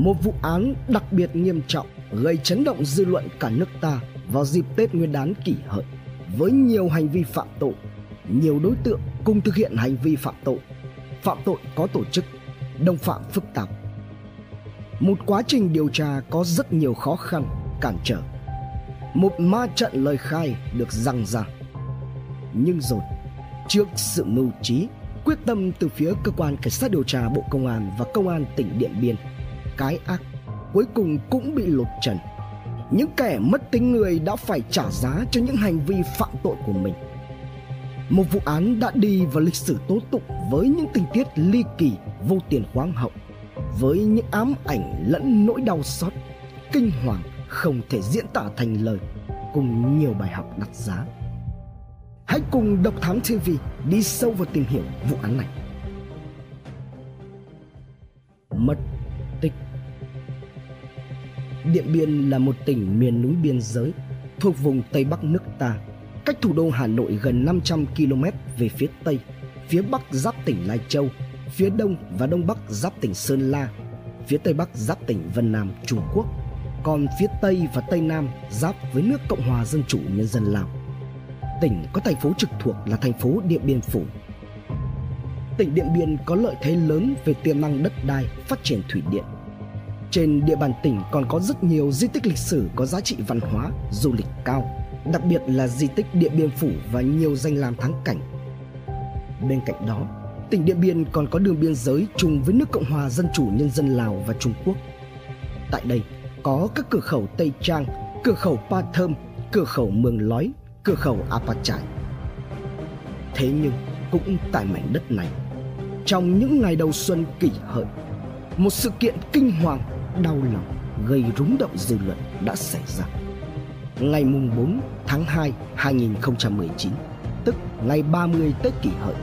một vụ án đặc biệt nghiêm trọng gây chấn động dư luận cả nước ta vào dịp Tết Nguyên đán kỷ hợi với nhiều hành vi phạm tội, nhiều đối tượng cùng thực hiện hành vi phạm tội, phạm tội có tổ chức, đồng phạm phức tạp. Một quá trình điều tra có rất nhiều khó khăn, cản trở. Một ma trận lời khai được răng ra. Nhưng rồi, trước sự mưu trí, quyết tâm từ phía cơ quan cảnh sát điều tra Bộ Công an và Công an tỉnh Điện Biên, cái ác, cuối cùng cũng bị lột trần. Những kẻ mất tính người đã phải trả giá cho những hành vi phạm tội của mình. Một vụ án đã đi vào lịch sử tố tụng với những tình tiết ly kỳ, vô tiền khoáng hậu, với những ám ảnh lẫn nỗi đau xót, kinh hoàng, không thể diễn tả thành lời, cùng nhiều bài học đắt giá. Hãy cùng độc thám tv đi sâu vào tìm hiểu vụ án này. Mất Điện Biên là một tỉnh miền núi biên giới thuộc vùng Tây Bắc nước ta, cách thủ đô Hà Nội gần 500 km về phía Tây, phía Bắc giáp tỉnh Lai Châu, phía Đông và Đông Bắc giáp tỉnh Sơn La, phía Tây Bắc giáp tỉnh Vân Nam, Trung Quốc, còn phía Tây và Tây Nam giáp với nước Cộng hòa Dân chủ Nhân dân Lào. Tỉnh có thành phố trực thuộc là thành phố Điện Biên Phủ. Tỉnh Điện Biên có lợi thế lớn về tiềm năng đất đai, phát triển thủy điện, trên địa bàn tỉnh còn có rất nhiều di tích lịch sử có giá trị văn hóa, du lịch cao, đặc biệt là di tích Điện Biên Phủ và nhiều danh lam thắng cảnh. Bên cạnh đó, tỉnh Điện Biên còn có đường biên giới chung với nước Cộng hòa Dân chủ Nhân dân Lào và Trung Quốc. Tại đây có các cửa khẩu Tây Trang, cửa khẩu Pa Thơm, cửa khẩu Mường Lói, cửa khẩu Apa Chải. Thế nhưng cũng tại mảnh đất này, trong những ngày đầu xuân kỷ hợi, một sự kiện kinh hoàng đau lòng gây rúng động dư luận đã xảy ra. Ngày mùng 4 tháng 2 2019, tức ngày 30 Tết kỷ hợi,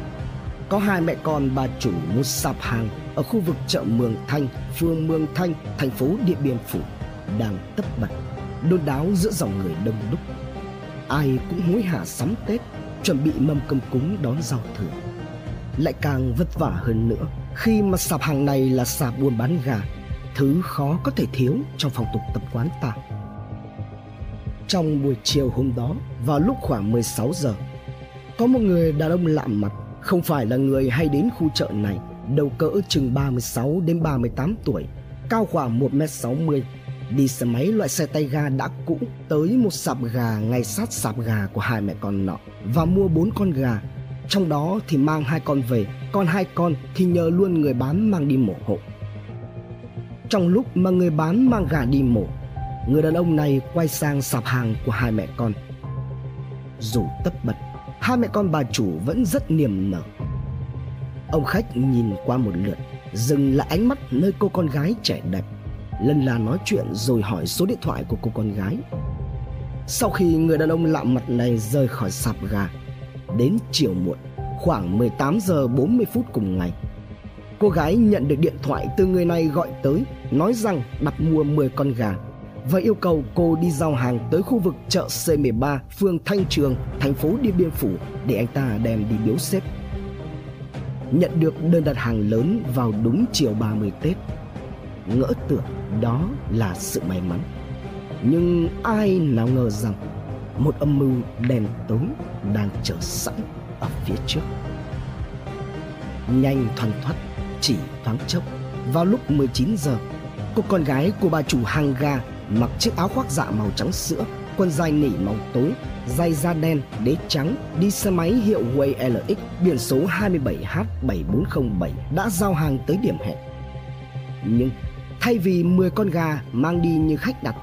có hai mẹ con bà chủ một sạp hàng ở khu vực chợ Mường Thanh, phường Mường Thanh, thành phố Điện Biên Phủ đang tấp bật, đôn đáo giữa dòng người đông đúc. Ai cũng hối hả sắm Tết, chuẩn bị mâm cơm cúng đón giao thừa. Lại càng vất vả hơn nữa khi mà sạp hàng này là sạp buôn bán gà thứ khó có thể thiếu trong phong tục tập quán ta. Trong buổi chiều hôm đó, vào lúc khoảng 16 giờ, có một người đàn ông lạ mặt, không phải là người hay đến khu chợ này, đầu cỡ chừng 36 đến 38 tuổi, cao khoảng 1m60, đi xe máy loại xe tay ga đã cũ tới một sạp gà ngay sát sạp gà của hai mẹ con nọ và mua bốn con gà trong đó thì mang hai con về còn hai con thì nhờ luôn người bán mang đi mổ hộ trong lúc mà người bán mang gà đi mổ. Người đàn ông này quay sang sạp hàng của hai mẹ con. Dù tất bật, hai mẹ con bà chủ vẫn rất niềm nở. Ông khách nhìn qua một lượt, dừng lại ánh mắt nơi cô con gái trẻ đẹp. Lần là nói chuyện rồi hỏi số điện thoại của cô con gái. Sau khi người đàn ông lạ mặt này rời khỏi sạp gà, đến chiều muộn, khoảng 18 giờ 40 phút cùng ngày cô gái nhận được điện thoại từ người này gọi tới nói rằng đặt mua 10 con gà và yêu cầu cô đi giao hàng tới khu vực chợ C13, phường Thanh Trường, thành phố Điện Biên Phủ để anh ta đem đi biếu xếp. Nhận được đơn đặt hàng lớn vào đúng chiều 30 Tết. Ngỡ tưởng đó là sự may mắn. Nhưng ai nào ngờ rằng một âm mưu đen tối đang chờ sẵn ở phía trước. Nhanh thoăn thoắt chỉ thoáng chốc. Vào lúc 19 giờ, cô con gái của bà chủ hàng gà mặc chiếc áo khoác dạ màu trắng sữa, quần dài nỉ màu tối dây da đen, đế trắng, đi xe máy hiệu Way LX biển số 27H7407 đã giao hàng tới điểm hẹn. Nhưng thay vì 10 con gà mang đi như khách đặt,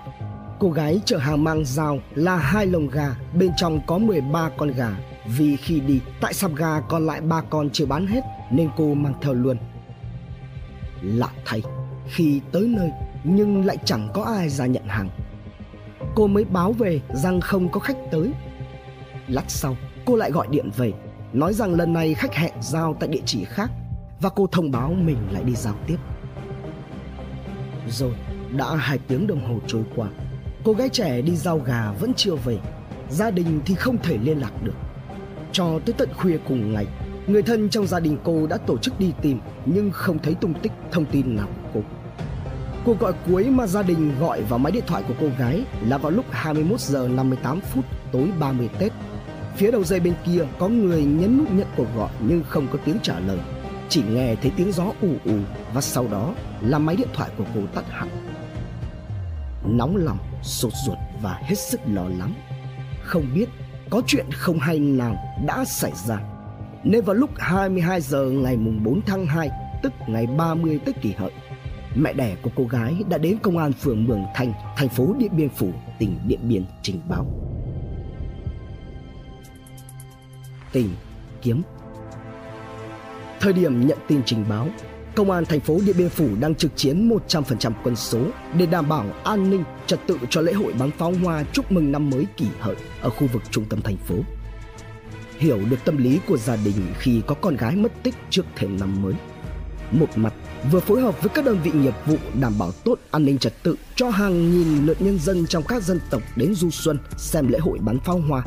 cô gái chở hàng mang dao là hai lồng gà, bên trong có 13 con gà. Vì khi đi, tại sạp gà còn lại ba con chưa bán hết, nên cô mang theo luôn lạ thay. Khi tới nơi, nhưng lại chẳng có ai ra nhận hàng. Cô mới báo về rằng không có khách tới. Lát sau, cô lại gọi điện về, nói rằng lần này khách hẹn giao tại địa chỉ khác, và cô thông báo mình lại đi giao tiếp. Rồi, đã hai tiếng đồng hồ trôi qua. Cô gái trẻ đi giao gà vẫn chưa về. Gia đình thì không thể liên lạc được. Cho tới tận khuya cùng ngày Người thân trong gia đình cô đã tổ chức đi tìm nhưng không thấy tung tích thông tin nào của cô. Cuộc gọi cuối mà gia đình gọi vào máy điện thoại của cô gái là vào lúc 21 giờ 58 phút tối 30 Tết. Phía đầu dây bên kia có người nhấn nút nhận cuộc gọi nhưng không có tiếng trả lời. Chỉ nghe thấy tiếng gió ù ù và sau đó là máy điện thoại của cô tắt hẳn. Nóng lòng, sốt ruột và hết sức lo lắng. Không biết có chuyện không hay nào đã xảy ra. Nên vào lúc 22 giờ ngày mùng 4 tháng 2, tức ngày 30 Tết kỷ hợi, mẹ đẻ của cô gái đã đến công an phường Mường Thanh, thành phố Điện Biên Phủ, tỉnh Điện Biên trình báo. Tỉnh kiếm Thời điểm nhận tin trình báo, Công an thành phố Điện Biên Phủ đang trực chiến 100% quân số để đảm bảo an ninh trật tự cho lễ hội bắn pháo hoa chúc mừng năm mới kỷ hợi ở khu vực trung tâm thành phố. Hiểu được tâm lý của gia đình khi có con gái mất tích trước thềm năm mới. Một mặt vừa phối hợp với các đơn vị nghiệp vụ đảm bảo tốt an ninh trật tự cho hàng nghìn lượt nhân dân trong các dân tộc đến du xuân xem lễ hội bắn pháo hoa.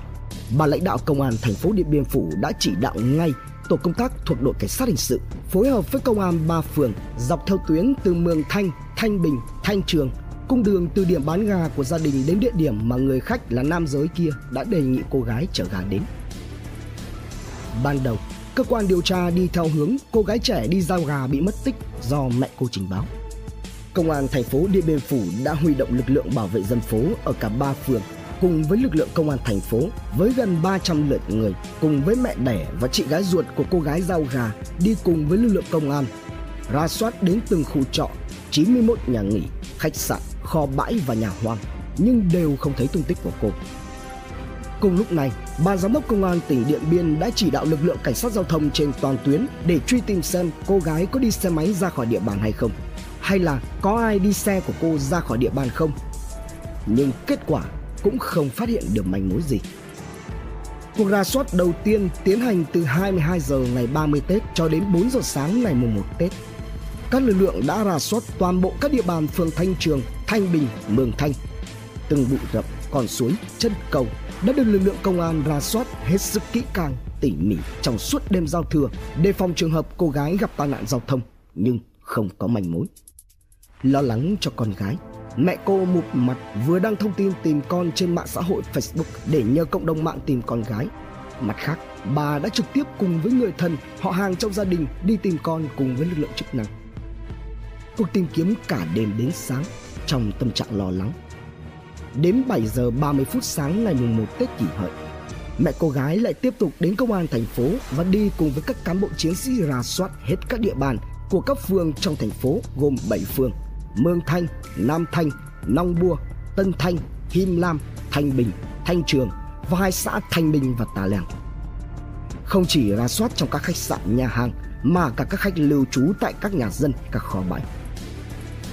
Bà lãnh đạo công an thành phố Điện Biên Phủ đã chỉ đạo ngay tổ công tác thuộc đội cảnh sát hình sự phối hợp với công an ba phường dọc theo tuyến từ Mường Thanh, Thanh Bình, Thanh Trường cung đường từ điểm bán gà của gia đình đến địa điểm mà người khách là nam giới kia đã đề nghị cô gái chở gà đến. Ban đầu, cơ quan điều tra đi theo hướng cô gái trẻ đi giao gà bị mất tích do mẹ cô trình báo. Công an thành phố Điện Biên Phủ đã huy động lực lượng bảo vệ dân phố ở cả ba phường cùng với lực lượng công an thành phố với gần 300 lượt người cùng với mẹ đẻ và chị gái ruột của cô gái giao gà đi cùng với lực lượng công an ra soát đến từng khu trọ 91 nhà nghỉ, khách sạn, kho bãi và nhà hoang nhưng đều không thấy tung tích của cô. Cùng lúc này, ban giám đốc công an tỉnh Điện Biên đã chỉ đạo lực lượng cảnh sát giao thông trên toàn tuyến để truy tìm xem cô gái có đi xe máy ra khỏi địa bàn hay không, hay là có ai đi xe của cô ra khỏi địa bàn không. Nhưng kết quả cũng không phát hiện được manh mối gì. Cuộc rà soát đầu tiên tiến hành từ 22 giờ ngày 30 Tết cho đến 4 giờ sáng ngày mùng 1 Tết. Các lực lượng đã rà soát toàn bộ các địa bàn phường Thanh Trường, Thanh Bình, Mường Thanh. Từng bụi rậm, con suối, chân cầu đã được lực lượng công an ra soát hết sức kỹ càng, tỉ mỉ trong suốt đêm giao thừa đề phòng trường hợp cô gái gặp tai nạn giao thông nhưng không có manh mối. Lo lắng cho con gái, Mẹ cô một mặt vừa đăng thông tin tìm con trên mạng xã hội Facebook để nhờ cộng đồng mạng tìm con gái. Mặt khác, bà đã trực tiếp cùng với người thân, họ hàng trong gia đình đi tìm con cùng với lực lượng chức năng. Cuộc tìm kiếm cả đêm đến sáng trong tâm trạng lo lắng. Đến 7 giờ 30 phút sáng ngày mùng 1 Tết kỷ hợi, mẹ cô gái lại tiếp tục đến công an thành phố và đi cùng với các cán bộ chiến sĩ rà soát hết các địa bàn của các phường trong thành phố gồm 7 phường – Mương Thanh, Nam Thanh, Nong Bua, Tân Thanh, Him Lam, Thanh Bình, Thanh Trường và hai xã Thanh Bình và Tà Lèng. Không chỉ rà soát trong các khách sạn, nhà hàng mà cả các khách lưu trú tại các nhà dân, các kho bãi.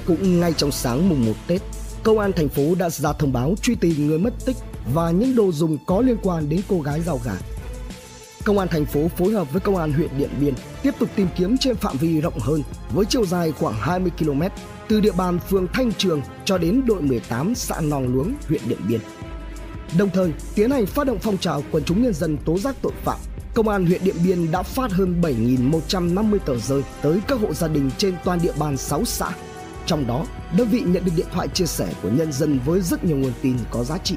Cũng ngay trong sáng mùng 1 Tết, công an thành phố đã ra thông báo truy tìm người mất tích và những đồ dùng có liên quan đến cô gái giao gà Công an thành phố phối hợp với công an huyện Điện Biên tiếp tục tìm kiếm trên phạm vi rộng hơn với chiều dài khoảng 20 km từ địa bàn phường Thanh Trường cho đến đội 18 xã Nòng Luống, huyện Điện Biên. Đồng thời, tiến hành phát động phong trào quần chúng nhân dân tố giác tội phạm. Công an huyện Điện Biên đã phát hơn 7.150 tờ rơi tới các hộ gia đình trên toàn địa bàn 6 xã. Trong đó, đơn vị nhận được điện thoại chia sẻ của nhân dân với rất nhiều nguồn tin có giá trị.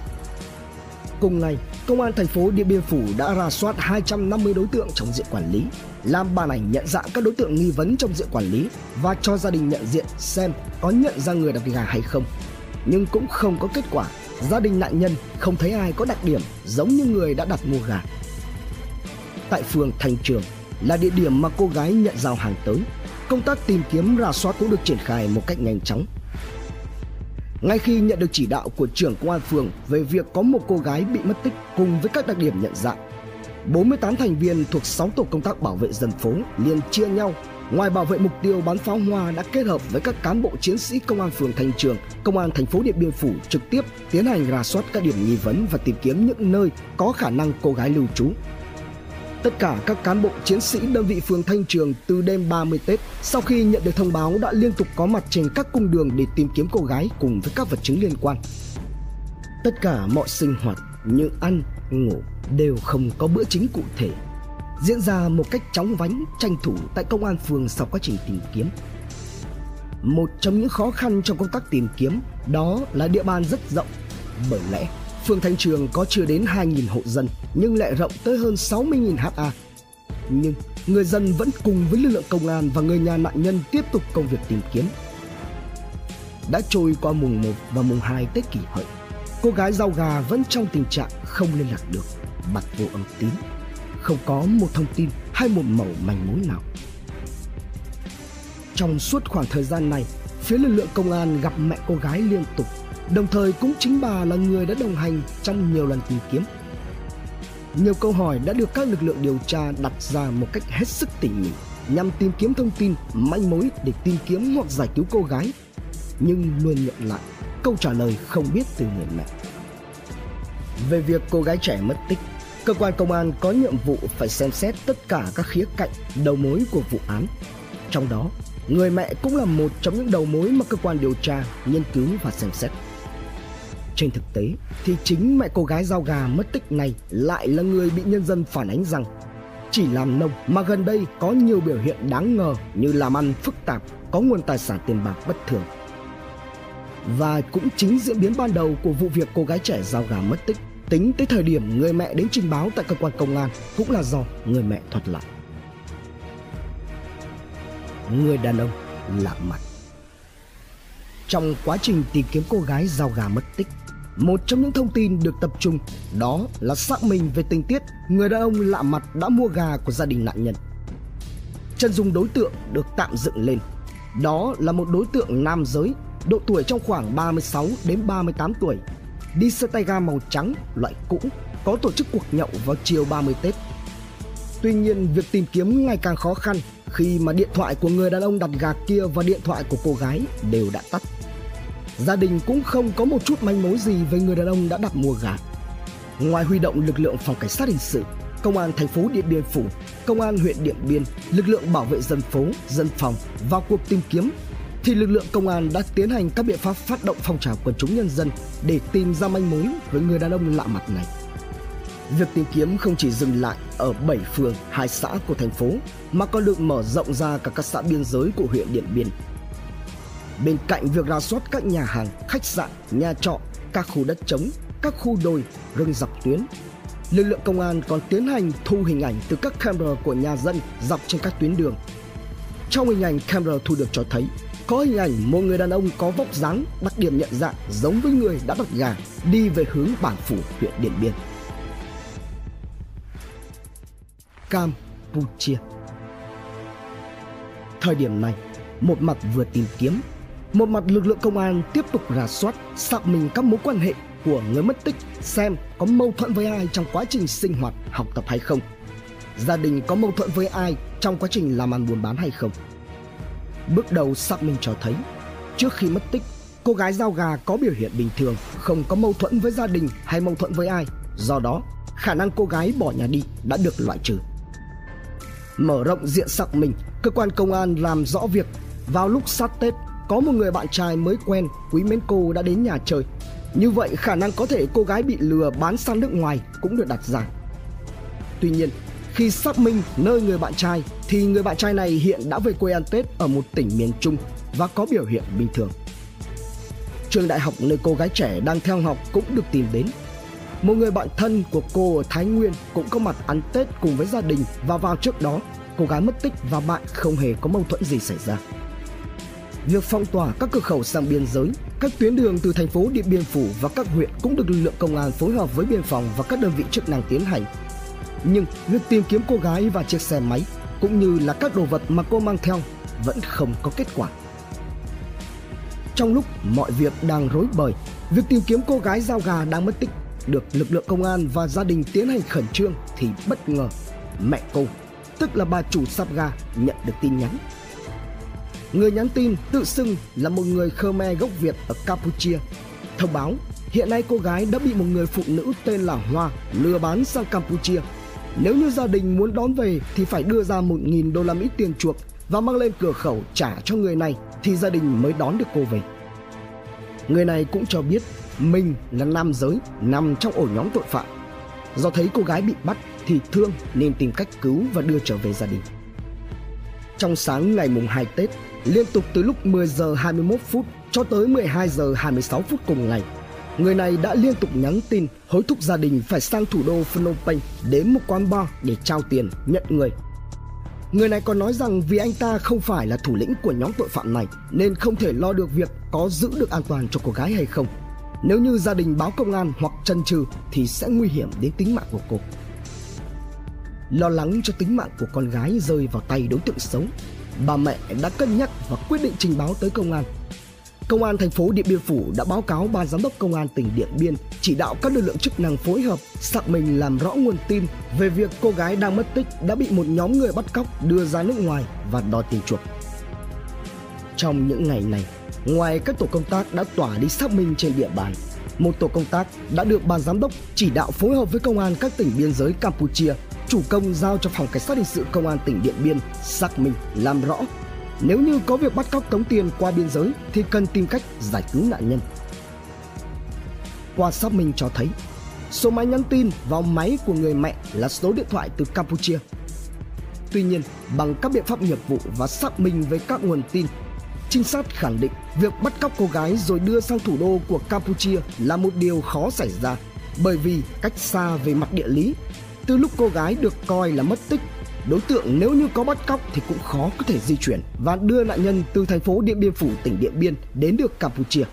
Cùng ngày, Công an thành phố Điện Biên Phủ đã ra soát 250 đối tượng trong diện quản lý, làm bản ảnh nhận dạng các đối tượng nghi vấn trong diện quản lý và cho gia đình nhận diện xem có nhận ra người đặt gà hay không. Nhưng cũng không có kết quả, gia đình nạn nhân không thấy ai có đặc điểm giống như người đã đặt mua gà. Tại phường Thành Trường là địa điểm mà cô gái nhận giao hàng tới, công tác tìm kiếm rà soát cũng được triển khai một cách nhanh chóng. Ngay khi nhận được chỉ đạo của trưởng công an phường về việc có một cô gái bị mất tích cùng với các đặc điểm nhận dạng, 48 thành viên thuộc 6 tổ công tác bảo vệ dân phố liền chia nhau. Ngoài bảo vệ mục tiêu bắn pháo hoa đã kết hợp với các cán bộ chiến sĩ công an phường Thanh Trường, công an thành phố Điện Biên Phủ trực tiếp tiến hành rà soát các điểm nghi vấn và tìm kiếm những nơi có khả năng cô gái lưu trú. Tất cả các cán bộ chiến sĩ đơn vị phường Thanh Trường từ đêm 30 Tết sau khi nhận được thông báo đã liên tục có mặt trên các cung đường để tìm kiếm cô gái cùng với các vật chứng liên quan. Tất cả mọi sinh hoạt như ăn, ngủ đều không có bữa chính cụ thể diễn ra một cách chóng vánh tranh thủ tại công an phường sau quá trình tìm kiếm Một trong những khó khăn trong công tác tìm kiếm đó là địa bàn rất rộng. Bởi lẽ, phường Thanh Trường có chưa đến 2.000 hộ dân nhưng lại rộng tới hơn 60.000 ha. Nhưng người dân vẫn cùng với lực lượng công an và người nhà nạn nhân tiếp tục công việc tìm kiếm. Đã trôi qua mùng 1 và mùng 2 Tết kỷ hợi, cô gái rau gà vẫn trong tình trạng không liên lạc được, bật vô âm tín, không có một thông tin hay một mẩu manh mối nào. Trong suốt khoảng thời gian này, phía lực lượng công an gặp mẹ cô gái liên tục, đồng thời cũng chính bà là người đã đồng hành trong nhiều lần tìm kiếm. Nhiều câu hỏi đã được các lực lượng điều tra đặt ra một cách hết sức tỉ mỉ nhằm tìm kiếm thông tin, manh mối để tìm kiếm hoặc giải cứu cô gái, nhưng luôn nhận lại câu trả lời không biết từ người mẹ. Về việc cô gái trẻ mất tích, cơ quan công an có nhiệm vụ phải xem xét tất cả các khía cạnh đầu mối của vụ án. Trong đó, người mẹ cũng là một trong những đầu mối mà cơ quan điều tra nghiên cứu và xem xét. Trên thực tế thì chính mẹ cô gái giao gà mất tích này lại là người bị nhân dân phản ánh rằng chỉ làm nông mà gần đây có nhiều biểu hiện đáng ngờ như làm ăn phức tạp, có nguồn tài sản tiền bạc bất thường. Và cũng chính diễn biến ban đầu của vụ việc cô gái trẻ giao gà mất tích tính tới thời điểm người mẹ đến trình báo tại cơ quan công an cũng là do người mẹ thuật lại. Người đàn ông lạ mặt Trong quá trình tìm kiếm cô gái giao gà mất tích một trong những thông tin được tập trung đó là xác minh về tình tiết người đàn ông lạ mặt đã mua gà của gia đình nạn nhân. Chân dung đối tượng được tạm dựng lên. Đó là một đối tượng nam giới, độ tuổi trong khoảng 36 đến 38 tuổi, đi xe tay ga màu trắng loại cũ, có tổ chức cuộc nhậu vào chiều 30 Tết. Tuy nhiên, việc tìm kiếm ngày càng khó khăn khi mà điện thoại của người đàn ông đặt gà kia và điện thoại của cô gái đều đã tắt. Gia đình cũng không có một chút manh mối gì về người đàn ông đã đặt mua gà. Ngoài huy động lực lượng phòng cảnh sát hình sự, công an thành phố Điện Biên Phủ, công an huyện Điện Biên, lực lượng bảo vệ dân phố, dân phòng vào cuộc tìm kiếm thì lực lượng công an đã tiến hành các biện pháp phát động phong trào quần chúng nhân dân để tìm ra manh mối với người đàn ông lạ mặt này. Việc tìm kiếm không chỉ dừng lại ở 7 phường, hai xã của thành phố mà còn được mở rộng ra cả các xã biên giới của huyện Điện Biên Bên cạnh việc ra soát các nhà hàng, khách sạn, nhà trọ, các khu đất trống, các khu đồi, rừng dọc tuyến, lực lượng công an còn tiến hành thu hình ảnh từ các camera của nhà dân dọc trên các tuyến đường. Trong hình ảnh camera thu được cho thấy có hình ảnh một người đàn ông có vóc dáng đặc điểm nhận dạng giống với người đã đặt gà đi về hướng bản phủ huyện Điện Biên. Campuchia Thời điểm này, một mặt vừa tìm kiếm một mặt lực lượng công an tiếp tục rà soát, xác minh các mối quan hệ của người mất tích xem có mâu thuẫn với ai trong quá trình sinh hoạt, học tập hay không. Gia đình có mâu thuẫn với ai trong quá trình làm ăn buôn bán hay không. Bước đầu xác minh cho thấy, trước khi mất tích, cô gái giao gà có biểu hiện bình thường, không có mâu thuẫn với gia đình hay mâu thuẫn với ai. Do đó, khả năng cô gái bỏ nhà đi đã được loại trừ. Mở rộng diện xác minh, cơ quan công an làm rõ việc vào lúc sát Tết có một người bạn trai mới quen quý mến cô đã đến nhà chơi. Như vậy khả năng có thể cô gái bị lừa bán sang nước ngoài cũng được đặt ra. Tuy nhiên, khi xác minh nơi người bạn trai thì người bạn trai này hiện đã về quê ăn Tết ở một tỉnh miền Trung và có biểu hiện bình thường. Trường đại học nơi cô gái trẻ đang theo học cũng được tìm đến. Một người bạn thân của cô ở Thái Nguyên cũng có mặt ăn Tết cùng với gia đình và vào trước đó cô gái mất tích và bạn không hề có mâu thuẫn gì xảy ra việc phong tỏa các cửa khẩu sang biên giới, các tuyến đường từ thành phố Điện Biên Phủ và các huyện cũng được lực lượng công an phối hợp với biên phòng và các đơn vị chức năng tiến hành. Nhưng việc tìm kiếm cô gái và chiếc xe máy cũng như là các đồ vật mà cô mang theo vẫn không có kết quả. Trong lúc mọi việc đang rối bời, việc tìm kiếm cô gái giao gà đang mất tích được lực lượng công an và gia đình tiến hành khẩn trương thì bất ngờ mẹ cô, tức là bà chủ sạp gà nhận được tin nhắn Người nhắn tin tự xưng là một người Khmer gốc Việt ở Campuchia. Thông báo hiện nay cô gái đã bị một người phụ nữ tên là Hoa lừa bán sang Campuchia. Nếu như gia đình muốn đón về thì phải đưa ra 1.000 đô la Mỹ tiền chuộc và mang lên cửa khẩu trả cho người này thì gia đình mới đón được cô về. Người này cũng cho biết mình là nam giới nằm trong ổ nhóm tội phạm. Do thấy cô gái bị bắt thì thương nên tìm cách cứu và đưa trở về gia đình. Trong sáng ngày mùng 2 Tết, liên tục từ lúc 10 giờ 21 phút cho tới 12 giờ 26 phút cùng ngày. Người này đã liên tục nhắn tin hối thúc gia đình phải sang thủ đô Phnom Penh đến một quán bar để trao tiền nhận người. Người này còn nói rằng vì anh ta không phải là thủ lĩnh của nhóm tội phạm này nên không thể lo được việc có giữ được an toàn cho cô gái hay không. Nếu như gia đình báo công an hoặc chân trừ thì sẽ nguy hiểm đến tính mạng của cô. Lo lắng cho tính mạng của con gái rơi vào tay đối tượng xấu, bà mẹ đã cân nhắc và quyết định trình báo tới công an. Công an thành phố Điện Biên Phủ đã báo cáo ban giám đốc công an tỉnh Điện Biên chỉ đạo các lực lượng chức năng phối hợp xác minh làm rõ nguồn tin về việc cô gái đang mất tích đã bị một nhóm người bắt cóc đưa ra nước ngoài và đòi tiền chuộc. Trong những ngày này, ngoài các tổ công tác đã tỏa đi xác minh trên địa bàn, một tổ công tác đã được ban giám đốc chỉ đạo phối hợp với công an các tỉnh biên giới Campuchia chủ công giao cho phòng cảnh sát hình sự công an tỉnh Điện Biên xác minh làm rõ nếu như có việc bắt cóc tống tiền qua biên giới thì cần tìm cách giải cứu nạn nhân. Qua xác minh cho thấy, số máy nhắn tin vào máy của người mẹ là số điện thoại từ Campuchia. Tuy nhiên, bằng các biện pháp nghiệp vụ và xác minh với các nguồn tin, trinh sát khẳng định việc bắt cóc cô gái rồi đưa sang thủ đô của Campuchia là một điều khó xảy ra bởi vì cách xa về mặt địa lý. Từ lúc cô gái được coi là mất tích đối tượng nếu như có bắt cóc thì cũng khó có thể di chuyển và đưa nạn nhân từ thành phố Điện Biên Phủ tỉnh Điện Biên đến được Campuchia.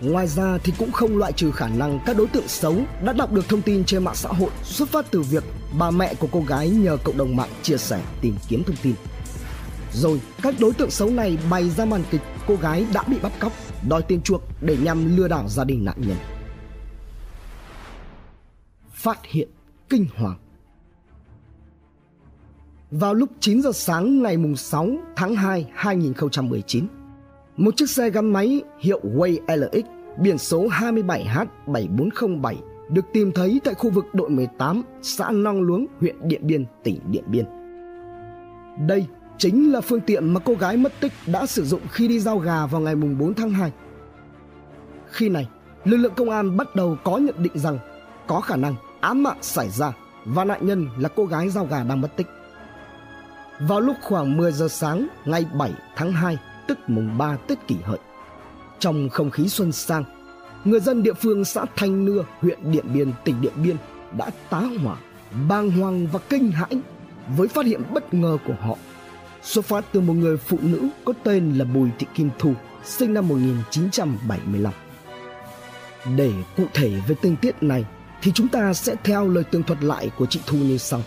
Ngoài ra thì cũng không loại trừ khả năng các đối tượng xấu đã đọc được thông tin trên mạng xã hội xuất phát từ việc bà mẹ của cô gái nhờ cộng đồng mạng chia sẻ tìm kiếm thông tin. Rồi các đối tượng xấu này bày ra màn kịch cô gái đã bị bắt cóc, đòi tiền chuộc để nhằm lừa đảo gia đình nạn nhân. Phát hiện kinh hoàng vào lúc 9 giờ sáng ngày 6 tháng 2 2019. Một chiếc xe gắn máy hiệu Way LX biển số 27H7407 được tìm thấy tại khu vực đội 18 xã Nong Luống, huyện Điện Biên, tỉnh Điện Biên. Đây chính là phương tiện mà cô gái mất tích đã sử dụng khi đi giao gà vào ngày 4 tháng 2. Khi này, lực lượng công an bắt đầu có nhận định rằng có khả năng án mạng xảy ra và nạn nhân là cô gái giao gà đang mất tích. Vào lúc khoảng 10 giờ sáng ngày 7 tháng 2, tức mùng 3 Tết kỷ hợi. Trong không khí xuân sang, người dân địa phương xã Thanh Nưa, huyện Điện Biên, tỉnh Điện Biên đã tá hỏa, bàng hoàng và kinh hãi với phát hiện bất ngờ của họ xuất phát từ một người phụ nữ có tên là Bùi Thị Kim Thu, sinh năm 1975. Để cụ thể về tình tiết này thì chúng ta sẽ theo lời tường thuật lại của chị Thu như sau.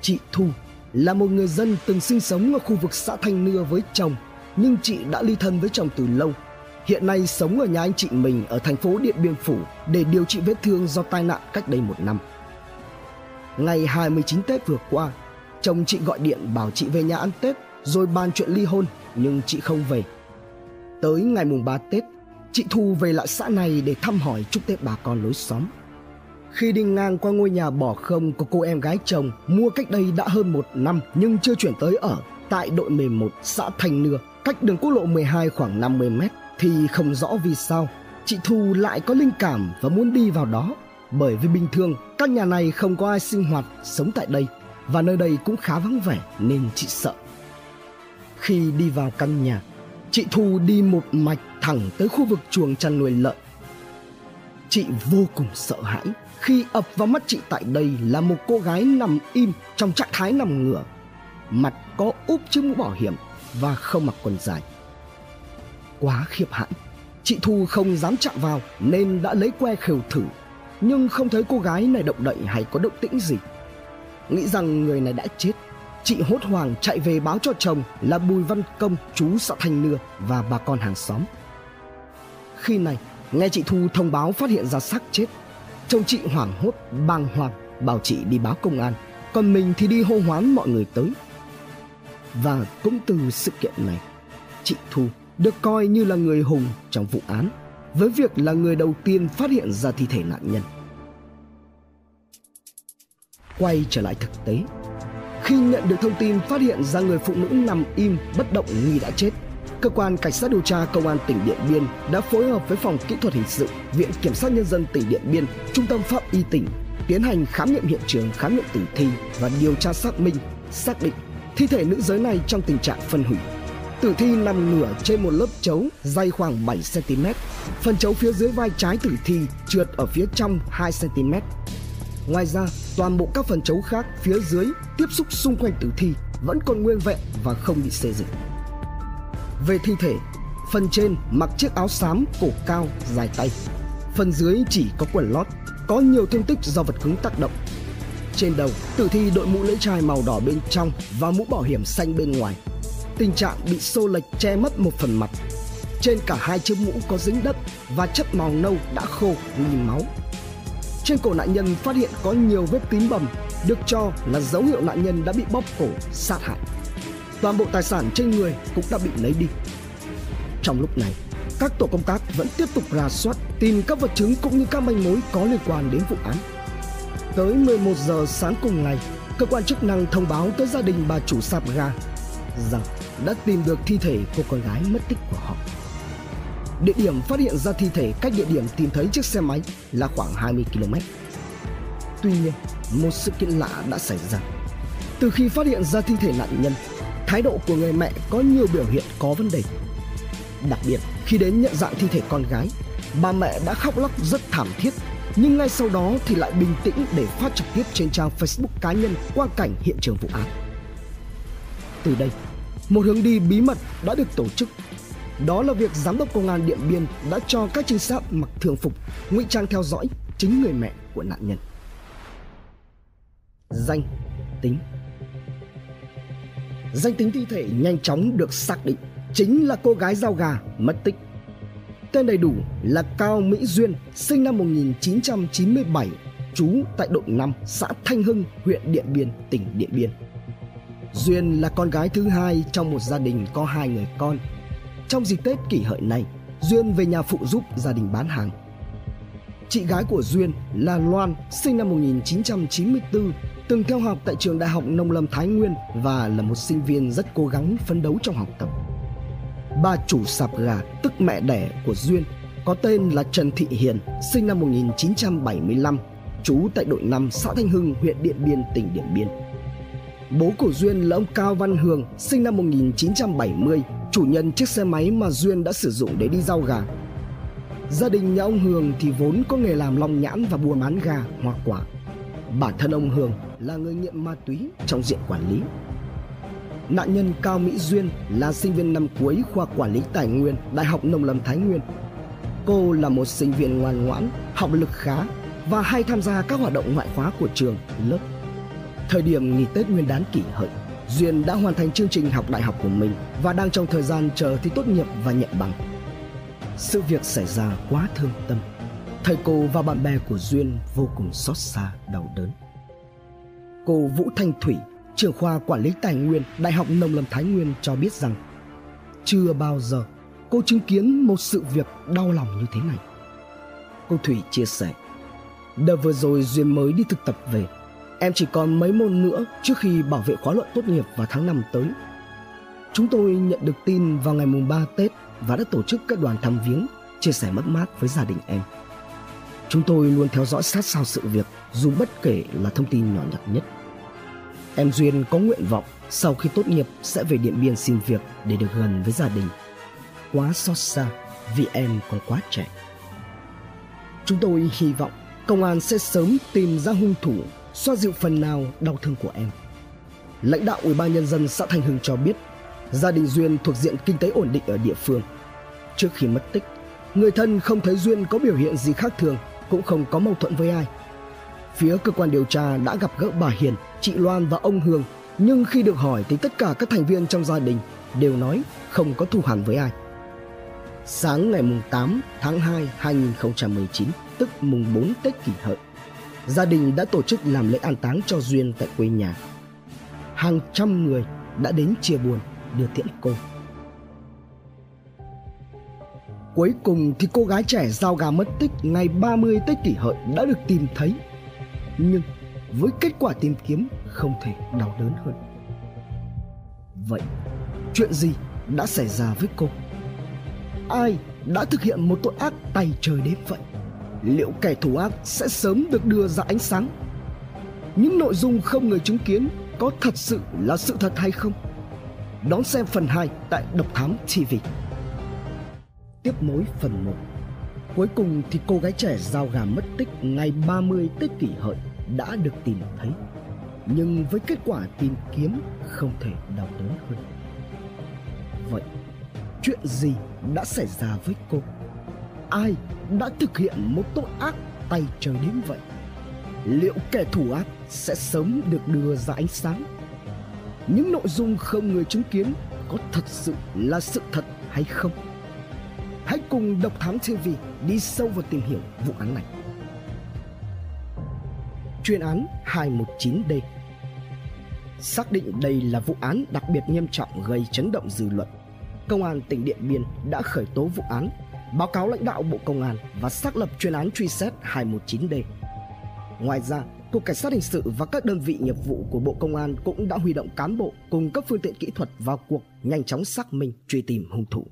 Chị Thu là một người dân từng sinh sống ở khu vực xã Thanh Nưa với chồng, nhưng chị đã ly thân với chồng từ lâu. Hiện nay sống ở nhà anh chị mình ở thành phố Điện Biên Phủ để điều trị vết thương do tai nạn cách đây một năm. Ngày 29 Tết vừa qua, chồng chị gọi điện bảo chị về nhà ăn Tết rồi bàn chuyện ly hôn nhưng chị không về. Tới ngày mùng 3 Tết, chị Thu về lại xã này để thăm hỏi chúc Tết bà con lối xóm. Khi đi ngang qua ngôi nhà bỏ không của cô em gái chồng mua cách đây đã hơn một năm nhưng chưa chuyển tới ở tại đội 11 xã Thành Nưa, cách đường quốc lộ 12 khoảng 50 mét thì không rõ vì sao chị Thu lại có linh cảm và muốn đi vào đó bởi vì bình thường các nhà này không có ai sinh hoạt sống tại đây và nơi đây cũng khá vắng vẻ nên chị sợ. Khi đi vào căn nhà, chị Thu đi một mạch thẳng tới khu vực chuồng chăn nuôi lợn. Chị vô cùng sợ hãi khi ập vào mắt chị tại đây là một cô gái nằm im trong trạng thái nằm ngửa, mặt có úp chiếc mũ bảo hiểm và không mặc quần dài. Quá khiếp hãi, chị thu không dám chạm vào nên đã lấy que khều thử, nhưng không thấy cô gái này động đậy hay có động tĩnh gì. Nghĩ rằng người này đã chết, chị hốt hoảng chạy về báo cho chồng là bùi văn công, chú xã thanh nưa và bà con hàng xóm khi này nghe chị thu thông báo phát hiện ra xác chết Chồng chị hoảng hốt, bàng hoàng, bảo chị đi báo công an, còn mình thì đi hô hoán mọi người tới. Và cũng từ sự kiện này, chị Thu được coi như là người hùng trong vụ án, với việc là người đầu tiên phát hiện ra thi thể nạn nhân. Quay trở lại thực tế, khi nhận được thông tin phát hiện ra người phụ nữ nằm im bất động nghi đã chết cơ quan cảnh sát điều tra công an tỉnh Điện Biên đã phối hợp với phòng kỹ thuật hình sự, viện kiểm sát nhân dân tỉnh Điện Biên, trung tâm pháp y tỉnh tiến hành khám nghiệm hiện trường, khám nghiệm tử thi và điều tra xác minh, xác định Thi thể nữ giới này trong tình trạng phân hủy. Tử thi nằm nửa trên một lớp chấu dày khoảng 7 cm. Phần chấu phía dưới vai trái tử thi trượt ở phía trong 2 cm. Ngoài ra, toàn bộ các phần chấu khác phía dưới tiếp xúc xung quanh tử thi vẫn còn nguyên vẹn và không bị xê dịch. Về thi thể, phần trên mặc chiếc áo xám cổ cao dài tay, phần dưới chỉ có quần lót, có nhiều thương tích do vật cứng tác động. Trên đầu, tử thi đội mũ lưỡi chai màu đỏ bên trong và mũ bảo hiểm xanh bên ngoài. Tình trạng bị xô lệch che mất một phần mặt. Trên cả hai chiếc mũ có dính đất và chất màu nâu đã khô nghi máu. Trên cổ nạn nhân phát hiện có nhiều vết tím bầm, được cho là dấu hiệu nạn nhân đã bị bóp cổ, sát hại. Toàn bộ tài sản trên người cũng đã bị lấy đi. Trong lúc này, các tổ công tác vẫn tiếp tục rà soát tìm các vật chứng cũng như các manh mối có liên quan đến vụ án. Tới 11 giờ sáng cùng ngày, cơ quan chức năng thông báo tới gia đình bà chủ sạp ga rằng đã tìm được thi thể của con gái mất tích của họ. Địa điểm phát hiện ra thi thể cách địa điểm tìm thấy chiếc xe máy là khoảng 20 km. Tuy nhiên, một sự kiện lạ đã xảy ra. Từ khi phát hiện ra thi thể nạn nhân, thái độ của người mẹ có nhiều biểu hiện có vấn đề. Đặc biệt, khi đến nhận dạng thi thể con gái, bà mẹ đã khóc lóc rất thảm thiết nhưng ngay sau đó thì lại bình tĩnh để phát trực tiếp trên trang Facebook cá nhân quang cảnh hiện trường vụ án. Từ đây, một hướng đi bí mật đã được tổ chức. Đó là việc giám đốc công an Điện Biên đã cho các trinh sát mặc thường phục ngụy trang theo dõi chính người mẹ của nạn nhân. Danh, tính Danh tính thi thể nhanh chóng được xác định chính là cô gái giao gà mất tích Tên đầy đủ là Cao Mỹ Duyên, sinh năm 1997, trú tại đội 5, xã Thanh Hưng, huyện Điện Biên, tỉnh Điện Biên. Duyên là con gái thứ hai trong một gia đình có hai người con. Trong dịp Tết kỷ hợi này, Duyên về nhà phụ giúp gia đình bán hàng. Chị gái của Duyên là Loan, sinh năm 1994, từng theo học tại trường Đại học Nông lâm Thái Nguyên và là một sinh viên rất cố gắng phấn đấu trong học tập bà chủ sạp gà tức mẹ đẻ của Duyên có tên là Trần Thị Hiền, sinh năm 1975, trú tại đội 5 xã Thanh Hưng, huyện Điện Biên, tỉnh Điện Biên. Bố của Duyên là ông Cao Văn Hường, sinh năm 1970, chủ nhân chiếc xe máy mà Duyên đã sử dụng để đi giao gà. Gia đình nhà ông Hường thì vốn có nghề làm long nhãn và buôn bán gà, hoa quả. Bản thân ông Hường là người nghiện ma túy trong diện quản lý Nạn nhân Cao Mỹ Duyên là sinh viên năm cuối khoa quản lý tài nguyên Đại học Nông lâm Thái Nguyên. Cô là một sinh viên ngoan ngoãn, học lực khá và hay tham gia các hoạt động ngoại khóa của trường, lớp. Thời điểm nghỉ Tết Nguyên đán kỷ hợi, Duyên đã hoàn thành chương trình học đại học của mình và đang trong thời gian chờ thi tốt nghiệp và nhận bằng. Sự việc xảy ra quá thương tâm. Thầy cô và bạn bè của Duyên vô cùng xót xa, đau đớn. Cô Vũ Thanh Thủy trưởng khoa quản lý tài nguyên Đại học Nông lâm Thái Nguyên cho biết rằng chưa bao giờ cô chứng kiến một sự việc đau lòng như thế này. Cô Thủy chia sẻ, đợt vừa rồi Duyên mới đi thực tập về, em chỉ còn mấy môn nữa trước khi bảo vệ khóa luận tốt nghiệp vào tháng 5 tới. Chúng tôi nhận được tin vào ngày mùng 3 Tết và đã tổ chức các đoàn thăm viếng, chia sẻ mất mát với gia đình em. Chúng tôi luôn theo dõi sát sao sự việc dù bất kể là thông tin nhỏ nhặt nhất. Em Duyên có nguyện vọng sau khi tốt nghiệp sẽ về Điện Biên xin việc để được gần với gia đình. Quá xót xa vì em còn quá trẻ. Chúng tôi hy vọng công an sẽ sớm tìm ra hung thủ, xoa dịu phần nào đau thương của em. Lãnh đạo Ủy ban nhân dân xã Thanh Hưng cho biết, gia đình Duyên thuộc diện kinh tế ổn định ở địa phương. Trước khi mất tích, người thân không thấy Duyên có biểu hiện gì khác thường, cũng không có mâu thuẫn với ai Phía cơ quan điều tra đã gặp gỡ bà Hiền, chị Loan và ông Hương, nhưng khi được hỏi thì tất cả các thành viên trong gia đình đều nói không có thù hằn với ai. Sáng ngày 8 tháng 2 2019, tức mùng 4 Tết kỷ hợi, gia đình đã tổ chức làm lễ an táng cho Duyên tại quê nhà. Hàng trăm người đã đến chia buồn đưa tiễn cô. Cuối cùng thì cô gái trẻ giao gà mất tích ngày 30 Tết kỷ hợi đã được tìm thấy nhưng với kết quả tìm kiếm không thể đau đớn hơn. Vậy, chuyện gì đã xảy ra với cô? Ai đã thực hiện một tội ác tay trời đến vậy? Liệu kẻ thù ác sẽ sớm được đưa ra ánh sáng? Những nội dung không người chứng kiến có thật sự là sự thật hay không? Đón xem phần 2 tại Độc Thám TV. Tiếp nối phần 1 Cuối cùng thì cô gái trẻ giao gà mất tích ngày 30 Tết kỷ hợi đã được tìm thấy. Nhưng với kết quả tìm kiếm không thể đau đớn hơn. Vậy, chuyện gì đã xảy ra với cô? Ai đã thực hiện một tội ác tay trời đến vậy? Liệu kẻ thủ ác sẽ sớm được đưa ra ánh sáng? Những nội dung không người chứng kiến có thật sự là sự thật hay không? Hãy cùng Độc Thám TV đi sâu vào tìm hiểu vụ án này. Chuyên án 219D Xác định đây là vụ án đặc biệt nghiêm trọng gây chấn động dư luận. Công an tỉnh Điện Biên đã khởi tố vụ án, báo cáo lãnh đạo Bộ Công an và xác lập chuyên án truy xét 219D. Ngoài ra, Cục Cảnh sát Hình sự và các đơn vị nghiệp vụ của Bộ Công an cũng đã huy động cán bộ cùng các phương tiện kỹ thuật vào cuộc nhanh chóng xác minh truy tìm hung thủ.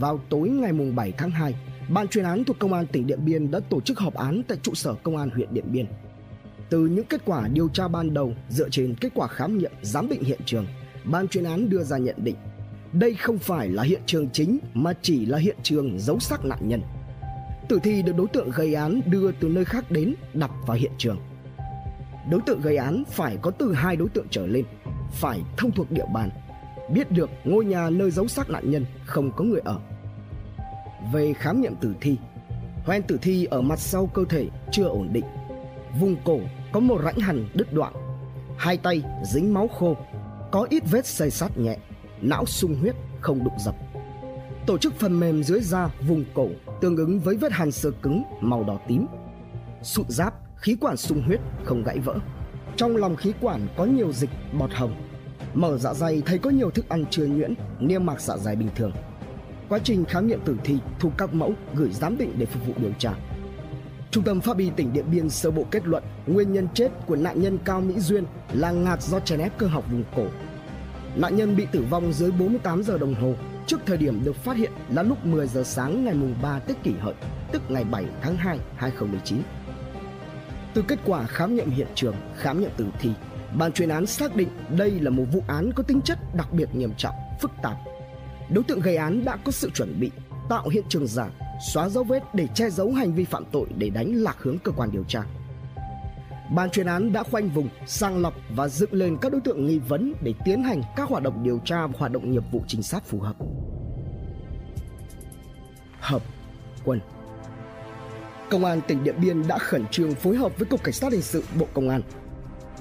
Vào tối ngày 7 tháng 2, Ban chuyên án thuộc Công an tỉnh Điện Biên đã tổ chức họp án tại trụ sở Công an huyện Điện Biên. Từ những kết quả điều tra ban đầu dựa trên kết quả khám nghiệm giám định hiện trường, ban chuyên án đưa ra nhận định đây không phải là hiện trường chính mà chỉ là hiện trường giấu xác nạn nhân. Tử thi được đối tượng gây án đưa từ nơi khác đến đặt vào hiện trường. Đối tượng gây án phải có từ hai đối tượng trở lên, phải thông thuộc địa bàn, biết được ngôi nhà nơi giấu xác nạn nhân không có người ở. Về khám nghiệm tử thi, hoen tử thi ở mặt sau cơ thể chưa ổn định. Vùng cổ có một rãnh hằn đứt đoạn, hai tay dính máu khô, có ít vết xây sát nhẹ, não sung huyết không đụng dập. Tổ chức phần mềm dưới da vùng cổ tương ứng với vết hàn sơ cứng màu đỏ tím. Sụn giáp, khí quản sung huyết không gãy vỡ. Trong lòng khí quản có nhiều dịch bọt hồng. Mở dạ dày thấy có nhiều thức ăn chưa nhuyễn, niêm mạc dạ dày bình thường. Quá trình khám nghiệm tử thi, thu các mẫu gửi giám định để phục vụ điều tra. Trung tâm Pháp y tỉnh Điện Biên sơ bộ kết luận nguyên nhân chết của nạn nhân Cao Mỹ Duyên là ngạt do chèn ép cơ học vùng cổ. Nạn nhân bị tử vong dưới 48 giờ đồng hồ trước thời điểm được phát hiện là lúc 10 giờ sáng ngày mùng 3 Tết Kỷ Hợi, tức ngày 7 tháng 2, 2019. Từ kết quả khám nghiệm hiện trường, khám nghiệm tử thi, ban chuyên án xác định đây là một vụ án có tính chất đặc biệt nghiêm trọng, phức tạp. Đối tượng gây án đã có sự chuẩn bị, tạo hiện trường giả, xóa dấu vết để che giấu hành vi phạm tội để đánh lạc hướng cơ quan điều tra. Ban chuyên án đã khoanh vùng, sàng lọc và dựng lên các đối tượng nghi vấn để tiến hành các hoạt động điều tra và hoạt động nghiệp vụ trinh sát phù hợp. Hợp quân Công an tỉnh Điện Biên đã khẩn trương phối hợp với Cục Cảnh sát Hình sự Bộ Công an.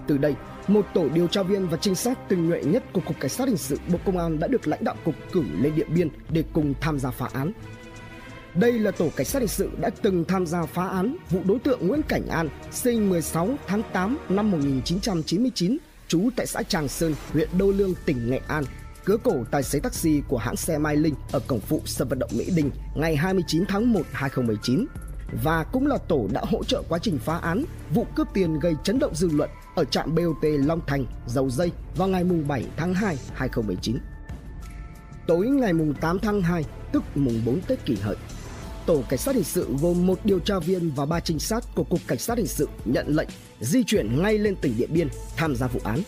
Từ đây, một tổ điều tra viên và trinh sát tinh nhuệ nhất của Cục Cảnh sát Hình sự Bộ Công an đã được lãnh đạo cục cử lên Điện Biên để cùng tham gia phá án. Đây là tổ cảnh sát hình sự đã từng tham gia phá án vụ đối tượng Nguyễn Cảnh An, sinh 16 tháng 8 năm 1999, trú tại xã Tràng Sơn, huyện Đô Lương, tỉnh Nghệ An, cứa cổ tài xế taxi của hãng xe Mai Linh ở cổng phụ sân vận động Mỹ Đình ngày 29 tháng 1 2019 và cũng là tổ đã hỗ trợ quá trình phá án vụ cướp tiền gây chấn động dư luận ở trạm BOT Long Thành, Dầu Dây vào ngày 7 tháng 2 2019. Tối ngày 8 tháng 2, tức mùng 4 Tết kỷ hợi, tổ cảnh sát hình sự gồm một điều tra viên và ba trinh sát của cục cảnh sát hình sự nhận lệnh di chuyển ngay lên tỉnh Điện Biên tham gia vụ án.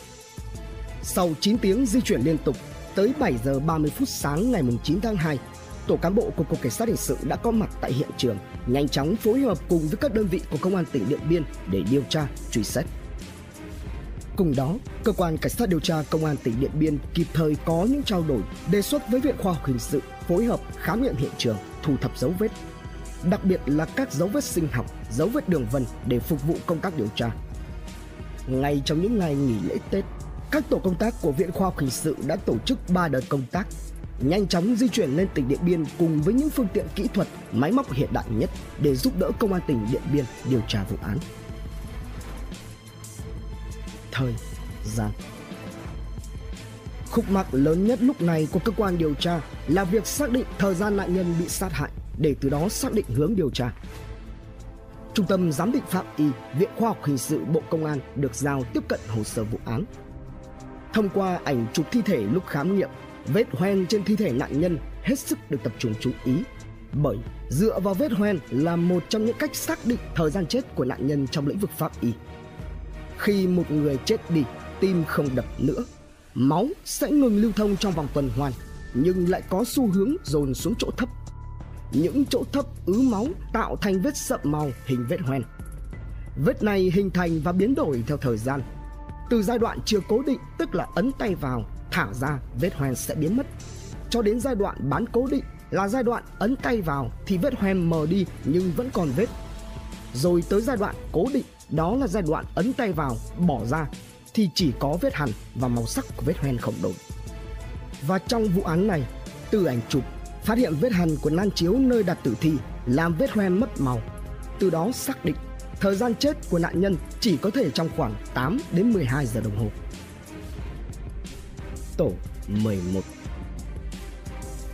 Sau 9 tiếng di chuyển liên tục, tới 7 giờ 30 phút sáng ngày 9 tháng 2, tổ cán bộ của cục cảnh sát hình sự đã có mặt tại hiện trường, nhanh chóng phối hợp cùng với các đơn vị của công an tỉnh Điện Biên để điều tra, truy xét. Cùng đó, cơ quan cảnh sát điều tra công an tỉnh Điện Biên kịp thời có những trao đổi, đề xuất với Viện Khoa học Hình sự phối hợp khám nghiệm hiện trường, thu thập dấu vết, đặc biệt là các dấu vết sinh học, dấu vết đường vân để phục vụ công tác điều tra. Ngay trong những ngày nghỉ lễ Tết, các tổ công tác của Viện Khoa học Hình sự đã tổ chức 3 đợt công tác, nhanh chóng di chuyển lên tỉnh Điện Biên cùng với những phương tiện kỹ thuật, máy móc hiện đại nhất để giúp đỡ công an tỉnh Điện Biên điều tra vụ án. Thời gian Khúc mắc lớn nhất lúc này của cơ quan điều tra là việc xác định thời gian nạn nhân bị sát hại để từ đó xác định hướng điều tra. Trung tâm Giám định Pháp y, Viện Khoa học Hình sự Bộ Công an được giao tiếp cận hồ sơ vụ án. Thông qua ảnh chụp thi thể lúc khám nghiệm, vết hoen trên thi thể nạn nhân hết sức được tập trung chú ý. Bởi dựa vào vết hoen là một trong những cách xác định thời gian chết của nạn nhân trong lĩnh vực pháp y. Khi một người chết đi tim không đập nữa, máu sẽ ngừng lưu thông trong vòng tuần hoàn nhưng lại có xu hướng dồn xuống chỗ thấp. Những chỗ thấp ứ máu tạo thành vết sậm màu hình vết hoen. Vết này hình thành và biến đổi theo thời gian. Từ giai đoạn chưa cố định tức là ấn tay vào, thả ra vết hoen sẽ biến mất. Cho đến giai đoạn bán cố định là giai đoạn ấn tay vào thì vết hoen mờ đi nhưng vẫn còn vết. Rồi tới giai đoạn cố định, đó là giai đoạn ấn tay vào, bỏ ra thì chỉ có vết hằn và màu sắc của vết hoen không đổi. Và trong vụ án này, từ ảnh chụp phát hiện vết hằn của nan chiếu nơi đặt tử thi làm vết hoen mất màu. Từ đó xác định thời gian chết của nạn nhân chỉ có thể trong khoảng 8 đến 12 giờ đồng hồ. Tổ 11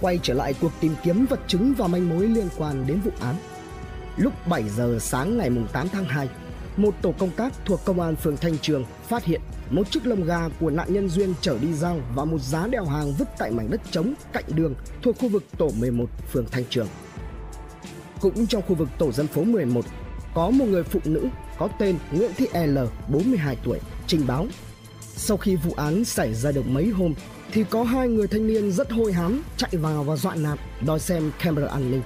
Quay trở lại cuộc tìm kiếm vật chứng và manh mối liên quan đến vụ án. Lúc 7 giờ sáng ngày 8 tháng 2, một tổ công tác thuộc công an phường Thanh Trường phát hiện một chiếc lồng gà của nạn nhân Duyên chở đi giao và một giá đeo hàng vứt tại mảnh đất trống cạnh đường thuộc khu vực tổ 11 phường Thanh Trường. Cũng trong khu vực tổ dân phố 11, có một người phụ nữ có tên Nguyễn Thị L, 42 tuổi, trình báo. Sau khi vụ án xảy ra được mấy hôm, thì có hai người thanh niên rất hôi hám chạy vào và dọa nạt đòi xem camera an ninh.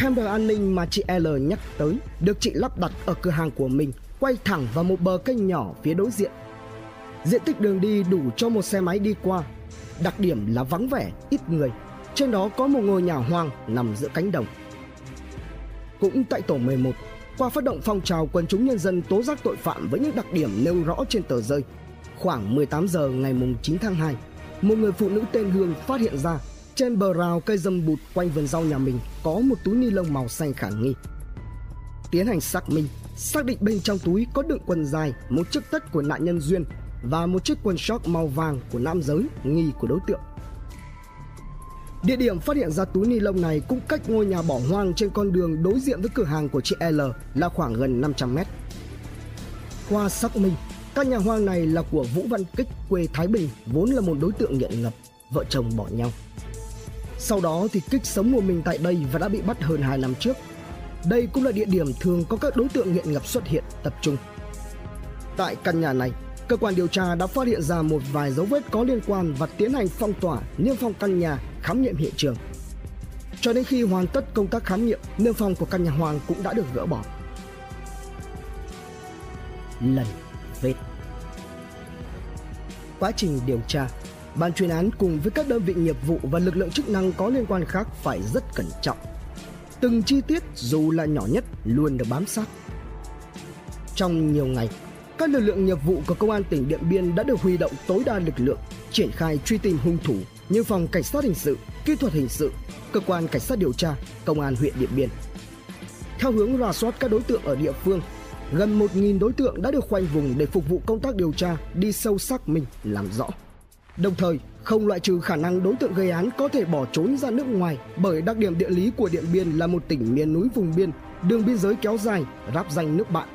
Camera an ninh mà chị L nhắc tới được chị lắp đặt ở cửa hàng của mình quay thẳng vào một bờ kênh nhỏ phía đối diện. Diện tích đường đi đủ cho một xe máy đi qua. Đặc điểm là vắng vẻ, ít người. Trên đó có một ngôi nhà hoang nằm giữa cánh đồng. Cũng tại tổ 11, qua phát động phong trào quần chúng nhân dân tố giác tội phạm với những đặc điểm nêu rõ trên tờ rơi, khoảng 18 giờ ngày 9 tháng 2, một người phụ nữ tên Hương phát hiện ra trên bờ rào cây dâm bụt quanh vườn rau nhà mình có một túi ni lông màu xanh khả nghi. Tiến hành xác minh, xác định bên trong túi có đựng quần dài, một chiếc tất của nạn nhân Duyên và một chiếc quần short màu vàng của nam giới nghi của đối tượng. Địa điểm phát hiện ra túi ni lông này cũng cách ngôi nhà bỏ hoang trên con đường đối diện với cửa hàng của chị L là khoảng gần 500 mét. Qua xác minh, căn nhà hoang này là của Vũ Văn Kích quê Thái Bình vốn là một đối tượng nghiện ngập, vợ chồng bỏ nhau. Sau đó thì Kích sống một mình tại đây và đã bị bắt hơn 2 năm trước. Đây cũng là địa điểm thường có các đối tượng nghiện ngập xuất hiện tập trung. Tại căn nhà này, cơ quan điều tra đã phát hiện ra một vài dấu vết có liên quan và tiến hành phong tỏa niêm phong căn nhà khám nghiệm hiện trường. Cho đến khi hoàn tất công tác khám nghiệm, niêm phong của căn nhà Hoàng cũng đã được gỡ bỏ. Lần vết Quá trình điều tra, ban chuyên án cùng với các đơn vị nghiệp vụ và lực lượng chức năng có liên quan khác phải rất cẩn trọng. Từng chi tiết dù là nhỏ nhất luôn được bám sát. Trong nhiều ngày, các lực lượng nghiệp vụ của công an tỉnh Điện Biên đã được huy động tối đa lực lượng triển khai truy tìm hung thủ như phòng cảnh sát hình sự, kỹ thuật hình sự, cơ quan cảnh sát điều tra, công an huyện Điện Biên. Theo hướng rà soát các đối tượng ở địa phương, gần 1.000 đối tượng đã được khoanh vùng để phục vụ công tác điều tra đi sâu xác minh làm rõ. Đồng thời, không loại trừ khả năng đối tượng gây án có thể bỏ trốn ra nước ngoài bởi đặc điểm địa lý của Điện Biên là một tỉnh miền núi vùng biên, đường biên giới kéo dài, ráp danh nước bạn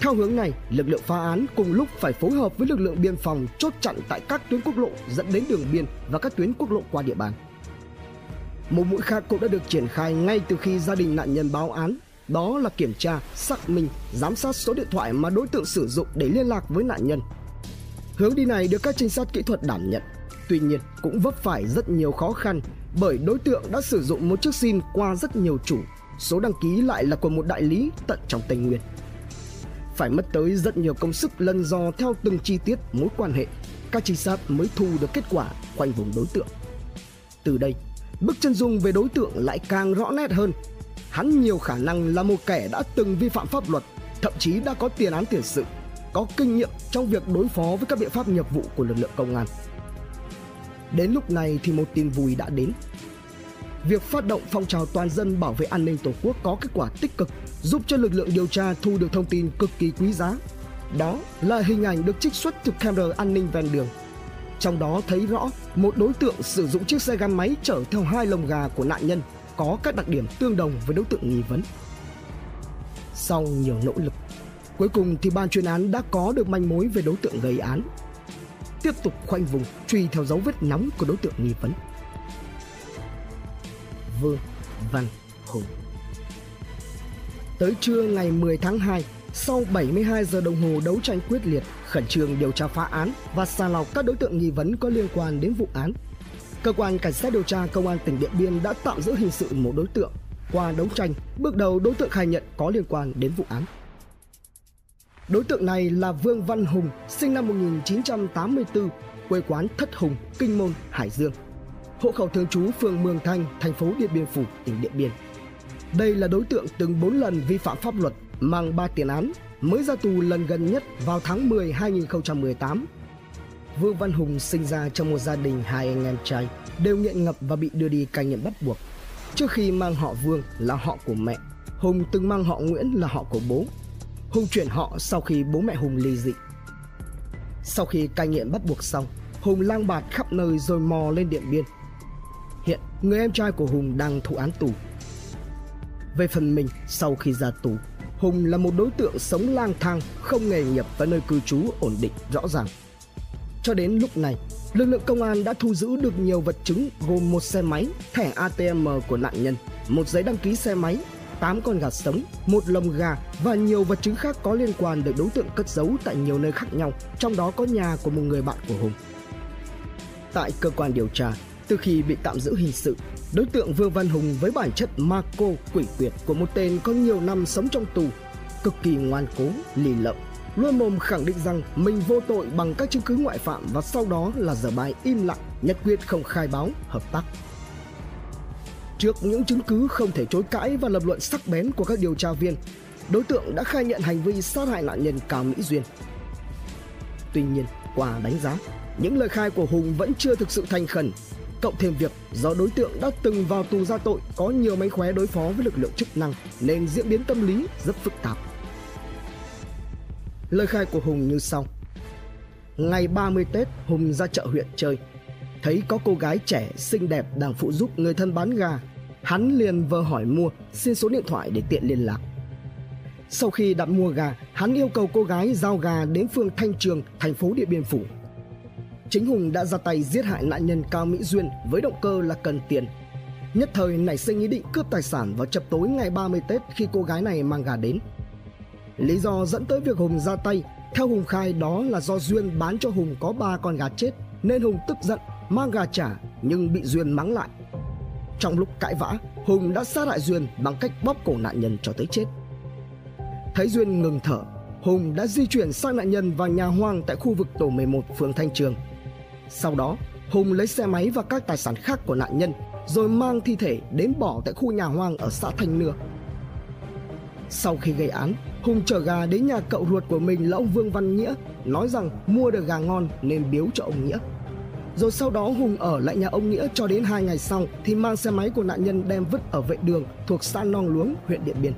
theo hướng này, lực lượng phá án cùng lúc phải phối hợp với lực lượng biên phòng chốt chặn tại các tuyến quốc lộ dẫn đến đường biên và các tuyến quốc lộ qua địa bàn. Một mũi khác cũng đã được triển khai ngay từ khi gia đình nạn nhân báo án, đó là kiểm tra, xác minh, giám sát số điện thoại mà đối tượng sử dụng để liên lạc với nạn nhân. Hướng đi này được các trinh sát kỹ thuật đảm nhận, tuy nhiên cũng vấp phải rất nhiều khó khăn bởi đối tượng đã sử dụng một chiếc sim qua rất nhiều chủ, số đăng ký lại là của một đại lý tận trong Tây Nguyên. Phải mất tới rất nhiều công sức lần dò theo từng chi tiết mối quan hệ các trinh sát mới thu được kết quả khoanh vùng đối tượng. Từ đây bức chân dung về đối tượng lại càng rõ nét hơn. Hắn nhiều khả năng là một kẻ đã từng vi phạm pháp luật thậm chí đã có tiền án tiền sự có kinh nghiệm trong việc đối phó với các biện pháp nghiệp vụ của lực lượng công an đến lúc này thì một tin vui đã đến việc phát động phong trào toàn dân bảo vệ an ninh Tổ quốc có kết quả tích cực, giúp cho lực lượng điều tra thu được thông tin cực kỳ quý giá. Đó là hình ảnh được trích xuất từ camera an ninh ven đường. Trong đó thấy rõ một đối tượng sử dụng chiếc xe gắn máy chở theo hai lồng gà của nạn nhân có các đặc điểm tương đồng với đối tượng nghi vấn. Sau nhiều nỗ lực, cuối cùng thì ban chuyên án đã có được manh mối về đối tượng gây án. Tiếp tục khoanh vùng truy theo dấu vết nóng của đối tượng nghi vấn. Vương Văn Hùng. Tới trưa ngày 10 tháng 2, sau 72 giờ đồng hồ đấu tranh quyết liệt, khẩn trương điều tra phá án và sàng lọc các đối tượng nghi vấn có liên quan đến vụ án. Cơ quan cảnh sát điều tra công an tỉnh Điện Biên đã tạm giữ hình sự một đối tượng. Qua đấu tranh, bước đầu đối tượng khai nhận có liên quan đến vụ án. Đối tượng này là Vương Văn Hùng, sinh năm 1984, quê quán Thất Hùng, Kinh Môn, Hải Dương. Hộ khẩu thường trú phường Mường Thanh, thành phố Điện Biên Phủ, tỉnh Điện Biên. Đây là đối tượng từng 4 lần vi phạm pháp luật, mang 3 tiền án, mới ra tù lần gần nhất vào tháng 10 2018. Vương Văn Hùng sinh ra trong một gia đình hai anh em trai đều nghiện ngập và bị đưa đi cai nghiện bắt buộc. Trước khi mang họ Vương là họ của mẹ, Hùng từng mang họ Nguyễn là họ của bố. Hùng chuyển họ sau khi bố mẹ Hùng ly dị. Sau khi cai nghiện bắt buộc xong, Hùng lang bạt khắp nơi rồi mò lên Điện Biên. Hiện, người em trai của Hùng đang thụ án tù. Về phần mình, sau khi ra tù, Hùng là một đối tượng sống lang thang, không nghề nghiệp và nơi cư trú ổn định rõ ràng. Cho đến lúc này, lực lượng công an đã thu giữ được nhiều vật chứng gồm một xe máy, thẻ ATM của nạn nhân, một giấy đăng ký xe máy, 8 con gà sống, một lồng gà và nhiều vật chứng khác có liên quan được đối tượng cất giấu tại nhiều nơi khác nhau, trong đó có nhà của một người bạn của Hùng. Tại cơ quan điều tra, từ khi bị tạm giữ hình sự, đối tượng Vương Văn Hùng với bản chất ma cô quỷ quyệt của một tên có nhiều năm sống trong tù, cực kỳ ngoan cố, lì lợm, luôn mồm khẳng định rằng mình vô tội bằng các chứng cứ ngoại phạm và sau đó là giờ bài im lặng, nhất quyết không khai báo, hợp tác. Trước những chứng cứ không thể chối cãi và lập luận sắc bén của các điều tra viên, đối tượng đã khai nhận hành vi sát hại nạn nhân Cao Mỹ Duyên. Tuy nhiên, qua đánh giá, những lời khai của Hùng vẫn chưa thực sự thành khẩn Cộng thêm việc do đối tượng đã từng vào tù ra tội có nhiều mánh khóe đối phó với lực lượng chức năng nên diễn biến tâm lý rất phức tạp. Lời khai của Hùng như sau. Ngày 30 Tết, Hùng ra chợ huyện chơi. Thấy có cô gái trẻ xinh đẹp đang phụ giúp người thân bán gà. Hắn liền vờ hỏi mua, xin số điện thoại để tiện liên lạc. Sau khi đặt mua gà, hắn yêu cầu cô gái giao gà đến phường Thanh Trường, thành phố Điện Biên Phủ chính Hùng đã ra tay giết hại nạn nhân Cao Mỹ Duyên với động cơ là cần tiền. Nhất thời nảy sinh ý định cướp tài sản vào chập tối ngày 30 Tết khi cô gái này mang gà đến. Lý do dẫn tới việc Hùng ra tay, theo Hùng khai đó là do Duyên bán cho Hùng có ba con gà chết nên Hùng tức giận mang gà trả nhưng bị Duyên mắng lại. Trong lúc cãi vã, Hùng đã sát hại Duyên bằng cách bóp cổ nạn nhân cho tới chết. Thấy Duyên ngừng thở, Hùng đã di chuyển sang nạn nhân vào nhà hoang tại khu vực tổ 11 phường Thanh Trường sau đó, Hùng lấy xe máy và các tài sản khác của nạn nhân rồi mang thi thể đến bỏ tại khu nhà hoang ở xã Thanh Nưa. Sau khi gây án, Hùng chở gà đến nhà cậu ruột của mình là ông Vương Văn Nghĩa, nói rằng mua được gà ngon nên biếu cho ông Nghĩa. Rồi sau đó Hùng ở lại nhà ông Nghĩa cho đến hai ngày sau thì mang xe máy của nạn nhân đem vứt ở vệ đường thuộc xã Nong Luống, huyện Điện Biên.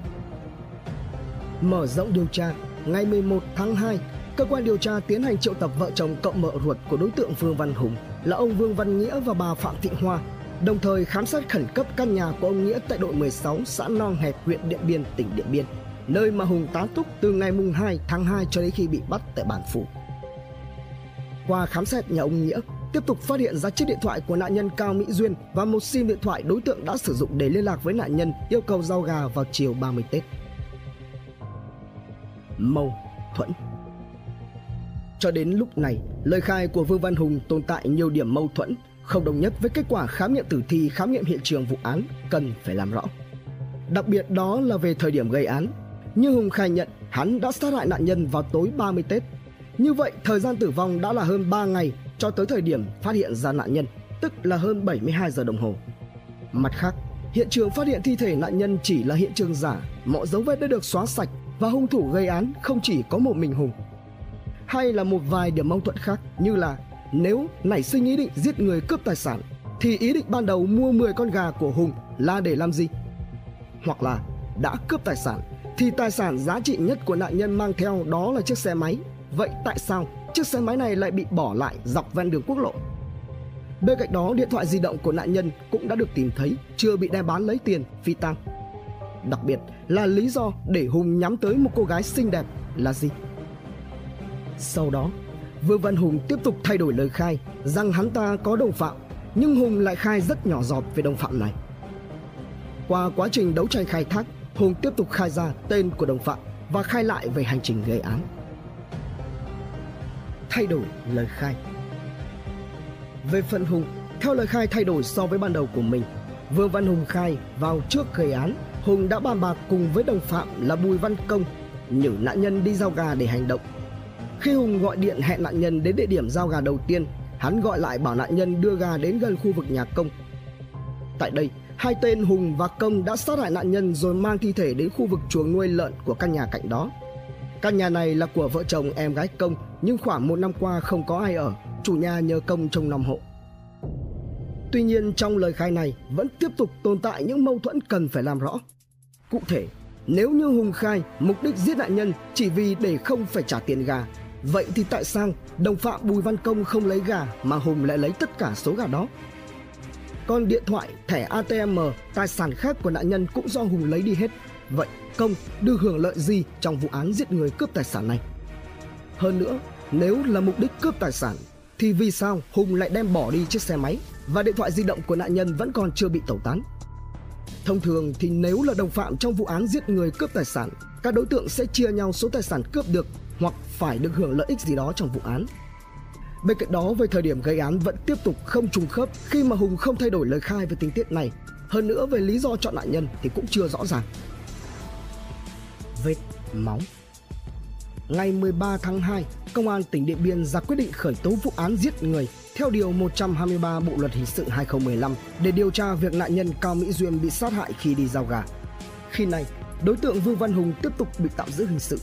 Mở rộng điều tra, ngày 11 tháng 2, cơ quan điều tra tiến hành triệu tập vợ chồng cậu mợ ruột của đối tượng Vương Văn Hùng là ông Vương Văn Nghĩa và bà Phạm Thị Hoa, đồng thời khám xét khẩn cấp căn nhà của ông Nghĩa tại đội 16 xã Nong Hẹp huyện Điện Biên, tỉnh Điện Biên, nơi mà Hùng tá túc từ ngày mùng 2 tháng 2 cho đến khi bị bắt tại bản phủ. Qua khám xét nhà ông Nghĩa, tiếp tục phát hiện ra chiếc điện thoại của nạn nhân Cao Mỹ Duyên và một sim điện thoại đối tượng đã sử dụng để liên lạc với nạn nhân yêu cầu giao gà vào chiều 30 Tết. Mâu thuẫn cho đến lúc này, lời khai của Vương Văn Hùng tồn tại nhiều điểm mâu thuẫn, không đồng nhất với kết quả khám nghiệm tử thi khám nghiệm hiện trường vụ án cần phải làm rõ. Đặc biệt đó là về thời điểm gây án. Như Hùng khai nhận hắn đã sát hại nạn nhân vào tối 30 Tết. Như vậy, thời gian tử vong đã là hơn 3 ngày cho tới thời điểm phát hiện ra nạn nhân, tức là hơn 72 giờ đồng hồ. Mặt khác, hiện trường phát hiện thi thể nạn nhân chỉ là hiện trường giả, mọi dấu vết đã được xóa sạch và hung thủ gây án không chỉ có một mình Hùng hay là một vài điểm mâu thuẫn khác như là nếu nảy sinh ý định giết người cướp tài sản thì ý định ban đầu mua 10 con gà của Hùng là để làm gì? Hoặc là đã cướp tài sản thì tài sản giá trị nhất của nạn nhân mang theo đó là chiếc xe máy. Vậy tại sao chiếc xe máy này lại bị bỏ lại dọc ven đường quốc lộ? Bên cạnh đó, điện thoại di động của nạn nhân cũng đã được tìm thấy, chưa bị đem bán lấy tiền phi tang. Đặc biệt là lý do để Hùng nhắm tới một cô gái xinh đẹp là gì? Sau đó, Vương Văn Hùng tiếp tục thay đổi lời khai rằng hắn ta có đồng phạm, nhưng Hùng lại khai rất nhỏ giọt về đồng phạm này. Qua quá trình đấu tranh khai thác, Hùng tiếp tục khai ra tên của đồng phạm và khai lại về hành trình gây án thay đổi lời khai. Về phần Hùng, theo lời khai thay đổi so với ban đầu của mình, Vương Văn Hùng khai vào trước gây án, Hùng đã bàn bạc cùng với đồng phạm là Bùi Văn Công nhử nạn nhân đi giao gà để hành động. Khi Hùng gọi điện hẹn nạn nhân đến địa điểm giao gà đầu tiên, hắn gọi lại bảo nạn nhân đưa gà đến gần khu vực nhà Công. Tại đây, hai tên Hùng và Công đã sát hại nạn nhân rồi mang thi thể đến khu vực chuồng nuôi lợn của căn nhà cạnh đó. Căn nhà này là của vợ chồng em gái Công nhưng khoảng một năm qua không có ai ở, chủ nhà nhờ Công trông nom hộ. Tuy nhiên trong lời khai này vẫn tiếp tục tồn tại những mâu thuẫn cần phải làm rõ. Cụ thể, nếu như Hùng khai mục đích giết nạn nhân chỉ vì để không phải trả tiền gà, vậy thì tại sao đồng phạm Bùi Văn Công không lấy gà mà Hùng lại lấy tất cả số gà đó? Còn điện thoại, thẻ ATM, tài sản khác của nạn nhân cũng do Hùng lấy đi hết. Vậy Công được hưởng lợi gì trong vụ án giết người cướp tài sản này? Hơn nữa, nếu là mục đích cướp tài sản thì vì sao Hùng lại đem bỏ đi chiếc xe máy và điện thoại di động của nạn nhân vẫn còn chưa bị tẩu tán? Thông thường thì nếu là đồng phạm trong vụ án giết người cướp tài sản, các đối tượng sẽ chia nhau số tài sản cướp được hoặc phải được hưởng lợi ích gì đó trong vụ án. Bên cạnh đó, về thời điểm gây án vẫn tiếp tục không trùng khớp khi mà Hùng không thay đổi lời khai về tình tiết này. Hơn nữa về lý do chọn nạn nhân thì cũng chưa rõ ràng. Vết máu Ngày 13 tháng 2, Công an tỉnh Điện Biên ra quyết định khởi tố vụ án giết người theo Điều 123 Bộ Luật Hình sự 2015 để điều tra việc nạn nhân Cao Mỹ Duyên bị sát hại khi đi giao gà. Khi này, đối tượng Vương Văn Hùng tiếp tục bị tạm giữ hình sự.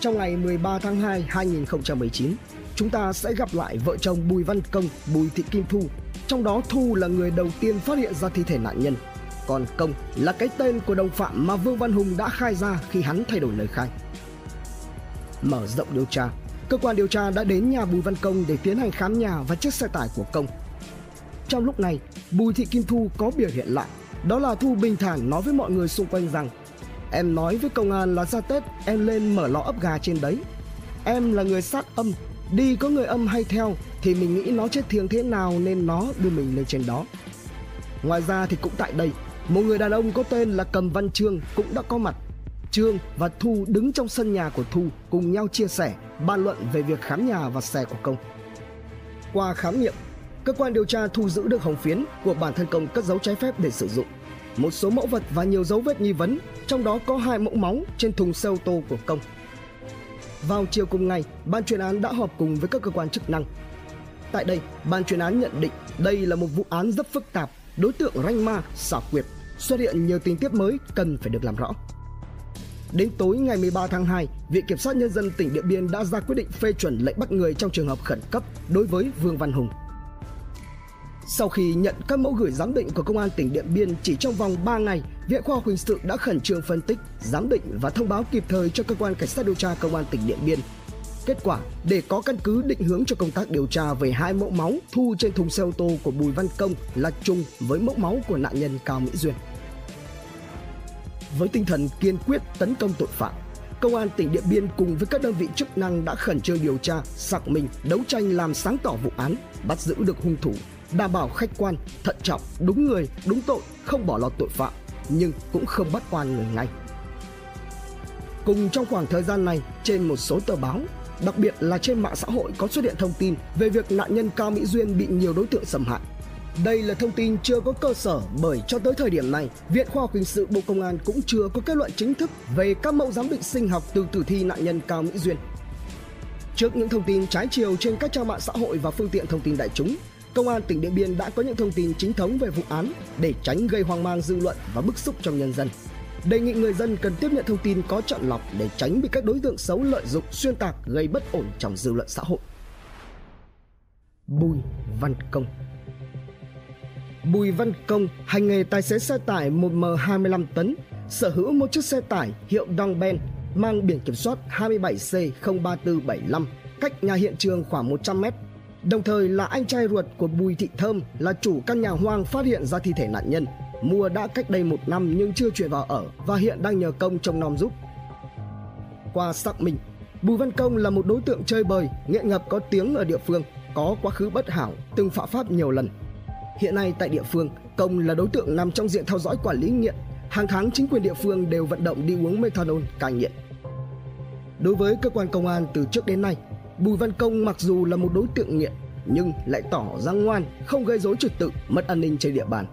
Trong ngày 13 tháng 2 2019, chúng ta sẽ gặp lại vợ chồng Bùi Văn Công, Bùi Thị Kim Thu. Trong đó Thu là người đầu tiên phát hiện ra thi thể nạn nhân, còn Công là cái tên của đồng phạm mà Vương Văn Hùng đã khai ra khi hắn thay đổi lời khai. Mở rộng điều tra, cơ quan điều tra đã đến nhà Bùi Văn Công để tiến hành khám nhà và chiếc xe tải của Công. Trong lúc này, Bùi Thị Kim Thu có biểu hiện lại, đó là Thu bình thản nói với mọi người xung quanh rằng Em nói với công an là ra Tết em lên mở lò ấp gà trên đấy. Em là người sát âm, đi có người âm hay theo thì mình nghĩ nó chết thiêng thế nào nên nó đưa mình lên trên đó. Ngoài ra thì cũng tại đây, một người đàn ông có tên là Cầm Văn Trương cũng đã có mặt Trương và Thu đứng trong sân nhà của Thu cùng nhau chia sẻ, bàn luận về việc khám nhà và xe của Công. Qua khám nghiệm, cơ quan điều tra thu giữ được hồng phiến của bản thân Công cất giấu trái phép để sử dụng. Một số mẫu vật và nhiều dấu vết nghi vấn, trong đó có hai mẫu máu trên thùng xe ô tô của Công. Vào chiều cùng ngày, ban chuyên án đã họp cùng với các cơ quan chức năng. Tại đây, ban chuyên án nhận định đây là một vụ án rất phức tạp, đối tượng ranh ma, xảo quyệt, xuất hiện nhiều tình tiết mới cần phải được làm rõ. Đến tối ngày 13 tháng 2, Viện Kiểm sát Nhân dân tỉnh Điện Biên đã ra quyết định phê chuẩn lệnh bắt người trong trường hợp khẩn cấp đối với Vương Văn Hùng. Sau khi nhận các mẫu gửi giám định của Công an tỉnh Điện Biên chỉ trong vòng 3 ngày, Viện Khoa học Hình sự đã khẩn trương phân tích, giám định và thông báo kịp thời cho Cơ quan Cảnh sát điều tra Công an tỉnh Điện Biên. Kết quả, để có căn cứ định hướng cho công tác điều tra về hai mẫu máu thu trên thùng xe ô tô của Bùi Văn Công là chung với mẫu máu của nạn nhân Cao Mỹ Duyên. Với tinh thần kiên quyết tấn công tội phạm, Công an tỉnh Điện Biên cùng với các đơn vị chức năng đã khẩn trương điều tra, xác minh, đấu tranh làm sáng tỏ vụ án, bắt giữ được hung thủ, đảm bảo khách quan, thận trọng, đúng người, đúng tội, không bỏ lọt tội phạm, nhưng cũng không bắt oan người ngay. Cùng trong khoảng thời gian này, trên một số tờ báo, đặc biệt là trên mạng xã hội có xuất hiện thông tin về việc nạn nhân Cao Mỹ Duyên bị nhiều đối tượng xâm hại đây là thông tin chưa có cơ sở bởi cho tới thời điểm này, Viện Khoa học Hình sự Bộ Công an cũng chưa có kết luận chính thức về các mẫu giám định sinh học từ tử thi nạn nhân Cao Mỹ Duyên. Trước những thông tin trái chiều trên các trang mạng xã hội và phương tiện thông tin đại chúng, Công an tỉnh Điện Biên đã có những thông tin chính thống về vụ án để tránh gây hoang mang dư luận và bức xúc trong nhân dân. Đề nghị người dân cần tiếp nhận thông tin có chọn lọc để tránh bị các đối tượng xấu lợi dụng xuyên tạc gây bất ổn trong dư luận xã hội. Bùi Văn Công Bùi Văn Công hành nghề tài xế xe tải 1M25 tấn, sở hữu một chiếc xe tải hiệu Dongben mang biển kiểm soát 27C03475 cách nhà hiện trường khoảng 100 mét. Đồng thời là anh trai ruột của Bùi Thị Thơm là chủ căn nhà hoang phát hiện ra thi thể nạn nhân. Mua đã cách đây một năm nhưng chưa chuyển vào ở và hiện đang nhờ công trông nom giúp. Qua xác minh, Bùi Văn Công là một đối tượng chơi bời, nghiện ngập có tiếng ở địa phương, có quá khứ bất hảo, từng phạm pháp nhiều lần. Hiện nay tại địa phương, Công là đối tượng nằm trong diện theo dõi quản lý nghiện. Hàng tháng chính quyền địa phương đều vận động đi uống methanol cai nghiện. Đối với cơ quan công an từ trước đến nay, Bùi Văn Công mặc dù là một đối tượng nghiện nhưng lại tỏ ra ngoan, không gây rối trật tự, mất an ninh trên địa bàn.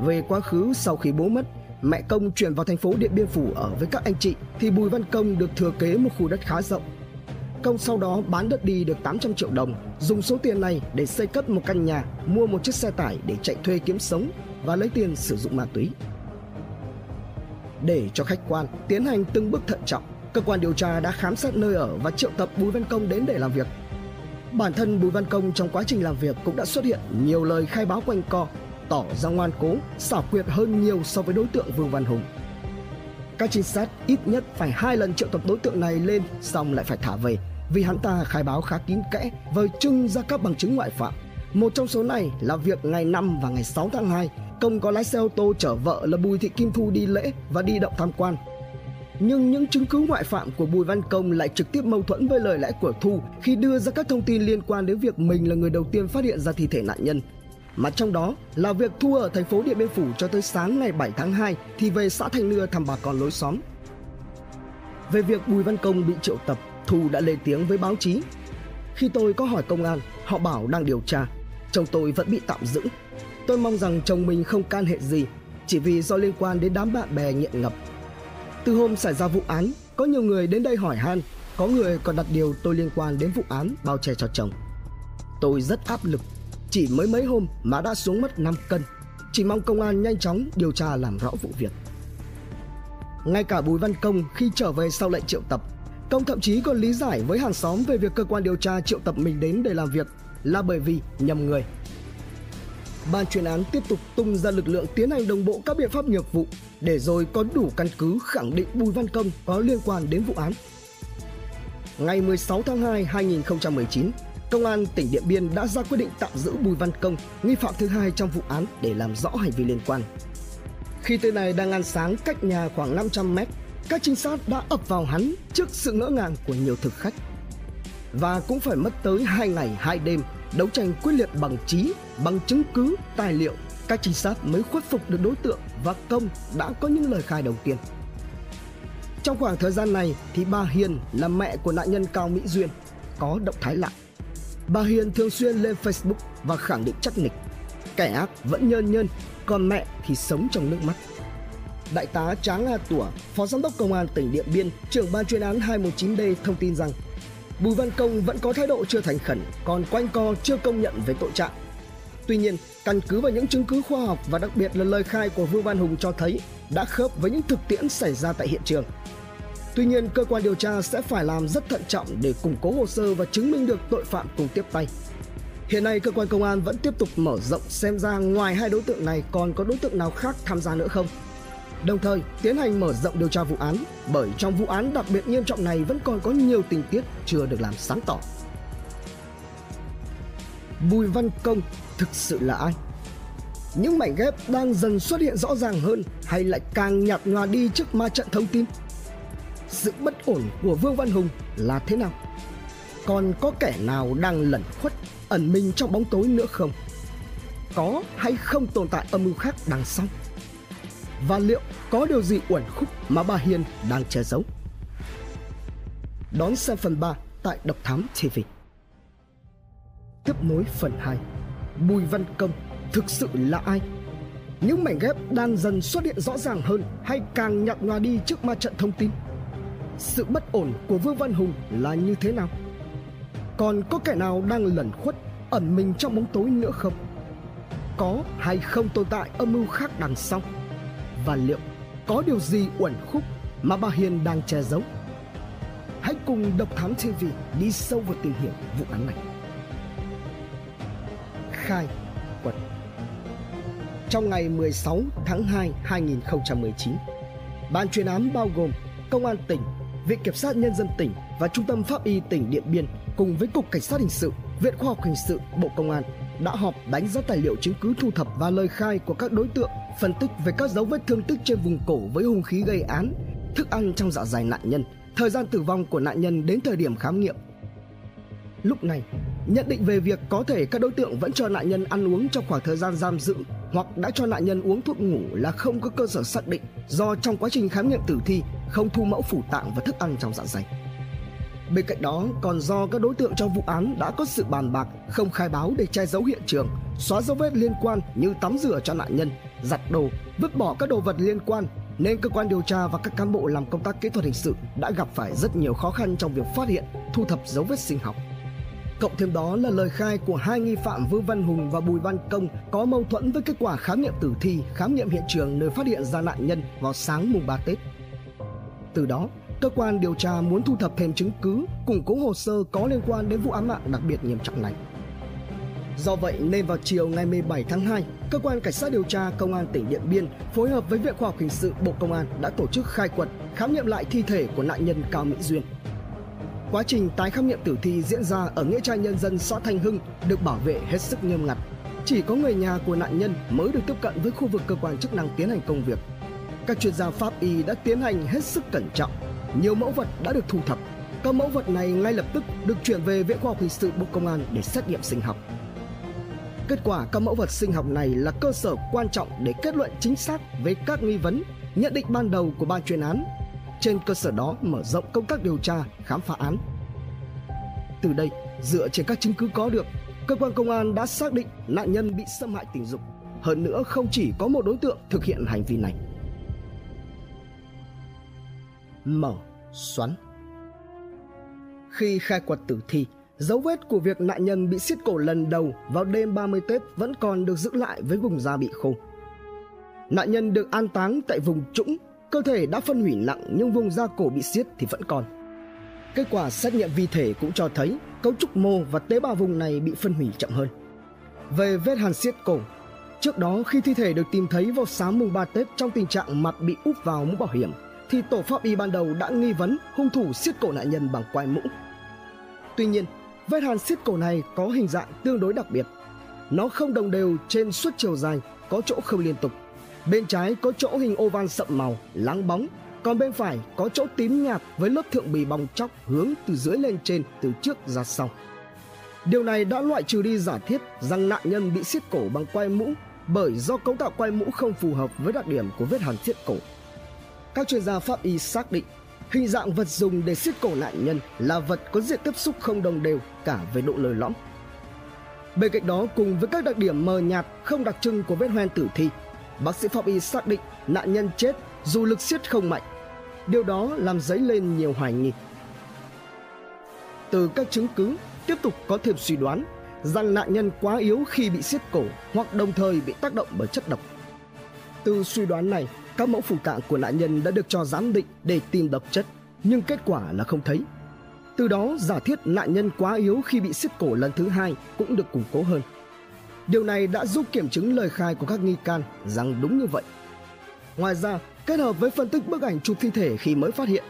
Về quá khứ sau khi bố mất, mẹ Công chuyển vào thành phố Điện Biên Phủ ở với các anh chị thì Bùi Văn Công được thừa kế một khu đất khá rộng. Công sau đó bán đất đi được 800 triệu đồng, dùng số tiền này để xây cất một căn nhà, mua một chiếc xe tải để chạy thuê kiếm sống và lấy tiền sử dụng ma túy. Để cho khách quan tiến hành từng bước thận trọng, cơ quan điều tra đã khám xét nơi ở và triệu tập Bùi Văn Công đến để làm việc. Bản thân Bùi Văn Công trong quá trình làm việc cũng đã xuất hiện nhiều lời khai báo quanh co, tỏ ra ngoan cố, xảo quyệt hơn nhiều so với đối tượng Vương Văn Hùng. Các trinh sát ít nhất phải hai lần triệu tập đối tượng này lên xong lại phải thả về vì hắn ta khai báo khá kín kẽ vời trưng ra các bằng chứng ngoại phạm. Một trong số này là việc ngày 5 và ngày 6 tháng 2 Công có lái xe ô tô chở vợ là Bùi Thị Kim Thu đi lễ và đi động tham quan. Nhưng những chứng cứ ngoại phạm của Bùi Văn Công lại trực tiếp mâu thuẫn với lời lẽ của Thu khi đưa ra các thông tin liên quan đến việc mình là người đầu tiên phát hiện ra thi thể nạn nhân. Mà trong đó là việc Thu ở thành phố Điện Biên Phủ cho tới sáng ngày 7 tháng 2 thì về xã Thanh Nưa thăm bà con lối xóm. Về việc Bùi Văn Công bị triệu tập, Thu đã lên tiếng với báo chí. Khi tôi có hỏi công an, họ bảo đang điều tra. Chồng tôi vẫn bị tạm giữ Tôi mong rằng chồng mình không can hệ gì, chỉ vì do liên quan đến đám bạn bè nghiện ngập. Từ hôm xảy ra vụ án, có nhiều người đến đây hỏi han, có người còn đặt điều tôi liên quan đến vụ án bao che cho chồng. Tôi rất áp lực, chỉ mới mấy hôm mà đã xuống mất 5 cân, chỉ mong công an nhanh chóng điều tra làm rõ vụ việc. Ngay cả Bùi Văn Công khi trở về sau lệnh triệu tập, Công thậm chí còn lý giải với hàng xóm về việc cơ quan điều tra triệu tập mình đến để làm việc là bởi vì nhầm người ban chuyên án tiếp tục tung ra lực lượng tiến hành đồng bộ các biện pháp nghiệp vụ để rồi có đủ căn cứ khẳng định Bùi Văn Công có liên quan đến vụ án. Ngày 16 tháng 2 2019, Công an tỉnh Điện Biên đã ra quyết định tạm giữ Bùi Văn Công, nghi phạm thứ hai trong vụ án để làm rõ hành vi liên quan. Khi tên này đang ăn sáng cách nhà khoảng 500 mét, các trinh sát đã ập vào hắn trước sự ngỡ ngàng của nhiều thực khách. Và cũng phải mất tới 2 ngày 2 đêm đấu tranh quyết liệt bằng trí, bằng chứng cứ, tài liệu, các trinh sát mới khuất phục được đối tượng và công đã có những lời khai đầu tiên. Trong khoảng thời gian này thì bà Hiền là mẹ của nạn nhân Cao Mỹ Duyên có động thái lạ. Bà Hiền thường xuyên lên Facebook và khẳng định chắc nịch kẻ ác vẫn nhơn nhơn, còn mẹ thì sống trong nước mắt. Đại tá Tráng A Tủa, Phó Giám đốc Công an tỉnh Điện Biên, trưởng ban chuyên án 219D thông tin rằng Bùi Văn Công vẫn có thái độ chưa thành khẩn, còn quanh co chưa công nhận về tội trạng. Tuy nhiên, căn cứ vào những chứng cứ khoa học và đặc biệt là lời khai của Vương Văn Hùng cho thấy đã khớp với những thực tiễn xảy ra tại hiện trường. Tuy nhiên, cơ quan điều tra sẽ phải làm rất thận trọng để củng cố hồ sơ và chứng minh được tội phạm cùng tiếp tay. Hiện nay, cơ quan công an vẫn tiếp tục mở rộng xem ra ngoài hai đối tượng này còn có đối tượng nào khác tham gia nữa không đồng thời tiến hành mở rộng điều tra vụ án bởi trong vụ án đặc biệt nghiêm trọng này vẫn còn có nhiều tình tiết chưa được làm sáng tỏ. Bùi Văn Công thực sự là ai? Những mảnh ghép đang dần xuất hiện rõ ràng hơn hay lại càng nhạt nhòa đi trước ma trận thông tin? Sự bất ổn của Vương Văn Hùng là thế nào? Còn có kẻ nào đang lẩn khuất, ẩn mình trong bóng tối nữa không? Có hay không tồn tại âm mưu khác đằng sau? và liệu có điều gì uẩn khúc mà bà Hiền đang che giấu. Đón xem phần 3 tại Độc Thám TV. Tiếp nối phần 2 Bùi Văn Công thực sự là ai? Những mảnh ghép đang dần xuất hiện rõ ràng hơn hay càng nhạt nhòa đi trước ma trận thông tin? Sự bất ổn của Vương Văn Hùng là như thế nào? Còn có kẻ nào đang lẩn khuất, ẩn mình trong bóng tối nữa không? Có hay không tồn tại âm mưu khác đằng sau? và liệu có điều gì uẩn khúc mà bà Hiền đang che giấu. Hãy cùng Độc Thám TV đi sâu vào tìm hiểu vụ án này. Khai quật Trong ngày 16 tháng 2 2019, Ban chuyên án bao gồm Công an tỉnh, Viện Kiểm sát Nhân dân tỉnh và Trung tâm Pháp y tỉnh Điện Biên cùng với Cục Cảnh sát Hình sự, Viện Khoa học Hình sự, Bộ Công an đã họp đánh giá tài liệu chứng cứ thu thập và lời khai của các đối tượng phân tích về các dấu vết thương tích trên vùng cổ với hung khí gây án, thức ăn trong dạ dày nạn nhân, thời gian tử vong của nạn nhân đến thời điểm khám nghiệm. Lúc này, nhận định về việc có thể các đối tượng vẫn cho nạn nhân ăn uống trong khoảng thời gian giam giữ hoặc đã cho nạn nhân uống thuốc ngủ là không có cơ sở xác định do trong quá trình khám nghiệm tử thi không thu mẫu phủ tạng và thức ăn trong dạ dày. Bên cạnh đó còn do các đối tượng trong vụ án đã có sự bàn bạc, không khai báo để che giấu hiện trường, xóa dấu vết liên quan như tắm rửa cho nạn nhân, giặt đồ, vứt bỏ các đồ vật liên quan nên cơ quan điều tra và các cán bộ làm công tác kỹ thuật hình sự đã gặp phải rất nhiều khó khăn trong việc phát hiện, thu thập dấu vết sinh học. Cộng thêm đó là lời khai của hai nghi phạm Vương Văn Hùng và Bùi Văn Công có mâu thuẫn với kết quả khám nghiệm tử thi, khám nghiệm hiện trường nơi phát hiện ra nạn nhân vào sáng mùng 3 Tết. Từ đó, cơ quan điều tra muốn thu thập thêm chứng cứ, củng cố hồ sơ có liên quan đến vụ án mạng đặc biệt nghiêm trọng này. Do vậy nên vào chiều ngày 17 tháng 2, cơ quan cảnh sát điều tra công an tỉnh Điện Biên phối hợp với Viện Khoa học Hình sự Bộ Công an đã tổ chức khai quật, khám nghiệm lại thi thể của nạn nhân Cao Mỹ Duyên. Quá trình tái khám nghiệm tử thi diễn ra ở nghĩa trang nhân dân xã Thanh Hưng được bảo vệ hết sức nghiêm ngặt. Chỉ có người nhà của nạn nhân mới được tiếp cận với khu vực cơ quan chức năng tiến hành công việc. Các chuyên gia pháp y đã tiến hành hết sức cẩn trọng. Nhiều mẫu vật đã được thu thập. Các mẫu vật này ngay lập tức được chuyển về Viện Khoa học Hình sự Bộ Công an để xét nghiệm sinh học. Kết quả các mẫu vật sinh học này là cơ sở quan trọng để kết luận chính xác về các nghi vấn, nhận định ban đầu của ban chuyên án. Trên cơ sở đó mở rộng công tác điều tra, khám phá án. Từ đây, dựa trên các chứng cứ có được, cơ quan công an đã xác định nạn nhân bị xâm hại tình dục. Hơn nữa không chỉ có một đối tượng thực hiện hành vi này. Mở xoắn Khi khai quật tử thi, Dấu vết của việc nạn nhân bị xiết cổ lần đầu vào đêm 30 Tết vẫn còn được giữ lại với vùng da bị khô. Nạn nhân được an táng tại vùng trũng, cơ thể đã phân hủy nặng nhưng vùng da cổ bị xiết thì vẫn còn. Kết quả xét nghiệm vi thể cũng cho thấy cấu trúc mô và tế bào vùng này bị phân hủy chậm hơn. Về vết hàn xiết cổ, trước đó khi thi thể được tìm thấy vào sáng mùng 3 Tết trong tình trạng mặt bị úp vào mũ bảo hiểm, thì tổ pháp y ban đầu đã nghi vấn hung thủ xiết cổ nạn nhân bằng quai mũ. Tuy nhiên, Vết hàn xiết cổ này có hình dạng tương đối đặc biệt. Nó không đồng đều trên suốt chiều dài, có chỗ không liên tục. Bên trái có chỗ hình oval sậm màu, láng bóng, còn bên phải có chỗ tím nhạt với lớp thượng bì bong chóc hướng từ dưới lên trên, từ trước ra sau. Điều này đã loại trừ đi giả thiết rằng nạn nhân bị siết cổ bằng quai mũ bởi do cấu tạo quai mũ không phù hợp với đặc điểm của vết hàn siết cổ. Các chuyên gia pháp y xác định Hình dạng vật dùng để siết cổ nạn nhân là vật có diện tiếp xúc không đồng đều cả về độ lồi lõm. Bên cạnh đó cùng với các đặc điểm mờ nhạt không đặc trưng của vết hoen tử thi, bác sĩ pháp y xác định nạn nhân chết dù lực siết không mạnh. Điều đó làm dấy lên nhiều hoài nghi. Từ các chứng cứ, tiếp tục có thêm suy đoán rằng nạn nhân quá yếu khi bị siết cổ hoặc đồng thời bị tác động bởi chất độc. Từ suy đoán này, các mẫu phủ tạng của nạn nhân đã được cho giám định để tìm độc chất, nhưng kết quả là không thấy. Từ đó giả thiết nạn nhân quá yếu khi bị siết cổ lần thứ hai cũng được củng cố hơn. Điều này đã giúp kiểm chứng lời khai của các nghi can rằng đúng như vậy. Ngoài ra, kết hợp với phân tích bức ảnh chụp thi thể khi mới phát hiện,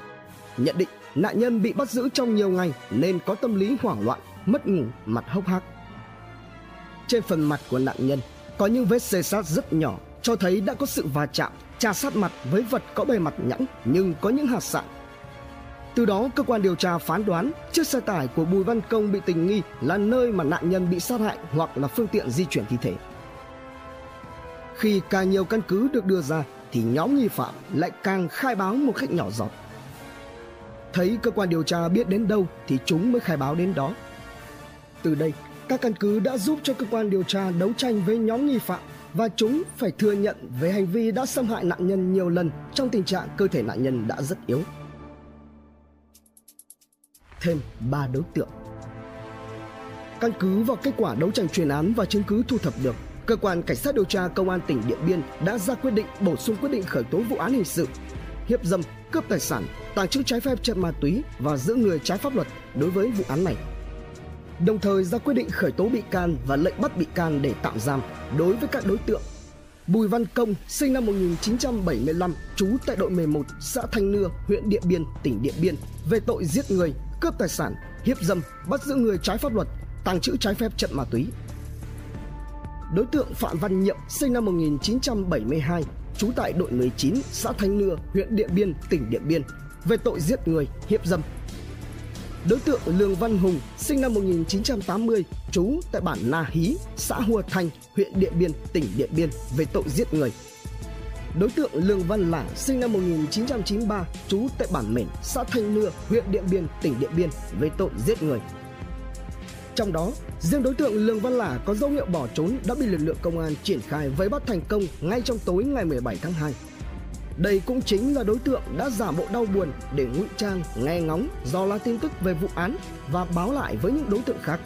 nhận định nạn nhân bị bắt giữ trong nhiều ngày nên có tâm lý hoảng loạn, mất ngủ, mặt hốc hác. Trên phần mặt của nạn nhân có những vết xê sát rất nhỏ cho thấy đã có sự va chạm trà sát mặt với vật có bề mặt nhẵn nhưng có những hạt sạn. Từ đó, cơ quan điều tra phán đoán chiếc xe tải của Bùi Văn Công bị tình nghi là nơi mà nạn nhân bị sát hại hoặc là phương tiện di chuyển thi thể. Khi càng nhiều căn cứ được đưa ra thì nhóm nghi phạm lại càng khai báo một cách nhỏ giọt. Thấy cơ quan điều tra biết đến đâu thì chúng mới khai báo đến đó. Từ đây, các căn cứ đã giúp cho cơ quan điều tra đấu tranh với nhóm nghi phạm và chúng phải thừa nhận về hành vi đã xâm hại nạn nhân nhiều lần trong tình trạng cơ thể nạn nhân đã rất yếu. Thêm 3 đối tượng. Căn cứ vào kết quả đấu tranh chuyên án và chứng cứ thu thập được, cơ quan cảnh sát điều tra công an tỉnh Điện Biên đã ra quyết định bổ sung quyết định khởi tố vụ án hình sự hiếp dâm, cướp tài sản, tàng trữ trái phép chất ma túy và giữ người trái pháp luật đối với vụ án này. Đồng thời ra quyết định khởi tố bị can và lệnh bắt bị can để tạm giam đối với các đối tượng. Bùi Văn Công, sinh năm 1975, trú tại đội 11, xã Thanh Nưa, huyện Điện Biên, tỉnh Điện Biên, về tội giết người, cướp tài sản, hiếp dâm, bắt giữ người trái pháp luật, tàng trữ trái phép chất ma túy. Đối tượng Phạm Văn Nhiệm, sinh năm 1972, trú tại đội 19, xã Thanh Nưa, huyện Điện Biên, tỉnh Điện Biên, về tội giết người, hiếp dâm, Đối tượng Lương Văn Hùng, sinh năm 1980, trú tại bản Na Hí, xã Hùa Thanh, huyện Điện Biên, tỉnh Điện Biên về tội giết người đối tượng Lương Văn Lảng sinh năm 1993, trú tại bản Mển, xã Thanh Nưa, huyện Điện Biên, tỉnh Điện Biên về tội giết người. Trong đó, riêng đối tượng Lương Văn Lả có dấu hiệu bỏ trốn đã bị lực lượng công an triển khai vây bắt thành công ngay trong tối ngày 17 tháng 2. Đây cũng chính là đối tượng đã giả bộ đau buồn để ngụy trang, nghe ngóng, do la tin tức về vụ án và báo lại với những đối tượng khác.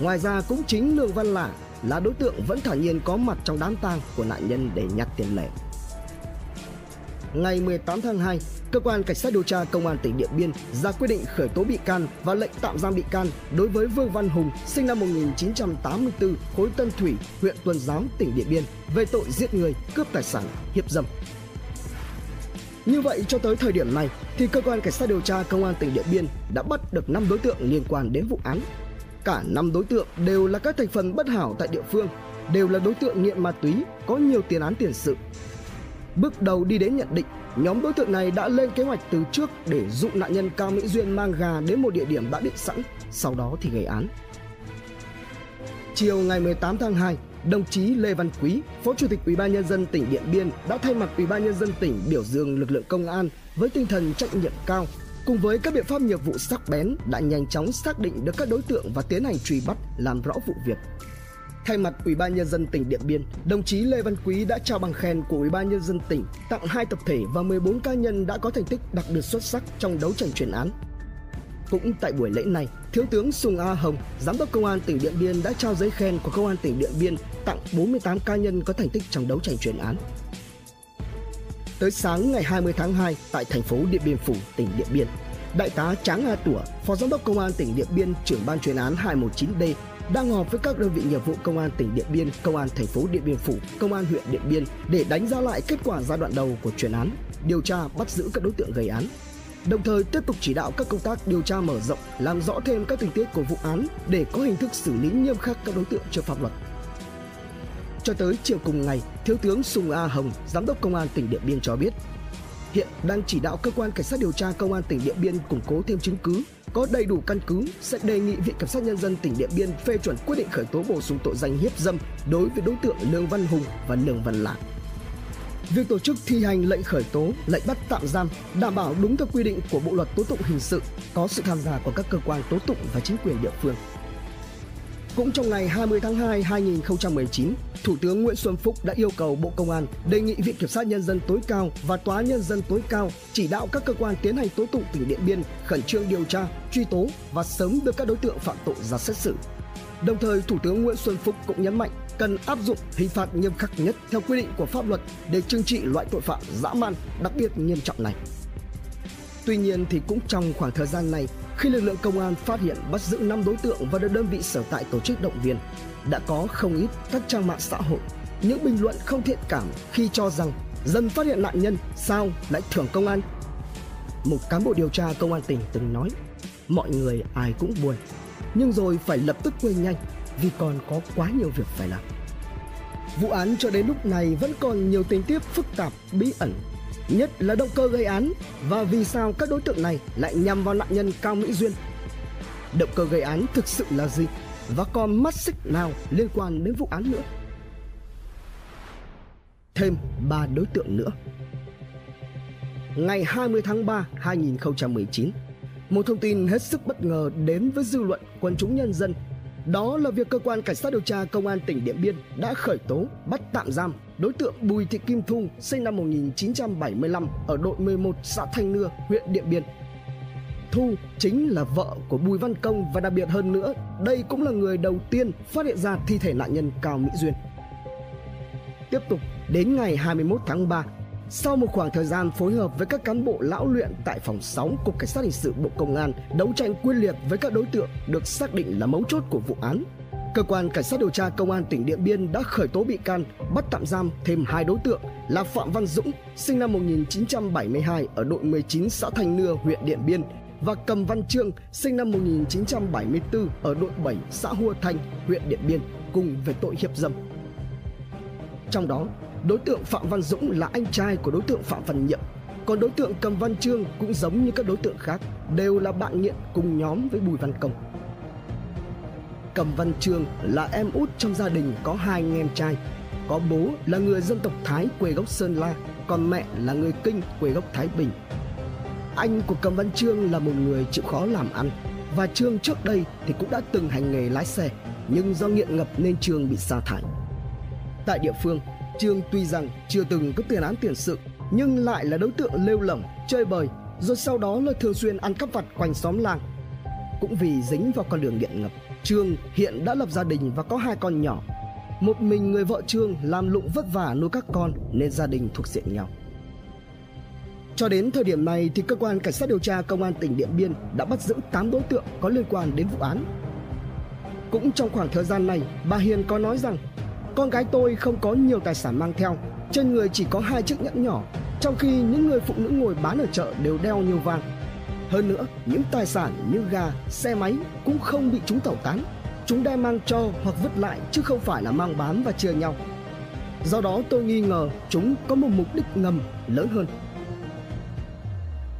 Ngoài ra cũng chính Lương Văn Lả là đối tượng vẫn thản nhiên có mặt trong đám tang của nạn nhân để nhặt tiền lẻ. Ngày 18 tháng 2, cơ quan cảnh sát điều tra công an tỉnh Điện Biên ra quyết định khởi tố bị can và lệnh tạm giam bị can đối với Vương Văn Hùng, sinh năm 1984, khối Tân Thủy, huyện Tuần Giáo, tỉnh Điện Biên về tội giết người, cướp tài sản, hiếp dâm. Như vậy cho tới thời điểm này thì cơ quan cảnh sát điều tra công an tỉnh Điện Biên đã bắt được 5 đối tượng liên quan đến vụ án. Cả 5 đối tượng đều là các thành phần bất hảo tại địa phương, đều là đối tượng nghiện ma túy, có nhiều tiền án tiền sự. Bước đầu đi đến nhận định, nhóm đối tượng này đã lên kế hoạch từ trước để dụ nạn nhân Cao Mỹ Duyên mang gà đến một địa điểm đã định sẵn, sau đó thì gây án. Chiều ngày 18 tháng 2, đồng chí Lê Văn Quý, Phó Chủ tịch Ủy ban nhân dân tỉnh Điện Biên đã thay mặt Ủy ban nhân dân tỉnh biểu dương lực lượng công an với tinh thần trách nhiệm cao cùng với các biện pháp nghiệp vụ sắc bén đã nhanh chóng xác định được các đối tượng và tiến hành truy bắt làm rõ vụ việc. Thay mặt Ủy ban nhân dân tỉnh Điện Biên, đồng chí Lê Văn Quý đã trao bằng khen của Ủy ban nhân dân tỉnh tặng hai tập thể và 14 cá nhân đã có thành tích đặc biệt xuất sắc trong đấu tranh chuyên án. Cũng tại buổi lễ này, Thiếu tướng Sùng A Hồng, Giám đốc Công an tỉnh Điện Biên đã trao giấy khen của Công an tỉnh Điện Biên tặng 48 cá nhân có thành tích trong đấu tranh chuyên án. Tới sáng ngày 20 tháng 2 tại thành phố Điện Biên Phủ, tỉnh Điện Biên, Đại tá Tráng A Tủa, Phó Giám đốc Công an tỉnh Điện Biên, trưởng ban chuyên án 219D đang họp với các đơn vị nghiệp vụ Công an tỉnh Điện Biên, Công an thành phố Điện Biên Phủ, Công an huyện Điện Biên để đánh giá lại kết quả giai đoạn đầu của chuyên án, điều tra bắt giữ các đối tượng gây án, đồng thời tiếp tục chỉ đạo các công tác điều tra mở rộng, làm rõ thêm các tình tiết của vụ án để có hình thức xử lý nghiêm khắc các đối tượng trước pháp luật. Cho tới chiều cùng ngày, Thiếu tướng Sùng A Hồng, Giám đốc Công an tỉnh Điện Biên cho biết, hiện đang chỉ đạo cơ quan cảnh sát điều tra Công an tỉnh Điện Biên củng cố thêm chứng cứ, có đầy đủ căn cứ sẽ đề nghị Viện Kiểm sát Nhân dân tỉnh Điện Biên phê chuẩn quyết định khởi tố bổ sung tội danh hiếp dâm đối với đối tượng Lương Văn Hùng và Lương Văn Lạc. Việc tổ chức thi hành lệnh khởi tố, lệnh bắt tạm giam đảm bảo đúng theo quy định của Bộ luật tố tụng hình sự, có sự tham gia của các cơ quan tố tụng và chính quyền địa phương. Cũng trong ngày 20 tháng 2 2019, Thủ tướng Nguyễn Xuân Phúc đã yêu cầu Bộ Công an đề nghị Viện Kiểm sát Nhân dân tối cao và Tòa Nhân dân tối cao chỉ đạo các cơ quan tiến hành tố tụng tỉnh Điện Biên khẩn trương điều tra, truy tố và sớm đưa các đối tượng phạm tội ra xét xử. Đồng thời, Thủ tướng Nguyễn Xuân Phúc cũng nhấn mạnh cần áp dụng hình phạt nghiêm khắc nhất theo quy định của pháp luật để trừng trị loại tội phạm dã man đặc biệt nghiêm trọng này. Tuy nhiên thì cũng trong khoảng thời gian này, khi lực lượng công an phát hiện bắt giữ 5 đối tượng và được đơn vị sở tại tổ chức động viên, đã có không ít các trang mạng xã hội những bình luận không thiện cảm khi cho rằng dân phát hiện nạn nhân sao lại thưởng công an. Một cán bộ điều tra công an tỉnh từng nói, mọi người ai cũng buồn, nhưng rồi phải lập tức quên nhanh vì còn có quá nhiều việc phải làm. Vụ án cho đến lúc này vẫn còn nhiều tình tiết phức tạp, bí ẩn, nhất là động cơ gây án và vì sao các đối tượng này lại nhằm vào nạn nhân Cao Mỹ Duyên. Động cơ gây án thực sự là gì và còn mắt xích nào liên quan đến vụ án nữa? Thêm 3 đối tượng nữa. Ngày 20 tháng 3 2019, một thông tin hết sức bất ngờ đến với dư luận quần chúng nhân dân đó là việc cơ quan cảnh sát điều tra công an tỉnh Điện Biên đã khởi tố, bắt tạm giam đối tượng Bùi Thị Kim Thu sinh năm 1975 ở đội 11 xã Thanh Nưa, huyện Điện Biên. Thu chính là vợ của Bùi Văn Công và đặc biệt hơn nữa, đây cũng là người đầu tiên phát hiện ra thi thể nạn nhân Cao Mỹ Duyên. Tiếp tục, đến ngày 21 tháng 3, sau một khoảng thời gian phối hợp với các cán bộ lão luyện tại phòng 6 Cục Cảnh sát Hình sự Bộ Công an đấu tranh quyết liệt với các đối tượng được xác định là mấu chốt của vụ án, Cơ quan Cảnh sát điều tra Công an tỉnh Điện Biên đã khởi tố bị can, bắt tạm giam thêm hai đối tượng là Phạm Văn Dũng, sinh năm 1972 ở đội 19 xã Thanh Nưa, huyện Điện Biên và Cầm Văn Trương, sinh năm 1974 ở đội 7 xã Hua Thanh, huyện Điện Biên cùng về tội hiếp dâm. Trong đó, Đối tượng Phạm Văn Dũng là anh trai của đối tượng Phạm Văn Nhiệm Còn đối tượng Cầm Văn Trương cũng giống như các đối tượng khác Đều là bạn nghiện cùng nhóm với Bùi Văn Công Cầm Văn Trương là em út trong gia đình có hai anh em trai có bố là người dân tộc Thái quê gốc Sơn La, còn mẹ là người Kinh quê gốc Thái Bình. Anh của Cầm Văn Trương là một người chịu khó làm ăn và Trương trước đây thì cũng đã từng hành nghề lái xe, nhưng do nghiện ngập nên Trương bị sa thải. Tại địa phương, Trương tuy rằng chưa từng có tiền án tiền sự nhưng lại là đối tượng lêu lỏng, chơi bời, rồi sau đó là thường xuyên ăn cắp vặt quanh xóm làng. Cũng vì dính vào con đường nghiện ngập, Trương hiện đã lập gia đình và có hai con nhỏ. Một mình người vợ Trương làm lụng vất vả nuôi các con nên gia đình thuộc diện nghèo. Cho đến thời điểm này thì cơ quan cảnh sát điều tra công an tỉnh Điện Biên đã bắt giữ 8 đối tượng có liên quan đến vụ án. Cũng trong khoảng thời gian này, bà Hiền có nói rằng con gái tôi không có nhiều tài sản mang theo, trên người chỉ có hai chiếc nhẫn nhỏ, trong khi những người phụ nữ ngồi bán ở chợ đều đeo nhiều vàng. Hơn nữa, những tài sản như gà, xe máy cũng không bị chúng tẩu tán. Chúng đem mang cho hoặc vứt lại chứ không phải là mang bán và chia nhau. Do đó tôi nghi ngờ chúng có một mục đích ngầm lớn hơn.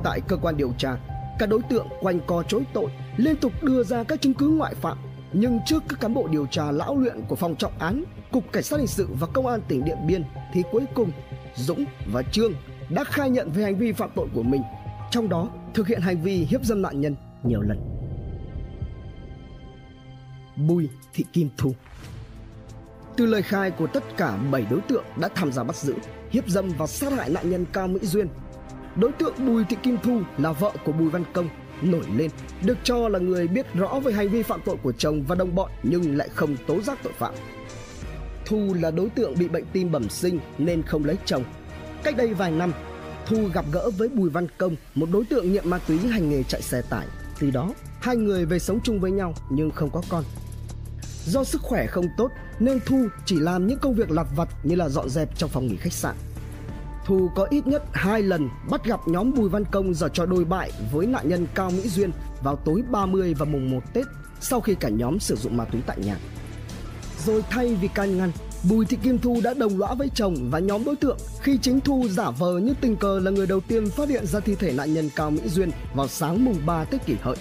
Tại cơ quan điều tra, các đối tượng quanh co chối tội liên tục đưa ra các chứng cứ ngoại phạm nhưng trước các cán bộ điều tra lão luyện của phòng trọng án, cục cảnh sát hình sự và công an tỉnh điện biên thì cuối cùng dũng và trương đã khai nhận về hành vi phạm tội của mình, trong đó thực hiện hành vi hiếp dâm nạn nhân nhiều lần. Bùi thị kim thu. Từ lời khai của tất cả 7 đối tượng đã tham gia bắt giữ, hiếp dâm và sát hại nạn nhân cao mỹ duyên, đối tượng bùi thị kim thu là vợ của bùi văn công nổi lên, được cho là người biết rõ về hành vi phạm tội của chồng và đồng bọn nhưng lại không tố giác tội phạm. Thu là đối tượng bị bệnh tim bẩm sinh nên không lấy chồng. Cách đây vài năm, thu gặp gỡ với bùi văn công, một đối tượng nghiện ma túy hành nghề chạy xe tải. Từ đó, hai người về sống chung với nhau nhưng không có con. Do sức khỏe không tốt nên thu chỉ làm những công việc lặt vặt như là dọn dẹp trong phòng nghỉ khách sạn. Thu có ít nhất hai lần bắt gặp nhóm Bùi Văn Công giờ trò đôi bại với nạn nhân Cao Mỹ Duyên vào tối 30 và mùng 1 Tết sau khi cả nhóm sử dụng ma túy tại nhà. Rồi thay vì can ngăn, Bùi Thị Kim Thu đã đồng lõa với chồng và nhóm đối tượng khi chính Thu giả vờ như tình cờ là người đầu tiên phát hiện ra thi thể nạn nhân Cao Mỹ Duyên vào sáng mùng 3 Tết kỷ hợi.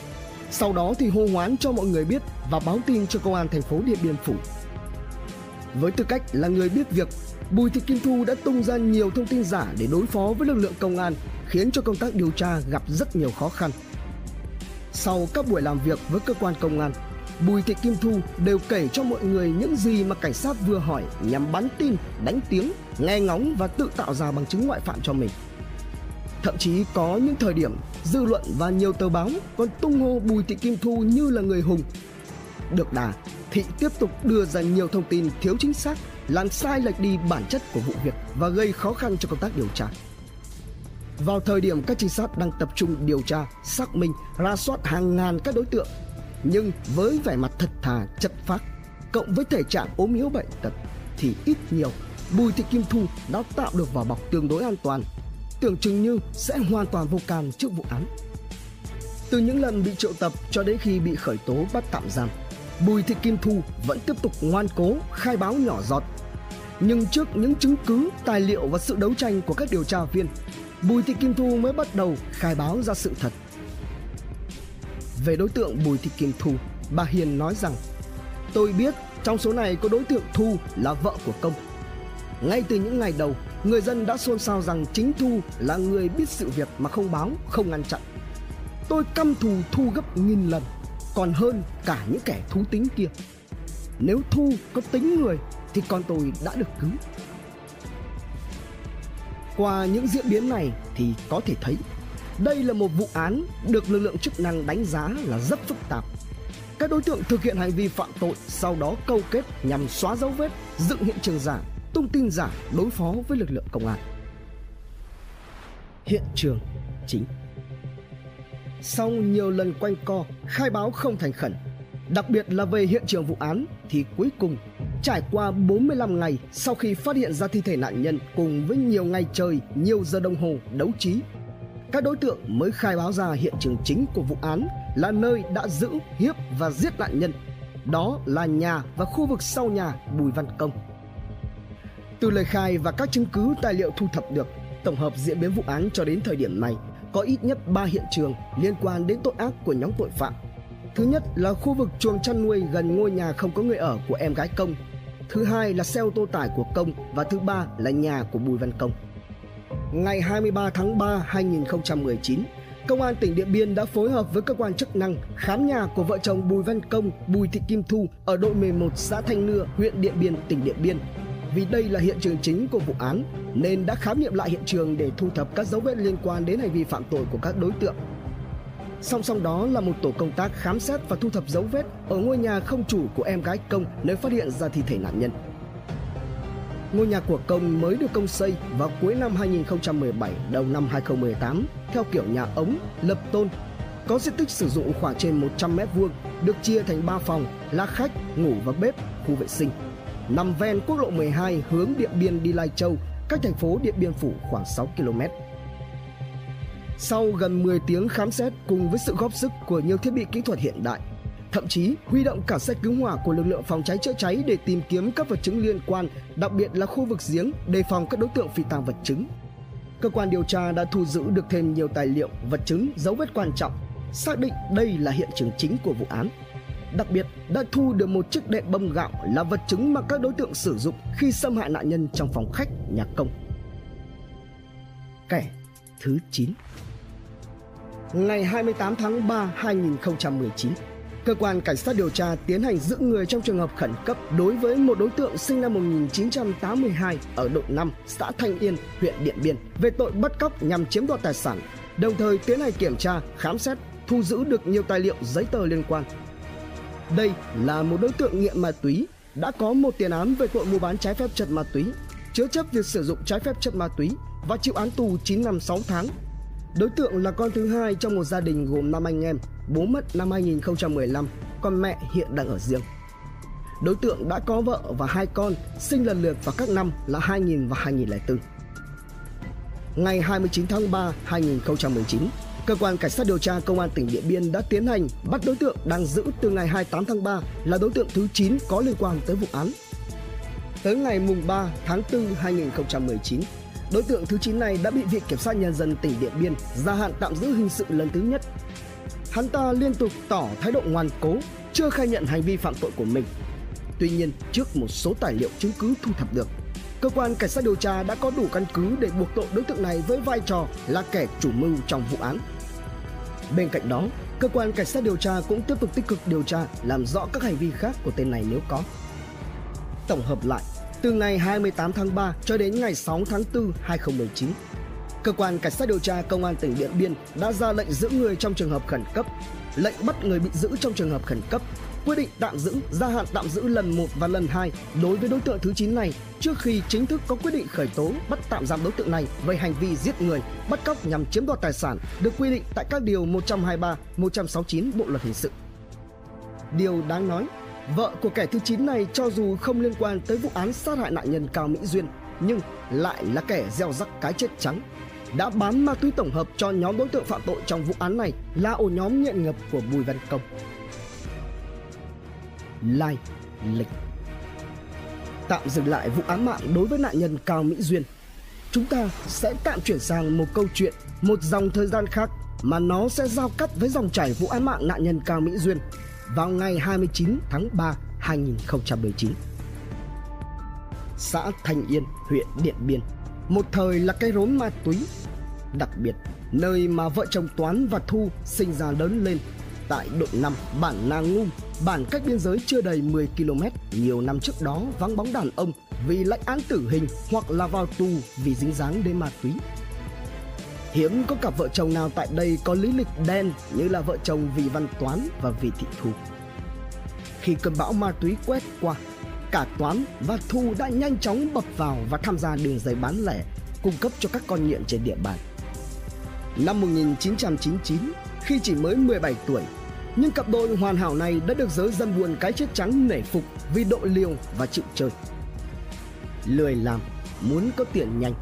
Sau đó thì hô hoán cho mọi người biết và báo tin cho công an thành phố Điện Biên Phủ. Với tư cách là người biết việc Bùi Thị Kim Thu đã tung ra nhiều thông tin giả để đối phó với lực lượng công an, khiến cho công tác điều tra gặp rất nhiều khó khăn. Sau các buổi làm việc với cơ quan công an, Bùi Thị Kim Thu đều kể cho mọi người những gì mà cảnh sát vừa hỏi nhằm bắn tin, đánh tiếng, nghe ngóng và tự tạo ra bằng chứng ngoại phạm cho mình. Thậm chí có những thời điểm dư luận và nhiều tờ báo còn tung hô Bùi Thị Kim Thu như là người hùng. Được đà, Thị tiếp tục đưa ra nhiều thông tin thiếu chính xác làm sai lệch đi bản chất của vụ việc và gây khó khăn cho công tác điều tra. Vào thời điểm các trinh sát đang tập trung điều tra, xác minh, ra soát hàng ngàn các đối tượng, nhưng với vẻ mặt thật thà, chất phác, cộng với thể trạng ốm yếu bệnh tật, thì ít nhiều Bùi Thị Kim Thu đã tạo được vỏ bọc tương đối an toàn, tưởng chừng như sẽ hoàn toàn vô can trước vụ án. Từ những lần bị triệu tập cho đến khi bị khởi tố bắt tạm giam, Bùi Thị Kim Thu vẫn tiếp tục ngoan cố khai báo nhỏ giọt. Nhưng trước những chứng cứ, tài liệu và sự đấu tranh của các điều tra viên, Bùi Thị Kim Thu mới bắt đầu khai báo ra sự thật. Về đối tượng Bùi Thị Kim Thu, bà Hiền nói rằng Tôi biết trong số này có đối tượng Thu là vợ của Công. Ngay từ những ngày đầu, người dân đã xôn xao rằng chính Thu là người biết sự việc mà không báo, không ngăn chặn. Tôi căm thù Thu gấp nghìn lần còn hơn cả những kẻ thú tính kia. Nếu thu có tính người, thì con tôi đã được cứu. Qua những diễn biến này thì có thể thấy, đây là một vụ án được lực lượng chức năng đánh giá là rất phức tạp. Các đối tượng thực hiện hành vi phạm tội sau đó câu kết nhằm xóa dấu vết, dựng hiện trường giả, tung tin giả đối phó với lực lượng công an. Hiện trường chính sau nhiều lần quanh co, khai báo không thành khẩn, đặc biệt là về hiện trường vụ án thì cuối cùng trải qua 45 ngày sau khi phát hiện ra thi thể nạn nhân cùng với nhiều ngày trời, nhiều giờ đồng hồ đấu trí, các đối tượng mới khai báo ra hiện trường chính của vụ án là nơi đã giữ, hiếp và giết nạn nhân. Đó là nhà và khu vực sau nhà Bùi Văn Công. Từ lời khai và các chứng cứ tài liệu thu thập được, tổng hợp diễn biến vụ án cho đến thời điểm này có ít nhất 3 hiện trường liên quan đến tội ác của nhóm tội phạm. Thứ nhất là khu vực chuồng chăn nuôi gần ngôi nhà không có người ở của em gái công. thứ hai là xe ô tô tải của Công và thứ ba là nhà của Bùi Văn Công. Ngày 23 tháng 3 2019, Công an tỉnh Điện Biên đã phối hợp với cơ quan chức năng khám nhà của vợ chồng Bùi Văn Công, Bùi Thị Kim Thu ở đội 11 xã Thanh Nưa, huyện Điện Biên, tỉnh Điện Biên. Vì đây là hiện trường chính của vụ án nên đã khám nghiệm lại hiện trường để thu thập các dấu vết liên quan đến hành vi phạm tội của các đối tượng. Song song đó là một tổ công tác khám xét và thu thập dấu vết ở ngôi nhà không chủ của em gái Công nơi phát hiện ra thi thể nạn nhân. Ngôi nhà của Công mới được công xây vào cuối năm 2017, đầu năm 2018 theo kiểu nhà ống, lập tôn, có diện tích sử dụng khoảng trên 100 mét vuông, được chia thành 3 phòng là khách, ngủ và bếp, khu vệ sinh. Nằm ven quốc lộ 12 hướng Điện Biên đi Lai Châu, cách thành phố Điện Biên Phủ khoảng 6 km. Sau gần 10 tiếng khám xét cùng với sự góp sức của nhiều thiết bị kỹ thuật hiện đại, thậm chí huy động cả xe cứu hỏa của lực lượng phòng cháy chữa cháy để tìm kiếm các vật chứng liên quan, đặc biệt là khu vực giếng đề phòng các đối tượng phi tang vật chứng. Cơ quan điều tra đã thu giữ được thêm nhiều tài liệu, vật chứng, dấu vết quan trọng, xác định đây là hiện trường chính của vụ án. Đặc biệt đã thu được một chiếc đệm bông gạo là vật chứng mà các đối tượng sử dụng khi xâm hại nạn nhân trong phòng khách nhà công. Kẻ thứ 9 Ngày 28 tháng 3 2019, cơ quan cảnh sát điều tra tiến hành giữ người trong trường hợp khẩn cấp đối với một đối tượng sinh năm 1982 ở đội 5, xã Thanh Yên, huyện Điện Biên về tội bắt cóc nhằm chiếm đoạt tài sản, đồng thời tiến hành kiểm tra, khám xét, thu giữ được nhiều tài liệu giấy tờ liên quan. Đây là một đối tượng nghiện ma túy đã có một tiền án về tội mua bán trái phép chất ma túy, chứa chấp việc sử dụng trái phép chất ma túy và chịu án tù 9 năm 6 tháng Đối tượng là con thứ hai trong một gia đình gồm 5 anh em, bố mất năm 2015, còn mẹ hiện đang ở riêng. Đối tượng đã có vợ và hai con, sinh lần lượt vào các năm là 2000 và 2004. Ngày 29 tháng 3 2019, cơ quan cảnh sát điều tra công an tỉnh Điện Biên đã tiến hành bắt đối tượng đang giữ từ ngày 28 tháng 3 là đối tượng thứ 9 có liên quan tới vụ án. Tới ngày mùng 3 tháng 4 2019, Đối tượng thứ 9 này đã bị Viện Kiểm sát Nhân dân tỉnh Điện Biên gia hạn tạm giữ hình sự lần thứ nhất. Hắn ta liên tục tỏ thái độ ngoan cố, chưa khai nhận hành vi phạm tội của mình. Tuy nhiên, trước một số tài liệu chứng cứ thu thập được, cơ quan cảnh sát điều tra đã có đủ căn cứ để buộc tội đối tượng này với vai trò là kẻ chủ mưu trong vụ án. Bên cạnh đó, cơ quan cảnh sát điều tra cũng tiếp tục tích cực điều tra làm rõ các hành vi khác của tên này nếu có. Tổng hợp lại, từ ngày 28 tháng 3 cho đến ngày 6 tháng 4 2019. Cơ quan Cảnh sát điều tra Công an tỉnh Điện Biên đã ra lệnh giữ người trong trường hợp khẩn cấp, lệnh bắt người bị giữ trong trường hợp khẩn cấp, quyết định tạm giữ, gia hạn tạm giữ lần 1 và lần 2 đối với đối tượng thứ 9 này trước khi chính thức có quyết định khởi tố bắt tạm giam đối tượng này về hành vi giết người, bắt cóc nhằm chiếm đoạt tài sản được quy định tại các điều 123, 169 Bộ luật hình sự. Điều đáng nói Vợ của kẻ thứ 9 này cho dù không liên quan tới vụ án sát hại nạn nhân Cao Mỹ Duyên nhưng lại là kẻ gieo rắc cái chết trắng đã bán ma túy tổng hợp cho nhóm đối tượng phạm tội trong vụ án này là ổ nhóm nghiện ngập của Bùi Văn Công. Lai lịch Tạm dừng lại vụ án mạng đối với nạn nhân Cao Mỹ Duyên Chúng ta sẽ tạm chuyển sang một câu chuyện, một dòng thời gian khác mà nó sẽ giao cắt với dòng chảy vụ án mạng nạn nhân Cao Mỹ Duyên vào ngày 29 tháng 3 2019. Xã Thanh Yên, huyện Điện Biên, một thời là cây rốn ma túy. Đặc biệt, nơi mà vợ chồng Toán và Thu sinh ra lớn lên tại đội 5 bản Na Ngum, bản cách biên giới chưa đầy 10 km nhiều năm trước đó vắng bóng đàn ông vì lãnh án tử hình hoặc là vào tù vì dính dáng đến ma túy. Hiếm có cặp vợ chồng nào tại đây có lý lịch đen như là vợ chồng Vì Văn Toán và Vì Thị Thu. Khi cơn bão ma túy quét qua, cả Toán và Thu đã nhanh chóng bập vào và tham gia đường dây bán lẻ cung cấp cho các con nghiện trên địa bàn. Năm 1999, khi chỉ mới 17 tuổi, nhưng cặp đôi hoàn hảo này đã được giới dân buồn cái chết trắng nể phục vì độ liều và chịu chơi. Lười làm, muốn có tiền nhanh.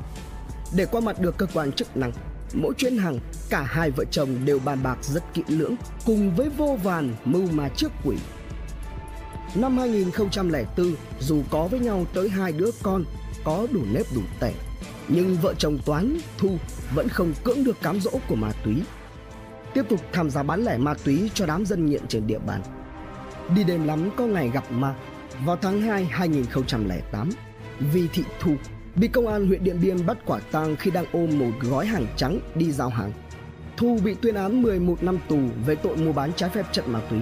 Để qua mặt được cơ quan chức năng, Mỗi chuyến hàng, cả hai vợ chồng đều bàn bạc rất kỹ lưỡng cùng với vô vàn mưu mà trước quỷ. Năm 2004, dù có với nhau tới hai đứa con, có đủ nếp đủ tẻ, nhưng vợ chồng Toán, Thu vẫn không cưỡng được cám dỗ của ma túy. Tiếp tục tham gia bán lẻ ma túy cho đám dân nghiện trên địa bàn. Đi đêm lắm có ngày gặp ma, vào tháng 2 2008, Vi Thị Thu bị công an huyện Điện Biên bắt quả tang khi đang ôm một gói hàng trắng đi giao hàng. Thu bị tuyên án 11 năm tù về tội mua bán trái phép chất ma túy.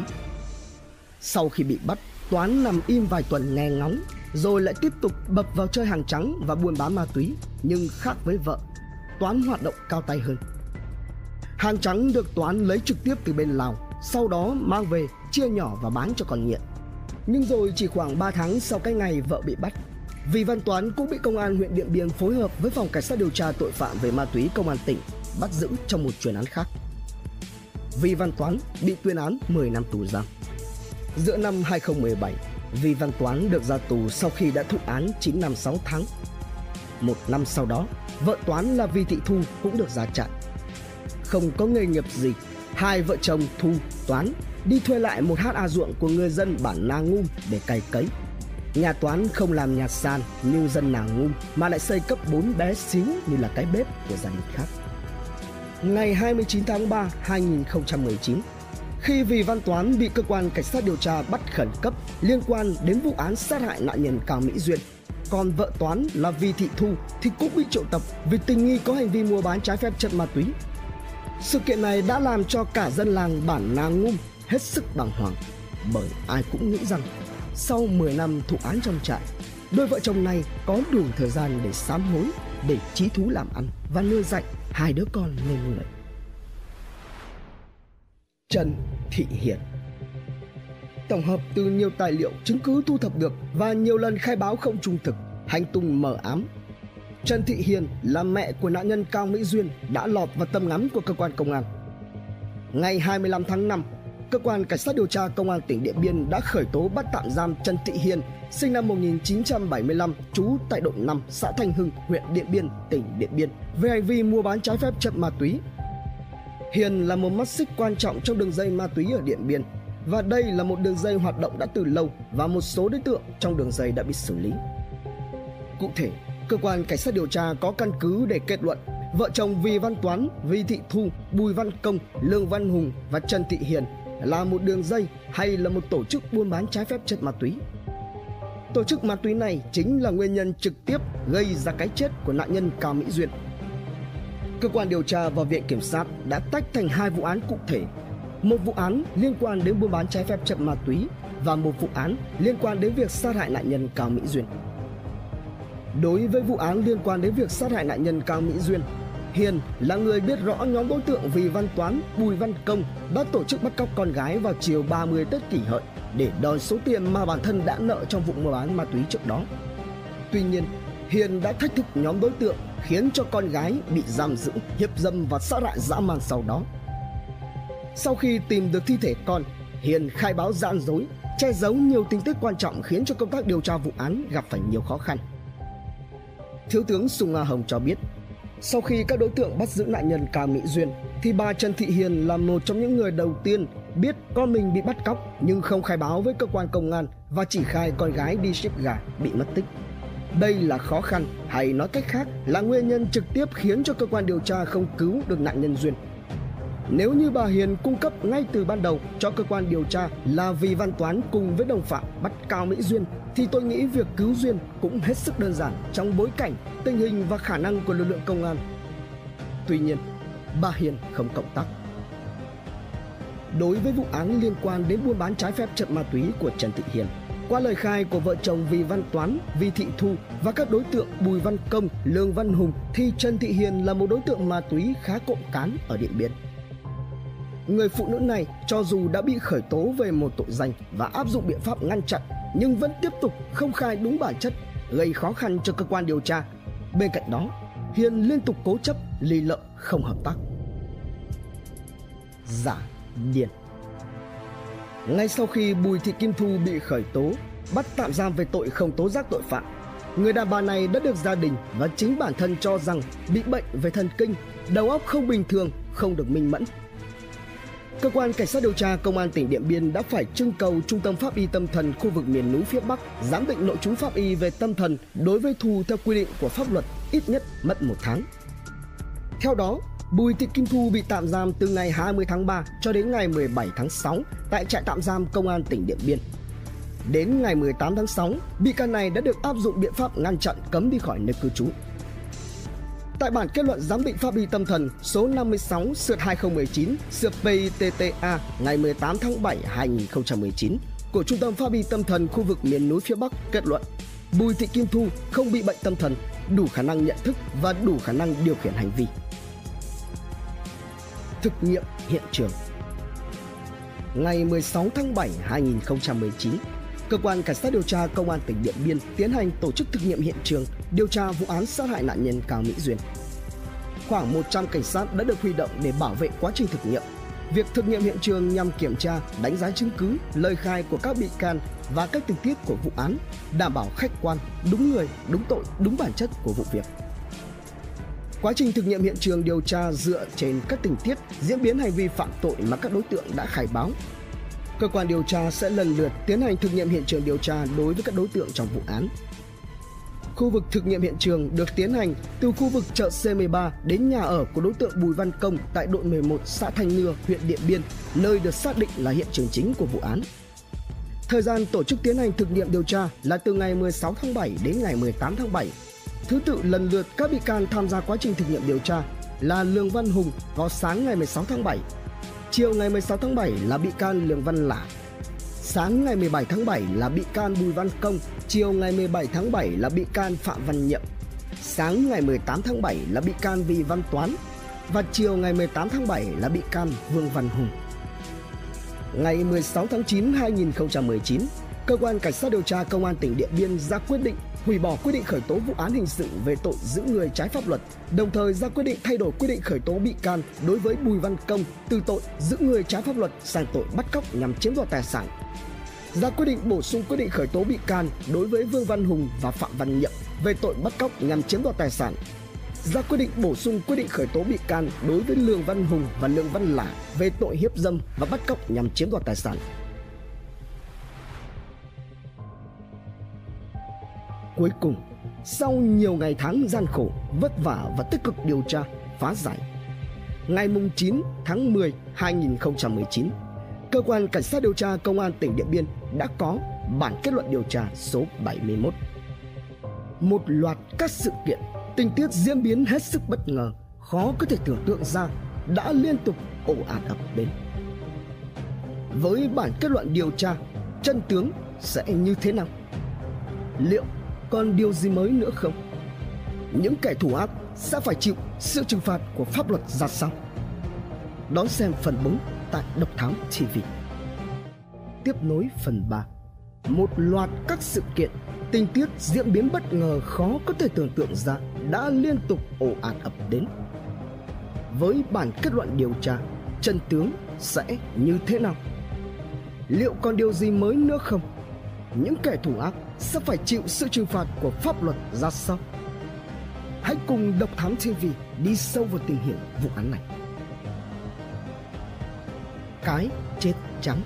Sau khi bị bắt, Toán nằm im vài tuần nghe ngóng, rồi lại tiếp tục bập vào chơi hàng trắng và buôn bán ma túy, nhưng khác với vợ, Toán hoạt động cao tay hơn. Hàng trắng được Toán lấy trực tiếp từ bên Lào, sau đó mang về chia nhỏ và bán cho con nghiện. Nhưng rồi chỉ khoảng 3 tháng sau cái ngày vợ bị bắt, vì Văn Toán cũng bị công an huyện Điện Biên phối hợp với phòng cảnh sát điều tra tội phạm về ma túy công an tỉnh bắt giữ trong một chuyên án khác. Vì Văn Toán bị tuyên án 10 năm tù giam. Giữa năm 2017, Vì Văn Toán được ra tù sau khi đã thụ án 9 năm 6 tháng. Một năm sau đó, vợ Toán là Vi Thị Thu cũng được ra trại. Không có nghề nghiệp gì, hai vợ chồng Thu, Toán đi thuê lại một ha ruộng của người dân bản Na Ngum để cày cấy. Nhà Toán không làm nhà sàn như dân Na Ngum mà lại xây cấp 4 bé xíu như là cái bếp của gia đình khác. Ngày 29 tháng 3, 2019, khi vì Văn Toán bị cơ quan cảnh sát điều tra bắt khẩn cấp liên quan đến vụ án sát hại nạn nhân Cao Mỹ Duyên. Còn vợ Toán là Vi Thị Thu thì cũng bị triệu tập vì tình nghi có hành vi mua bán trái phép chất ma túy. Sự kiện này đã làm cho cả dân làng bản nàng Ngung hết sức bàng hoàng bởi ai cũng nghĩ rằng sau 10 năm thụ án trong trại, đôi vợ chồng này có đủ thời gian để sám hối, để trí thú làm ăn và nuôi dạy hai đứa con lên người. Trần Thị Hiền Tổng hợp từ nhiều tài liệu chứng cứ thu thập được và nhiều lần khai báo không trung thực, hành tung mờ ám. Trần Thị Hiền là mẹ của nạn nhân Cao Mỹ Duyên đã lọt vào tầm ngắm của cơ quan công an. Ngày 25 tháng 5, cơ quan cảnh sát điều tra công an tỉnh Điện Biên đã khởi tố bắt tạm giam Trần Thị Hiền, sinh năm 1975, trú tại đội 5, xã Thanh Hưng, huyện Điện Biên, tỉnh Điện Biên, về hành vi mua bán trái phép chất ma túy Hiền là một mắt xích quan trọng trong đường dây ma túy ở Điện Biên và đây là một đường dây hoạt động đã từ lâu và một số đối tượng trong đường dây đã bị xử lý. Cụ thể, cơ quan cảnh sát điều tra có căn cứ để kết luận vợ chồng Vi Văn Toán, Vi Thị Thu, Bùi Văn Công, Lương Văn Hùng và Trần Thị Hiền là một đường dây hay là một tổ chức buôn bán trái phép chất ma túy. Tổ chức ma túy này chính là nguyên nhân trực tiếp gây ra cái chết của nạn nhân Cao Mỹ Duyên cơ quan điều tra và viện kiểm sát đã tách thành hai vụ án cụ thể. Một vụ án liên quan đến buôn bán trái phép chất ma túy và một vụ án liên quan đến việc sát hại nạn nhân Cao Mỹ Duyên. Đối với vụ án liên quan đến việc sát hại nạn nhân Cao Mỹ Duyên, Hiền là người biết rõ nhóm đối tượng vì văn toán Bùi Văn Công đã tổ chức bắt cóc con gái vào chiều 30 Tết kỷ hợi để đòi số tiền mà bản thân đã nợ trong vụ mua bán ma túy trước đó. Tuy nhiên, Hiền đã thách thức nhóm đối tượng khiến cho con gái bị giam giữ, hiếp dâm và sát hại dã man sau đó. Sau khi tìm được thi thể con, Hiền khai báo gian dối, che giấu nhiều tình tiết quan trọng khiến cho công tác điều tra vụ án gặp phải nhiều khó khăn. Thiếu tướng Sùng A Hồng cho biết, sau khi các đối tượng bắt giữ nạn nhân Cao Mỹ Duyên, thì bà Trần Thị Hiền là một trong những người đầu tiên biết con mình bị bắt cóc nhưng không khai báo với cơ quan công an và chỉ khai con gái đi ship gà bị mất tích. Đây là khó khăn hay nói cách khác là nguyên nhân trực tiếp khiến cho cơ quan điều tra không cứu được nạn nhân Duyên. Nếu như bà Hiền cung cấp ngay từ ban đầu cho cơ quan điều tra là vì văn toán cùng với đồng phạm bắt Cao Mỹ Duyên thì tôi nghĩ việc cứu Duyên cũng hết sức đơn giản trong bối cảnh, tình hình và khả năng của lực lượng công an. Tuy nhiên, bà Hiền không cộng tác. Đối với vụ án liên quan đến buôn bán trái phép chất ma túy của Trần Thị Hiền, qua lời khai của vợ chồng Vì Văn Toán, Vi Thị Thu và các đối tượng Bùi Văn Công, Lương Văn Hùng thì Trần Thị Hiền là một đối tượng ma túy khá cộng cán ở Điện Biên. Người phụ nữ này cho dù đã bị khởi tố về một tội danh và áp dụng biện pháp ngăn chặn nhưng vẫn tiếp tục không khai đúng bản chất, gây khó khăn cho cơ quan điều tra. Bên cạnh đó, Hiền liên tục cố chấp lì lợm không hợp tác. Giả điên ngay sau khi Bùi Thị Kim Thu bị khởi tố, bắt tạm giam về tội không tố giác tội phạm, người đàn bà này đã được gia đình và chính bản thân cho rằng bị bệnh về thần kinh, đầu óc không bình thường, không được minh mẫn. Cơ quan Cảnh sát điều tra Công an tỉnh Điện Biên đã phải trưng cầu Trung tâm Pháp y tâm thần khu vực miền núi phía Bắc giám định nội trú pháp y về tâm thần đối với Thu theo quy định của pháp luật ít nhất mất một tháng. Theo đó, Bùi Thị Kim Thu bị tạm giam từ ngày 20 tháng 3 cho đến ngày 17 tháng 6 tại trại tạm giam Công an tỉnh Điện Biên. Đến ngày 18 tháng 6, bị can này đã được áp dụng biện pháp ngăn chặn cấm đi khỏi nơi cư trú. Tại bản kết luận giám định pháp y tâm thần số 56 sượt 2019 sượt PITTA ngày 18 tháng 7 2019 của Trung tâm Pháp y tâm thần khu vực miền núi phía Bắc kết luận Bùi Thị Kim Thu không bị bệnh tâm thần, đủ khả năng nhận thức và đủ khả năng điều khiển hành vi. Thực nghiệm hiện trường Ngày 16 tháng 7 2019, Cơ quan Cảnh sát điều tra Công an tỉnh Điện Biên tiến hành tổ chức thực nghiệm hiện trường điều tra vụ án sát hại nạn nhân Cao Mỹ Duyên. Khoảng 100 cảnh sát đã được huy động để bảo vệ quá trình thực nghiệm. Việc thực nghiệm hiện trường nhằm kiểm tra, đánh giá chứng cứ, lời khai của các bị can và các tình tiết của vụ án, đảm bảo khách quan, đúng người, đúng tội, đúng bản chất của vụ việc. Quá trình thực nghiệm hiện trường điều tra dựa trên các tình tiết, diễn biến hành vi phạm tội mà các đối tượng đã khai báo. Cơ quan điều tra sẽ lần lượt tiến hành thực nghiệm hiện trường điều tra đối với các đối tượng trong vụ án. Khu vực thực nghiệm hiện trường được tiến hành từ khu vực chợ C13 đến nhà ở của đối tượng Bùi Văn Công tại đội 11 xã Thanh Nưa, huyện Điện Biên, nơi được xác định là hiện trường chính của vụ án. Thời gian tổ chức tiến hành thực nghiệm điều tra là từ ngày 16 tháng 7 đến ngày 18 tháng 7 Thứ tự lần lượt các bị can tham gia quá trình thực nghiệm điều tra là Lương Văn Hùng vào sáng ngày 16 tháng 7, chiều ngày 16 tháng 7 là bị can Lương Văn Lả, sáng ngày 17 tháng 7 là bị can Bùi Văn Công, chiều ngày 17 tháng 7 là bị can Phạm Văn Nhậm, sáng ngày 18 tháng 7 là bị can Vì Văn Toán. Và chiều ngày 18 tháng 7 là bị can Vương Văn Hùng. Ngày 16 tháng 9 2019, Cơ quan Cảnh sát điều tra Công an tỉnh Điện Biên ra quyết định hủy bỏ quyết định khởi tố vụ án hình sự về tội giữ người trái pháp luật, đồng thời ra quyết định thay đổi quyết định khởi tố bị can đối với Bùi Văn Công từ tội giữ người trái pháp luật sang tội bắt cóc nhằm chiếm đoạt tài sản. Ra quyết định bổ sung quyết định khởi tố bị can đối với Vương Văn Hùng và Phạm Văn Nhiệm về tội bắt cóc nhằm chiếm đoạt tài sản. Ra quyết định bổ sung quyết định khởi tố bị can đối với Lương Văn Hùng và Lương Văn Lả về tội hiếp dâm và bắt cóc nhằm chiếm đoạt tài sản. Cuối cùng, sau nhiều ngày tháng gian khổ, vất vả và tích cực điều tra, phá giải, ngày 9 tháng 10 2019, Cơ quan Cảnh sát điều tra Công an tỉnh Điện Biên đã có bản kết luận điều tra số 71. Một loạt các sự kiện, tình tiết diễn biến hết sức bất ngờ, khó có thể tưởng tượng ra đã liên tục ồ ạt ập đến. Với bản kết luận điều tra, chân tướng sẽ như thế nào? Liệu còn điều gì mới nữa không? Những kẻ thủ ác sẽ phải chịu sự trừng phạt của pháp luật ra sao? Đón xem phần 4 tại Độc Thám TV. Tiếp nối phần 3 Một loạt các sự kiện, tình tiết diễn biến bất ngờ khó có thể tưởng tượng ra đã liên tục ồ ạt ập đến. Với bản kết luận điều tra, chân tướng sẽ như thế nào? Liệu còn điều gì mới nữa không? Những kẻ thủ ác sẽ phải chịu sự trừng phạt của pháp luật ra sao? Hãy cùng Độc Thám TV đi sâu vào tìm hiểu vụ án này. Cái chết trắng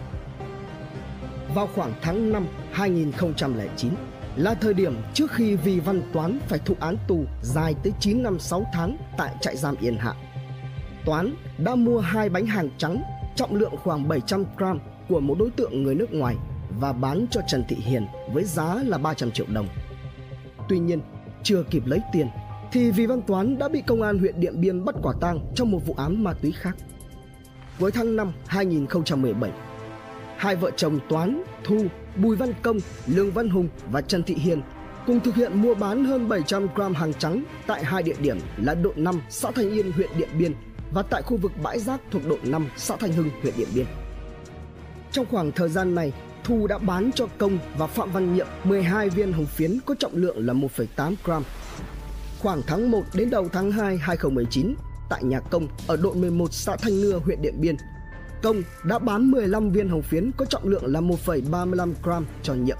Vào khoảng tháng 5 2009 là thời điểm trước khi Vì Văn Toán phải thụ án tù dài tới 9 năm 6 tháng tại trại giam Yên Hạ. Toán đã mua hai bánh hàng trắng trọng lượng khoảng 700 gram của một đối tượng người nước ngoài và bán cho Trần Thị Hiền với giá là 300 triệu đồng. Tuy nhiên, chưa kịp lấy tiền thì Vì Văn Toán đã bị công an huyện Điện Biên bắt quả tang trong một vụ án ma túy khác. Cuối tháng 5 2017, hai vợ chồng Toán, Thu, Bùi Văn Công, Lương Văn Hùng và Trần Thị Hiền cùng thực hiện mua bán hơn 700 gram hàng trắng tại hai địa điểm là đội 5 xã Thanh Yên huyện Điện Biên và tại khu vực bãi rác thuộc đội 5 xã Thanh Hưng huyện Điện Biên. Trong khoảng thời gian này, Thu đã bán cho Công và Phạm Văn Nhiệm 12 viên hồng phiến có trọng lượng là 1,8 gram. Khoảng tháng 1 đến đầu tháng 2 2019, tại nhà Công ở đội 11 xã Thanh Nưa, huyện Điện Biên, Công đã bán 15 viên hồng phiến có trọng lượng là 1,35 gram cho Nhiệm.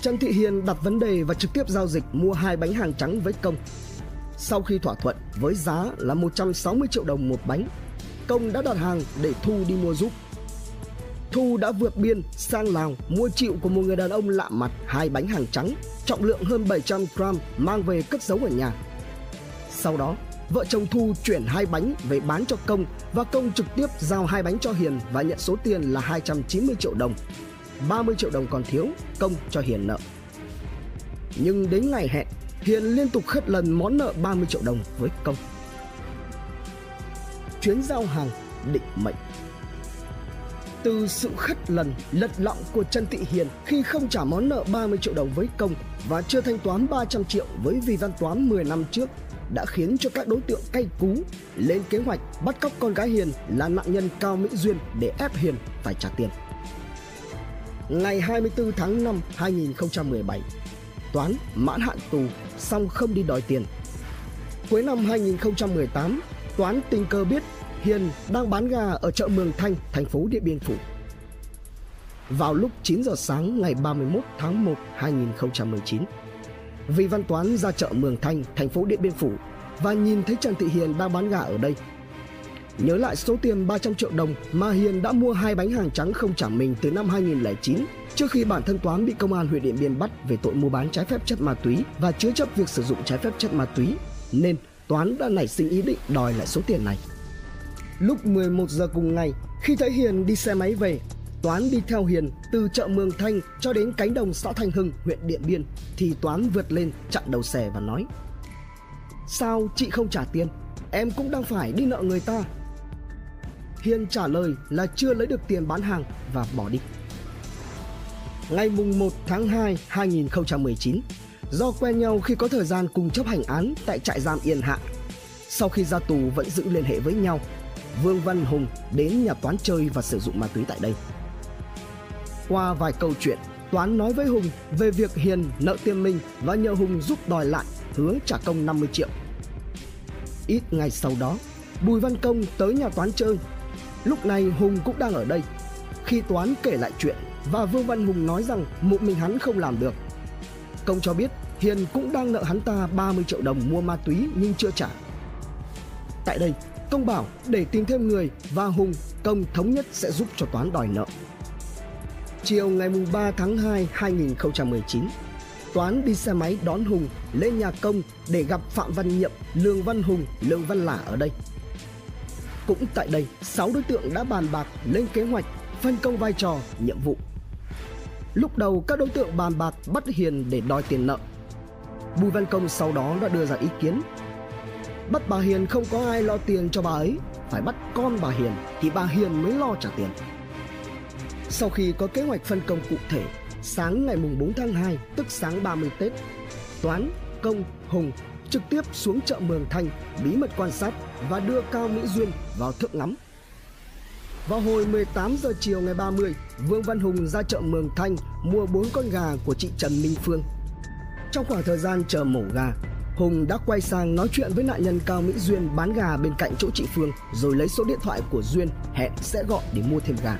Trần Thị Hiền đặt vấn đề và trực tiếp giao dịch mua hai bánh hàng trắng với Công. Sau khi thỏa thuận với giá là 160 triệu đồng một bánh, Công đã đặt hàng để Thu đi mua giúp Thu đã vượt biên sang Lào mua chịu của một người đàn ông lạ mặt hai bánh hàng trắng trọng lượng hơn 700 gram mang về cất giấu ở nhà. Sau đó, vợ chồng Thu chuyển hai bánh về bán cho Công và Công trực tiếp giao hai bánh cho Hiền và nhận số tiền là 290 triệu đồng. 30 triệu đồng còn thiếu, công cho Hiền nợ. Nhưng đến ngày hẹn, Hiền liên tục khất lần món nợ 30 triệu đồng với công. Chuyến giao hàng định mệnh từ sự khất lần lật lọng của Trần Thị Hiền khi không trả món nợ 30 triệu đồng với công và chưa thanh toán 300 triệu với Vi Văn Toán 10 năm trước đã khiến cho các đối tượng cay cú lên kế hoạch bắt cóc con gái Hiền là nạn nhân Cao Mỹ Duyên để ép Hiền phải trả tiền. Ngày 24 tháng 5 2017, Toán mãn hạn tù xong không đi đòi tiền. Cuối năm 2018, Toán tình cờ biết Hiền đang bán gà ở chợ Mường Thanh, thành phố Điện Biên Phủ. Vào lúc 9 giờ sáng ngày 31 tháng 1 2019, Vì Văn Toán ra chợ Mường Thanh, thành phố Điện Biên Phủ và nhìn thấy Trần Thị Hiền đang bán gà ở đây. Nhớ lại số tiền 300 triệu đồng mà Hiền đã mua hai bánh hàng trắng không trả mình từ năm 2009 trước khi bản thân Toán bị công an huyện Điện Biên bắt về tội mua bán trái phép chất ma túy và chứa chấp việc sử dụng trái phép chất ma túy nên Toán đã nảy sinh ý định đòi lại số tiền này. Lúc 11 giờ cùng ngày, khi thấy Hiền đi xe máy về, Toán đi theo Hiền từ chợ Mường Thanh cho đến cánh đồng xã Thanh Hưng, huyện Điện Biên thì Toán vượt lên chặn đầu xe và nói Sao chị không trả tiền? Em cũng đang phải đi nợ người ta. Hiền trả lời là chưa lấy được tiền bán hàng và bỏ đi. Ngày mùng 1 tháng 2 2019, do quen nhau khi có thời gian cùng chấp hành án tại trại giam Yên Hạ. Sau khi ra tù vẫn giữ liên hệ với nhau Vương Văn Hùng đến nhà Toán chơi và sử dụng ma túy tại đây. Qua vài câu chuyện, Toán nói với Hùng về việc Hiền nợ tiền mình và nhờ Hùng giúp đòi lại, hứa trả công 50 triệu. Ít ngày sau đó, Bùi Văn Công tới nhà Toán chơi. Lúc này Hùng cũng đang ở đây. Khi Toán kể lại chuyện và Vương Văn Hùng nói rằng một mình hắn không làm được. Công cho biết Hiền cũng đang nợ hắn ta 30 triệu đồng mua ma túy nhưng chưa trả. Tại đây, Công bảo để tìm thêm người và Hùng Công thống nhất sẽ giúp cho Toán đòi nợ. Chiều ngày 3 tháng 2 2019, Toán đi xe máy đón Hùng lên nhà công để gặp Phạm Văn Nhiệm, Lương Văn Hùng, Lương Văn Lả ở đây. Cũng tại đây, 6 đối tượng đã bàn bạc lên kế hoạch phân công vai trò, nhiệm vụ. Lúc đầu các đối tượng bàn bạc bắt Hiền để đòi tiền nợ. Bùi Văn Công sau đó đã đưa ra ý kiến Bắt bà Hiền không có ai lo tiền cho bà ấy Phải bắt con bà Hiền Thì bà Hiền mới lo trả tiền Sau khi có kế hoạch phân công cụ thể Sáng ngày mùng 4 tháng 2 Tức sáng 30 Tết Toán, Công, Hùng trực tiếp xuống chợ Mường Thanh bí mật quan sát và đưa Cao Mỹ Duyên vào thượng ngắm. Vào hồi 18 giờ chiều ngày 30, Vương Văn Hùng ra chợ Mường Thanh mua 4 con gà của chị Trần Minh Phương. Trong khoảng thời gian chờ mổ gà, Hùng đã quay sang nói chuyện với nạn nhân Cao Mỹ Duyên bán gà bên cạnh chỗ chị Phương rồi lấy số điện thoại của Duyên hẹn sẽ gọi để mua thêm gà.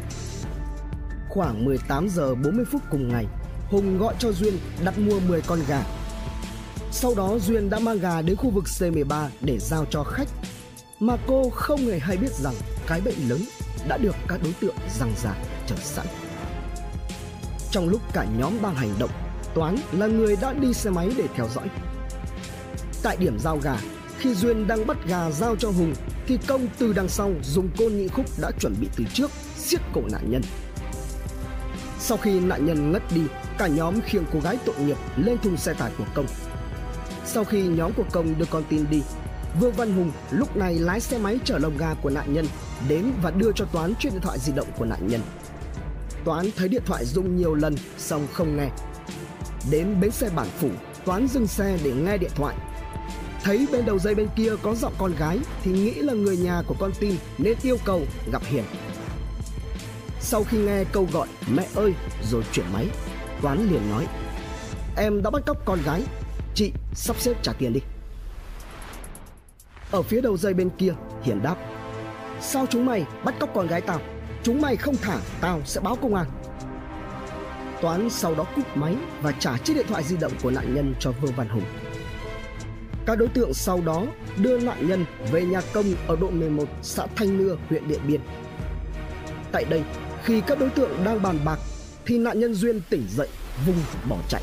Khoảng 18 giờ 40 phút cùng ngày, Hùng gọi cho Duyên đặt mua 10 con gà. Sau đó Duyên đã mang gà đến khu vực C13 để giao cho khách. Mà cô không hề hay biết rằng cái bệnh lớn đã được các đối tượng răng giả chờ sẵn. Trong lúc cả nhóm đang hành động, Toán là người đã đi xe máy để theo dõi Tại điểm giao gà, khi Duyên đang bắt gà giao cho Hùng thì Công từ đằng sau dùng côn nhị khúc đã chuẩn bị từ trước siết cổ nạn nhân. Sau khi nạn nhân ngất đi, cả nhóm khiêng cô gái tội nghiệp lên thùng xe tải của Công. Sau khi nhóm của Công đưa con tin đi, Vương Văn Hùng lúc này lái xe máy chở lồng gà của nạn nhân đến và đưa cho Toán chiếc điện thoại di động của nạn nhân. Toán thấy điện thoại rung nhiều lần xong không nghe. Đến bến xe bản phủ, Toán dừng xe để nghe điện thoại Thấy bên đầu dây bên kia có giọng con gái thì nghĩ là người nhà của con tin nên yêu cầu gặp Hiền. Sau khi nghe câu gọi mẹ ơi rồi chuyển máy, Toán liền nói Em đã bắt cóc con gái, chị sắp xếp trả tiền đi. Ở phía đầu dây bên kia, Hiền đáp Sao chúng mày bắt cóc con gái tao? Chúng mày không thả, tao sẽ báo công an. Toán sau đó cúp máy và trả chiếc điện thoại di động của nạn nhân cho Vương Văn Hùng. Các đối tượng sau đó đưa nạn nhân về nhà công ở độ 11 xã Thanh Nưa, huyện Điện Biên. Tại đây, khi các đối tượng đang bàn bạc thì nạn nhân Duyên tỉnh dậy, vùng bỏ chạy.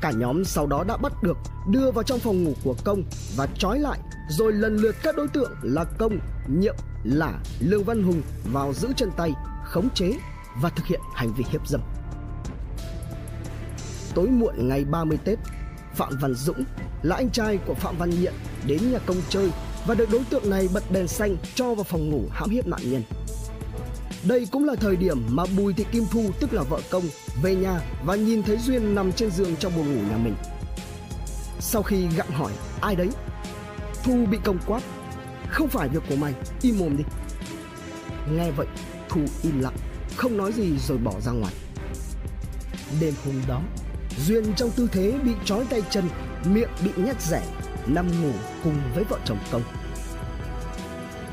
Cả nhóm sau đó đã bắt được, đưa vào trong phòng ngủ của công và trói lại, rồi lần lượt các đối tượng là công, nhiệm, lả, lương văn hùng vào giữ chân tay, khống chế và thực hiện hành vi hiếp dâm. Tối muộn ngày 30 Tết, Phạm Văn Dũng là anh trai của Phạm Văn Nhiệm đến nhà công chơi và được đối tượng này bật đèn xanh cho vào phòng ngủ hãm hiếp nạn nhân. Đây cũng là thời điểm mà Bùi Thị Kim Thu tức là vợ công về nhà và nhìn thấy Duyên nằm trên giường trong buồng ngủ nhà mình. Sau khi gặng hỏi ai đấy, Thu bị công quát. Không phải việc của mày, im mồm đi. Nghe vậy, Thu im lặng, không nói gì rồi bỏ ra ngoài. Đêm hôm đó, Duyên trong tư thế bị trói tay chân, miệng bị nhét rẻ, nằm ngủ cùng với vợ chồng công.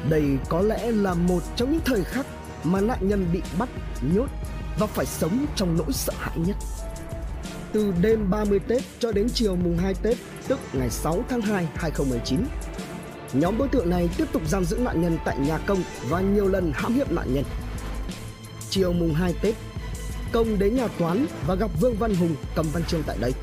Đây có lẽ là một trong những thời khắc mà nạn nhân bị bắt, nhốt và phải sống trong nỗi sợ hãi nhất. Từ đêm 30 Tết cho đến chiều mùng 2 Tết, tức ngày 6 tháng 2, 2019, nhóm đối tượng này tiếp tục giam giữ nạn nhân tại nhà công và nhiều lần hãm hiếp nạn nhân. Chiều mùng 2 Tết, Công đến nhà toán và gặp Vương Văn Hùng cầm văn chương tại đây.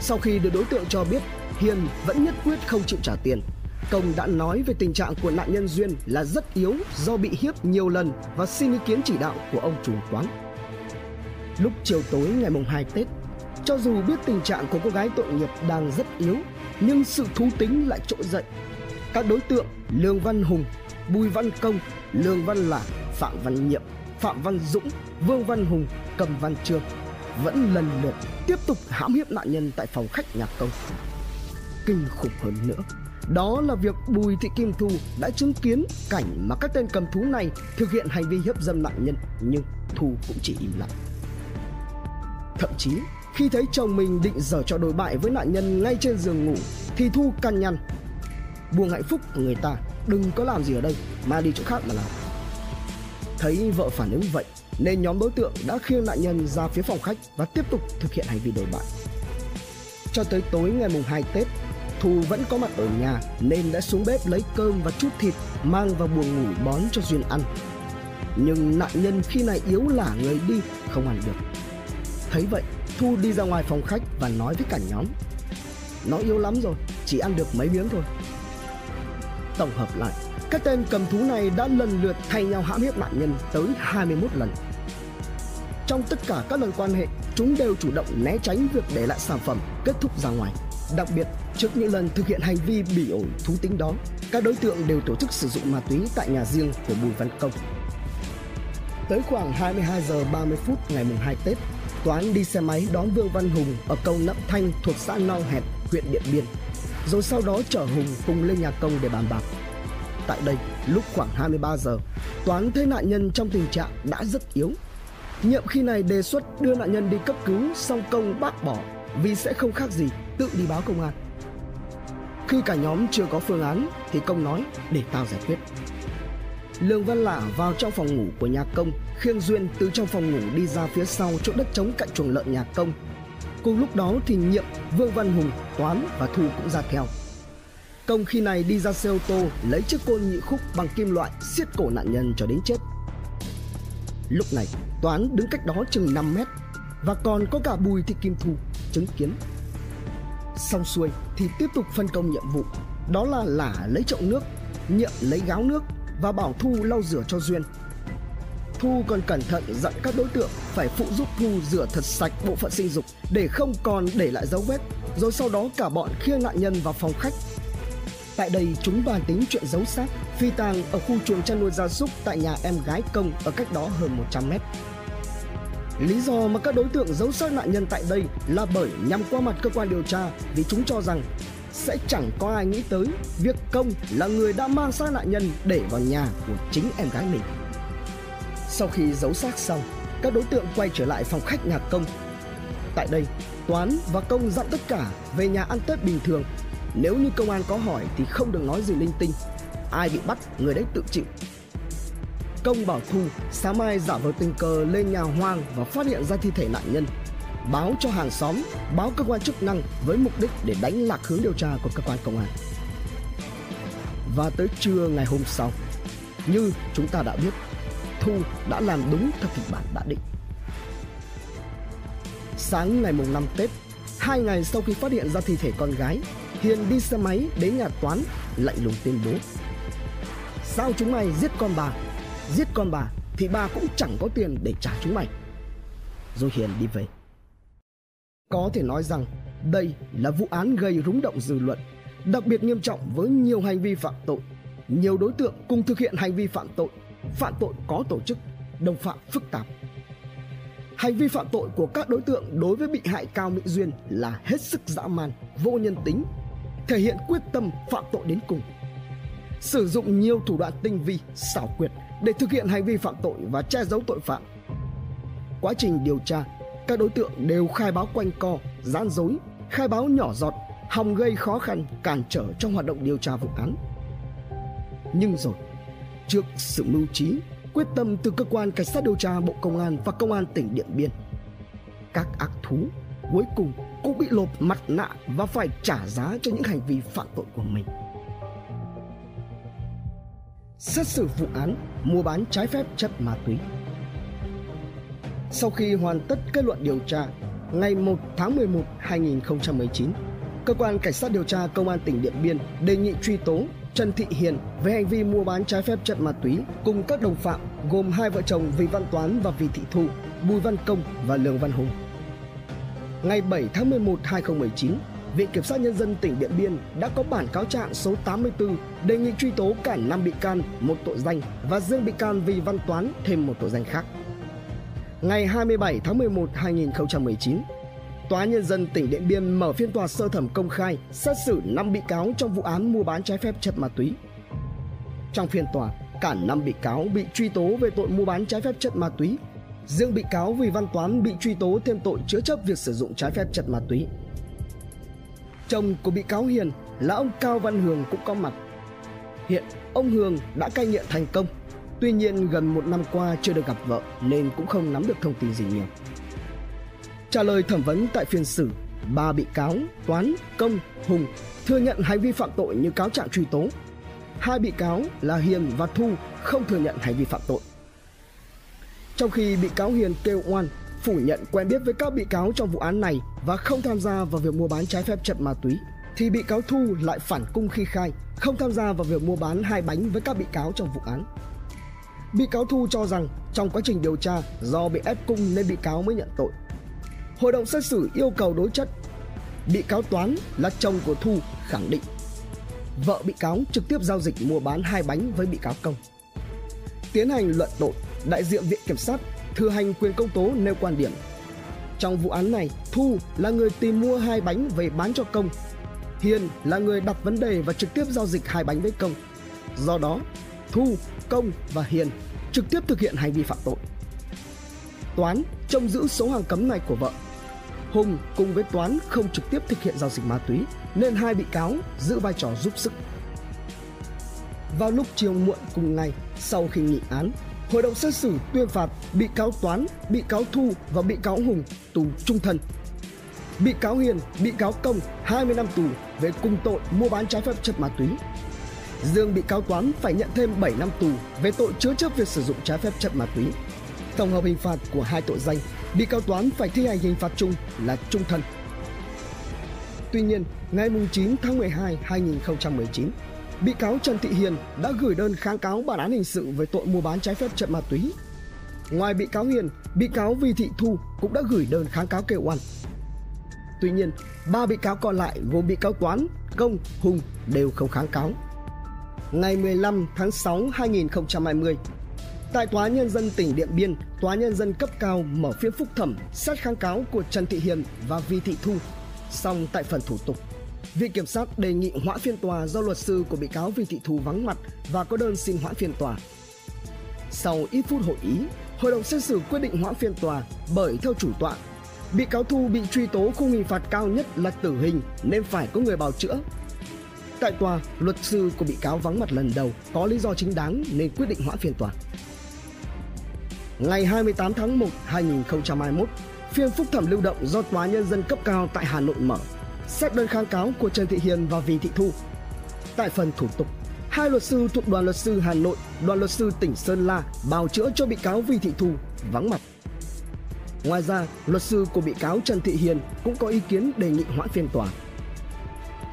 Sau khi được đối tượng cho biết Hiền vẫn nhất quyết không chịu trả tiền, Công đã nói về tình trạng của nạn nhân Duyên là rất yếu do bị hiếp nhiều lần và xin ý kiến chỉ đạo của ông chủ quán. Lúc chiều tối ngày mùng 2 Tết, cho dù biết tình trạng của cô gái tội nghiệp đang rất yếu, nhưng sự thú tính lại trỗi dậy. Các đối tượng Lương Văn Hùng, Bùi Văn Công, Lương Văn Lạc, Phạm Văn Nhiệm, Phạm Văn Dũng, Vương Văn Hùng, Cầm Văn Trương vẫn lần lượt tiếp tục hãm hiếp nạn nhân tại phòng khách nhà công. Kinh khủng hơn nữa, đó là việc Bùi Thị Kim Thu đã chứng kiến cảnh mà các tên cầm thú này thực hiện hành vi hiếp dâm nạn nhân nhưng Thu cũng chỉ im lặng. Thậm chí khi thấy chồng mình định dở cho đối bại với nạn nhân ngay trên giường ngủ thì Thu căn nhăn. Buông hạnh phúc của người ta, đừng có làm gì ở đây mà đi chỗ khác mà làm. Thấy vợ phản ứng vậy nên nhóm đối tượng đã khiêng nạn nhân ra phía phòng khách và tiếp tục thực hiện hành vi đổi bại. Cho tới tối ngày mùng 2 Tết, Thu vẫn có mặt ở nhà nên đã xuống bếp lấy cơm và chút thịt mang vào buồng ngủ bón cho Duyên ăn. Nhưng nạn nhân khi này yếu lả người đi không ăn được. Thấy vậy, Thu đi ra ngoài phòng khách và nói với cả nhóm. Nó yếu lắm rồi, chỉ ăn được mấy miếng thôi. Tổng hợp lại, các tên cầm thú này đã lần lượt thay nhau hãm hiếp nạn nhân tới 21 lần. Trong tất cả các lần quan hệ, chúng đều chủ động né tránh việc để lại sản phẩm kết thúc ra ngoài. Đặc biệt, trước những lần thực hiện hành vi bỉ ổi thú tính đó, các đối tượng đều tổ chức sử dụng ma túy tại nhà riêng của Bùi Văn Công. Tới khoảng 22 giờ 30 phút ngày mùng 2 Tết, Toán đi xe máy đón Vương Văn Hùng ở cầu Nậm Thanh thuộc xã Nong Hẹp, huyện Điện Biên. Rồi sau đó chở Hùng cùng lên nhà công để bàn bạc. Tại đây, lúc khoảng 23 giờ, Toán thấy nạn nhân trong tình trạng đã rất yếu. Nhiệm khi này đề xuất đưa nạn nhân đi cấp cứu song công bác bỏ vì sẽ không khác gì tự đi báo công an. Khi cả nhóm chưa có phương án thì công nói để tao giải quyết. Lương Văn Lả vào trong phòng ngủ của nhà công, khiêng Duyên từ trong phòng ngủ đi ra phía sau chỗ đất trống cạnh chuồng lợn nhà công. Cùng lúc đó thì Nhiệm, Vương Văn Hùng, Toán và Thu cũng ra theo. Công khi này đi ra xe ô tô lấy chiếc côn nhị khúc bằng kim loại siết cổ nạn nhân cho đến chết. Lúc này, Toán đứng cách đó chừng 5 mét và còn có cả Bùi Thị Kim Thu chứng kiến. Xong xuôi thì tiếp tục phân công nhiệm vụ, đó là Lả lấy chậu nước, Nhiệm lấy gáo nước và bảo Thu lau rửa cho Duyên. Thu còn cẩn thận dặn các đối tượng phải phụ giúp Thu rửa thật sạch bộ phận sinh dục để không còn để lại dấu vết, rồi sau đó cả bọn khiêng nạn nhân vào phòng khách. Tại đây chúng bàn tính chuyện giấu xác, phi tang ở khu chuồng chăn nuôi gia súc tại nhà em gái công ở cách đó hơn 100 mét. Lý do mà các đối tượng giấu xác nạn nhân tại đây là bởi nhằm qua mặt cơ quan điều tra vì chúng cho rằng sẽ chẳng có ai nghĩ tới việc công là người đã mang xác nạn nhân để vào nhà của chính em gái mình. Sau khi giấu xác xong, các đối tượng quay trở lại phòng khách nhà công. Tại đây, Toán và Công dặn tất cả về nhà ăn Tết bình thường. Nếu như công an có hỏi thì không được nói gì linh tinh. Ai bị bắt, người đấy tự chịu. Công bảo Thu sáng mai giả vờ tình cờ lên nhà hoang và phát hiện ra thi thể nạn nhân báo cho hàng xóm, báo cơ quan chức năng với mục đích để đánh lạc hướng điều tra của cơ quan công an. Và tới trưa ngày hôm sau, như chúng ta đã biết, Thu đã làm đúng theo kịch bản đã định. Sáng ngày mùng 5 Tết, hai ngày sau khi phát hiện ra thi thể con gái, Hiền đi xe máy đến nhà toán lạnh lùng tuyên bố. Sao chúng mày giết con bà? Giết con bà thì bà cũng chẳng có tiền để trả chúng mày. Rồi Hiền đi về. Có thể nói rằng đây là vụ án gây rúng động dư luận, đặc biệt nghiêm trọng với nhiều hành vi phạm tội. Nhiều đối tượng cùng thực hiện hành vi phạm tội, phạm tội có tổ chức, đồng phạm phức tạp. Hành vi phạm tội của các đối tượng đối với bị hại Cao Mỹ Duyên là hết sức dã man, vô nhân tính, thể hiện quyết tâm phạm tội đến cùng. Sử dụng nhiều thủ đoạn tinh vi, xảo quyệt để thực hiện hành vi phạm tội và che giấu tội phạm. Quá trình điều tra, các đối tượng đều khai báo quanh co, gian dối, khai báo nhỏ giọt, hòng gây khó khăn, cản trở trong hoạt động điều tra vụ án. Nhưng rồi, trước sự mưu trí, quyết tâm từ cơ quan cảnh sát điều tra Bộ Công an và Công an tỉnh Điện Biên, các ác thú cuối cùng cũng bị lột mặt nạ và phải trả giá cho những hành vi phạm tội của mình. Xét xử vụ án mua bán trái phép chất ma túy sau khi hoàn tất kết luận điều tra, ngày 1 tháng 11 2019, cơ quan cảnh sát điều tra công an tỉnh Điện Biên đề nghị truy tố Trần Thị Hiền về hành vi mua bán trái phép chất ma túy cùng các đồng phạm gồm hai vợ chồng Vì Văn Toán và Vì Thị Thu, Bùi Văn Công và Lương Văn Hùng. Ngày 7 tháng 11 2019, Viện Kiểm sát Nhân dân tỉnh Điện Biên đã có bản cáo trạng số 84 đề nghị truy tố cả 5 bị can một tội danh và riêng bị can Vì Văn Toán thêm một tội danh khác ngày 27 tháng 11 2019, Tòa nhân dân tỉnh Điện Biên mở phiên tòa sơ thẩm công khai xét xử 5 bị cáo trong vụ án mua bán trái phép chất ma túy. Trong phiên tòa, cả 5 bị cáo bị truy tố về tội mua bán trái phép chất ma túy. Riêng bị cáo Vì Văn Toán bị truy tố thêm tội chứa chấp việc sử dụng trái phép chất ma túy. Chồng của bị cáo Hiền là ông Cao Văn Hường cũng có mặt. Hiện ông Hường đã cai nghiện thành công Tuy nhiên gần một năm qua chưa được gặp vợ nên cũng không nắm được thông tin gì nhiều. Trả lời thẩm vấn tại phiên xử, ba bị cáo Toán, Công, Hùng thừa nhận hành vi phạm tội như cáo trạng truy tố. Hai bị cáo là Hiền và Thu không thừa nhận hành vi phạm tội. Trong khi bị cáo Hiền kêu oan, phủ nhận quen biết với các bị cáo trong vụ án này và không tham gia vào việc mua bán trái phép chất ma túy, thì bị cáo Thu lại phản cung khi khai, không tham gia vào việc mua bán hai bánh với các bị cáo trong vụ án. Bị cáo Thu cho rằng trong quá trình điều tra do bị ép cung nên bị cáo mới nhận tội. Hội đồng xét xử yêu cầu đối chất. Bị cáo Toán là chồng của Thu khẳng định vợ bị cáo trực tiếp giao dịch mua bán hai bánh với bị cáo Công. Tiến hành luận tội, đại diện viện kiểm sát thừa hành quyền công tố nêu quan điểm. Trong vụ án này, Thu là người tìm mua hai bánh về bán cho Công. Hiền là người đặt vấn đề và trực tiếp giao dịch hai bánh với Công. Do đó, Thu, Công và Hiền trực tiếp thực hiện hành vi phạm tội. Toán trông giữ số hàng cấm này của vợ. Hùng cùng với Toán không trực tiếp thực hiện giao dịch ma túy nên hai bị cáo giữ vai trò giúp sức. Vào lúc chiều muộn cùng ngày, sau khi nghị án, hội đồng xét xử tuyên phạt bị cáo Toán, bị cáo Thu và bị cáo Hùng tù trung thân. Bị cáo Hiền, bị cáo Công 20 năm tù về cùng tội mua bán trái phép chất ma túy Dương bị cáo toán phải nhận thêm 7 năm tù về tội chứa chấp việc sử dụng trái phép chất ma túy. Tổng hợp hình phạt của hai tội danh, bị cáo toán phải thi hành hình phạt chung là trung thân. Tuy nhiên, ngày 9 tháng 12 2019, bị cáo Trần Thị Hiền đã gửi đơn kháng cáo bản án hình sự về tội mua bán trái phép chất ma túy. Ngoài bị cáo Hiền, bị cáo Vi Thị Thu cũng đã gửi đơn kháng cáo kêu oan. Tuy nhiên, ba bị cáo còn lại gồm bị cáo Toán, Công, Hùng đều không kháng cáo ngày 15 tháng 6 2020. Tại Tòa Nhân dân tỉnh Điện Biên, Tòa Nhân dân cấp cao mở phiên phúc thẩm xét kháng cáo của Trần Thị Hiền và Vi Thị Thu. Xong tại phần thủ tục, Viện Kiểm sát đề nghị hoãn phiên tòa do luật sư của bị cáo Vi Thị Thu vắng mặt và có đơn xin hoãn phiên tòa. Sau ít phút hội ý, hội đồng xét xử quyết định hoãn phiên tòa bởi theo chủ tọa, bị cáo Thu bị truy tố khung hình phạt cao nhất là tử hình nên phải có người bào chữa Tại tòa, luật sư của bị cáo vắng mặt lần đầu có lý do chính đáng nên quyết định hoãn phiên tòa. Ngày 28 tháng 1, 2021, phiên phúc thẩm lưu động do Tòa Nhân dân cấp cao tại Hà Nội mở, xét đơn kháng cáo của Trần Thị Hiền và Vì Thị Thu. Tại phần thủ tục, hai luật sư thuộc đoàn luật sư Hà Nội, đoàn luật sư tỉnh Sơn La bào chữa cho bị cáo Vi Thị Thu vắng mặt. Ngoài ra, luật sư của bị cáo Trần Thị Hiền cũng có ý kiến đề nghị hoãn phiên tòa.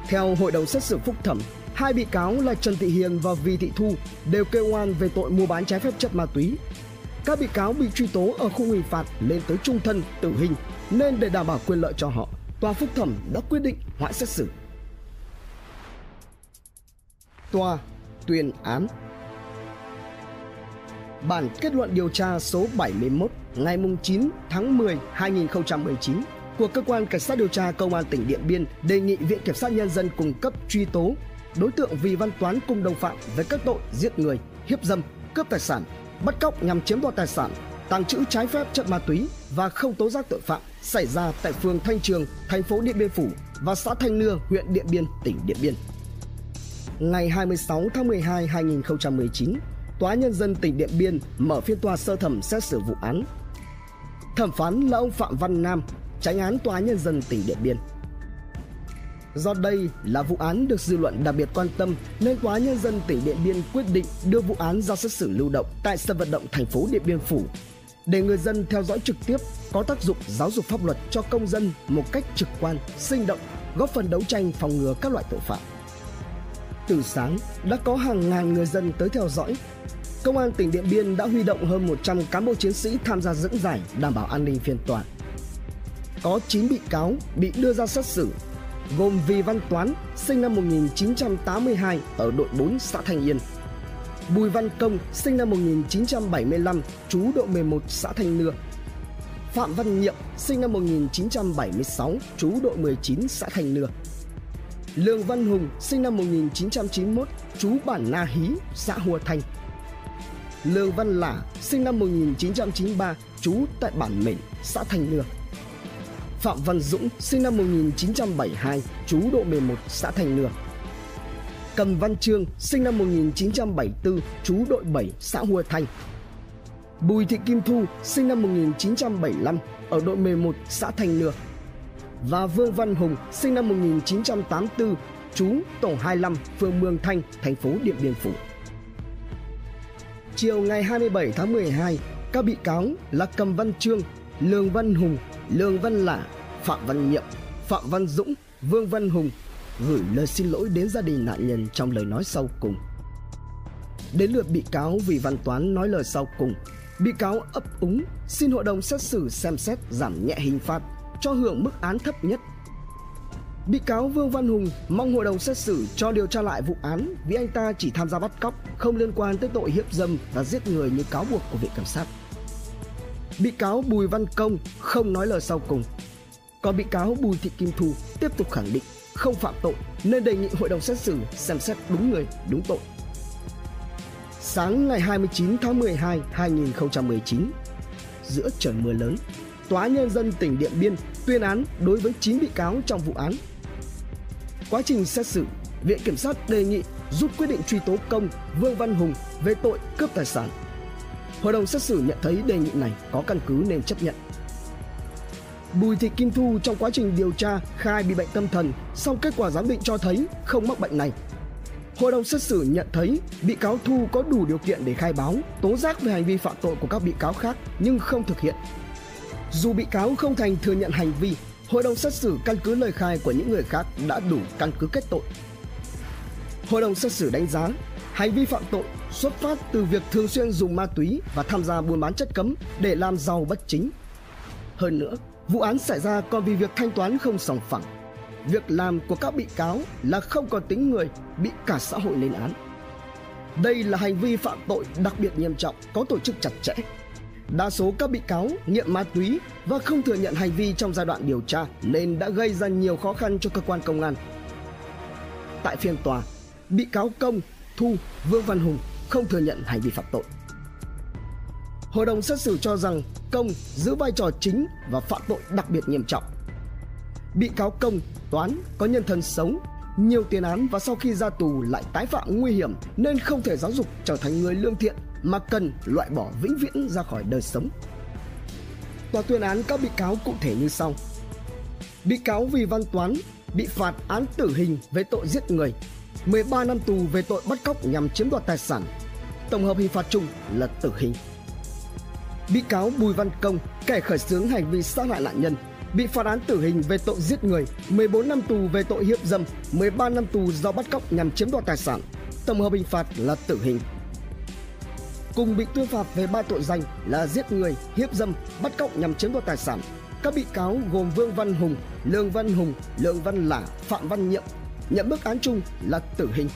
Theo hội đồng xét xử phúc thẩm, hai bị cáo là Trần Thị Hiền và Vi Thị Thu đều kêu oan về tội mua bán trái phép chất ma túy. các bị cáo bị truy tố ở khung hình phạt lên tới trung thân, tử hình nên để đảm bảo quyền lợi cho họ, tòa phúc thẩm đã quyết định hoãn xét xử. Tòa tuyên án Bản kết luận điều tra số 71 ngày 9 tháng 10 2019 của cơ quan cảnh sát điều tra công an tỉnh Điện Biên đề nghị Viện kiểm sát nhân dân cung cấp truy tố đối tượng Vì Văn Toán cùng đồng phạm với các tội giết người, hiếp dâm, cướp tài sản, bắt cóc nhằm chiếm đoạt tài sản, tàng trữ trái phép chất ma túy và không tố giác tội phạm xảy ra tại phường Thanh Trường, thành phố Điện Biên Phủ và xã Thanh Nưa, huyện Điện Biên, tỉnh Điện Biên. Ngày 26 tháng 12 2019, Tòa nhân dân tỉnh Điện Biên mở phiên tòa sơ thẩm xét xử vụ án. Thẩm phán là ông Phạm Văn Nam, tránh án Tòa nhân dân tỉnh Điện Biên. Do đây là vụ án được dư luận đặc biệt quan tâm nên Tòa nhân dân tỉnh Điện Biên quyết định đưa vụ án ra xét xử lưu động tại sân vận động thành phố Điện Biên Phủ để người dân theo dõi trực tiếp có tác dụng giáo dục pháp luật cho công dân một cách trực quan, sinh động, góp phần đấu tranh phòng ngừa các loại tội phạm. Từ sáng đã có hàng ngàn người dân tới theo dõi. Công an tỉnh Điện Biên đã huy động hơn 100 cán bộ chiến sĩ tham gia dẫn giải đảm bảo an ninh phiên tòa. Có 9 bị cáo bị đưa ra xét xử gồm Vì Văn Toán, sinh năm 1982 ở đội 4 xã Thanh Yên. Bùi Văn Công, sinh năm 1975, trú đội 11 xã Thanh Nưa. Phạm Văn Nhiệm, sinh năm 1976, trú đội 19 xã Thanh Nưa. Lương Văn Hùng, sinh năm 1991, trú bản Na Hí, xã Hùa Thanh. Lương Văn Lả, sinh năm 1993, trú tại bản Mệnh, xã Thanh Nưa. Phạm Văn Dũng, sinh năm 1972, trú độ 11, xã Thanh Nưa. Cầm Văn Trương, sinh năm 1974, trú đội 7, xã Hùa Thành. Bùi Thị Kim Thu, sinh năm 1975, ở đội 11, xã Thành Nưa. Và Vương Văn Hùng, sinh năm 1984, trú tổ 25, phường Mường Thanh, thành phố Điện Biên Phủ. Chiều ngày 27 tháng 12, các bị cáo là Cầm Văn Trương, Lương Văn Hùng, Lương Văn Lả, Phạm Văn Nhiệm, Phạm Văn Dũng, Vương Văn Hùng gửi lời xin lỗi đến gia đình nạn nhân trong lời nói sau cùng. Đến lượt bị cáo Vì Văn Toán nói lời sau cùng, bị cáo ấp úng xin hội đồng xét xử xem xét giảm nhẹ hình phạt cho hưởng mức án thấp nhất. Bị cáo Vương Văn Hùng mong hội đồng xét xử cho điều tra lại vụ án vì anh ta chỉ tham gia bắt cóc, không liên quan tới tội hiếp dâm và giết người như cáo buộc của viện kiểm sát bị cáo Bùi Văn Công không nói lời sau cùng. Còn bị cáo Bùi Thị Kim Thu tiếp tục khẳng định không phạm tội nên đề nghị hội đồng xét xử xem xét đúng người, đúng tội. Sáng ngày 29 tháng 12, 2019, giữa trời mưa lớn, Tòa Nhân dân tỉnh Điện Biên tuyên án đối với 9 bị cáo trong vụ án. Quá trình xét xử, Viện Kiểm sát đề nghị rút quyết định truy tố công Vương Văn Hùng về tội cướp tài sản Hội đồng xét xử nhận thấy đề nghị này có căn cứ nên chấp nhận. Bùi Thị Kim Thu trong quá trình điều tra khai bị bệnh tâm thần, song kết quả giám định cho thấy không mắc bệnh này. Hội đồng xét xử nhận thấy bị cáo Thu có đủ điều kiện để khai báo, tố giác về hành vi phạm tội của các bị cáo khác nhưng không thực hiện. Dù bị cáo không thành thừa nhận hành vi, hội đồng xét xử căn cứ lời khai của những người khác đã đủ căn cứ kết tội. Hội đồng xét xử đánh giá hành vi phạm tội xuất phát từ việc thường xuyên dùng ma túy và tham gia buôn bán chất cấm để làm giàu bất chính. Hơn nữa, vụ án xảy ra còn vì việc thanh toán không sòng phẳng. Việc làm của các bị cáo là không còn tính người, bị cả xã hội lên án. Đây là hành vi phạm tội đặc biệt nghiêm trọng, có tổ chức chặt chẽ. Đa số các bị cáo nghiện ma túy và không thừa nhận hành vi trong giai đoạn điều tra nên đã gây ra nhiều khó khăn cho cơ quan công an. Tại phiên tòa, bị cáo Công, Thu, Vương Văn Hùng không thừa nhận hành vi phạm tội. Hội đồng xét xử cho rằng Công giữ vai trò chính và phạm tội đặc biệt nghiêm trọng. Bị cáo Công, Toán có nhân thân xấu, nhiều tiền án và sau khi ra tù lại tái phạm nguy hiểm nên không thể giáo dục trở thành người lương thiện mà cần loại bỏ vĩnh viễn ra khỏi đời sống. Tòa tuyên án các bị cáo cụ thể như sau. Bị cáo Vì Văn Toán bị phạt án tử hình về tội giết người 13 năm tù về tội bắt cóc nhằm chiếm đoạt tài sản. Tổng hợp hình phạt chung là tử hình. Bị cáo Bùi Văn Công, kẻ khởi xướng hành vi sát hại nạn nhân, bị phạt án tử hình về tội giết người, 14 năm tù về tội hiếp dâm, 13 năm tù do bắt cóc nhằm chiếm đoạt tài sản. Tổng hợp hình phạt là tử hình. cùng bị tuyên phạt về ba tội danh là giết người, hiếp dâm, bắt cóc nhằm chiếm đoạt tài sản. Các bị cáo gồm Vương Văn Hùng, Lương Văn Hùng, Lương Văn Lả, Phạm Văn Nhiệm nhận mức án chung là tử hình.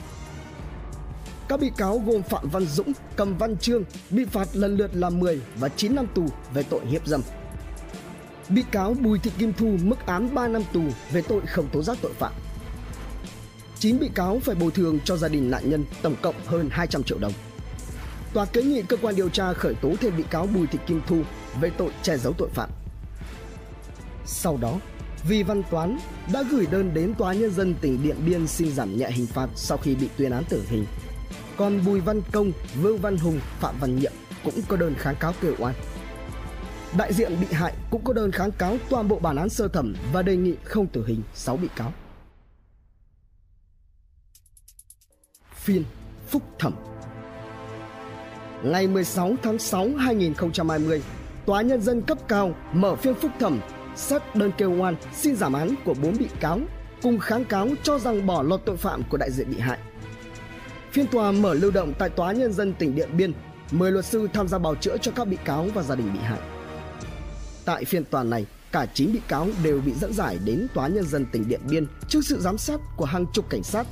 Các bị cáo gồm Phạm Văn Dũng, Cầm Văn Trương bị phạt lần lượt là 10 và 9 năm tù về tội hiếp dâm. Bị cáo Bùi Thị Kim Thu mức án 3 năm tù về tội không tố giác tội phạm. 9 bị cáo phải bồi thường cho gia đình nạn nhân tổng cộng hơn 200 triệu đồng. Tòa kiến nghị cơ quan điều tra khởi tố thêm bị cáo Bùi Thị Kim Thu về tội che giấu tội phạm. Sau đó, Vi Văn Toán đã gửi đơn đến Tòa Nhân dân tỉnh Điện Biên xin giảm nhẹ hình phạt sau khi bị tuyên án tử hình. Còn Bùi Văn Công, Vương Văn Hùng, Phạm Văn Nhiệm cũng có đơn kháng cáo kêu oan. Đại diện bị hại cũng có đơn kháng cáo toàn bộ bản án sơ thẩm và đề nghị không tử hình 6 bị cáo. Phiên phúc thẩm Ngày 16 tháng 6 2020, Tòa Nhân dân cấp cao mở phiên phúc thẩm xét đơn kêu oan xin giảm án của 4 bị cáo cùng kháng cáo cho rằng bỏ lọt tội phạm của đại diện bị hại. Phiên tòa mở lưu động tại Tòa Nhân dân tỉnh Điện Biên, 10 luật sư tham gia bào chữa cho các bị cáo và gia đình bị hại. Tại phiên tòa này, cả 9 bị cáo đều bị dẫn giải đến Tòa Nhân dân tỉnh Điện Biên trước sự giám sát của hàng chục cảnh sát.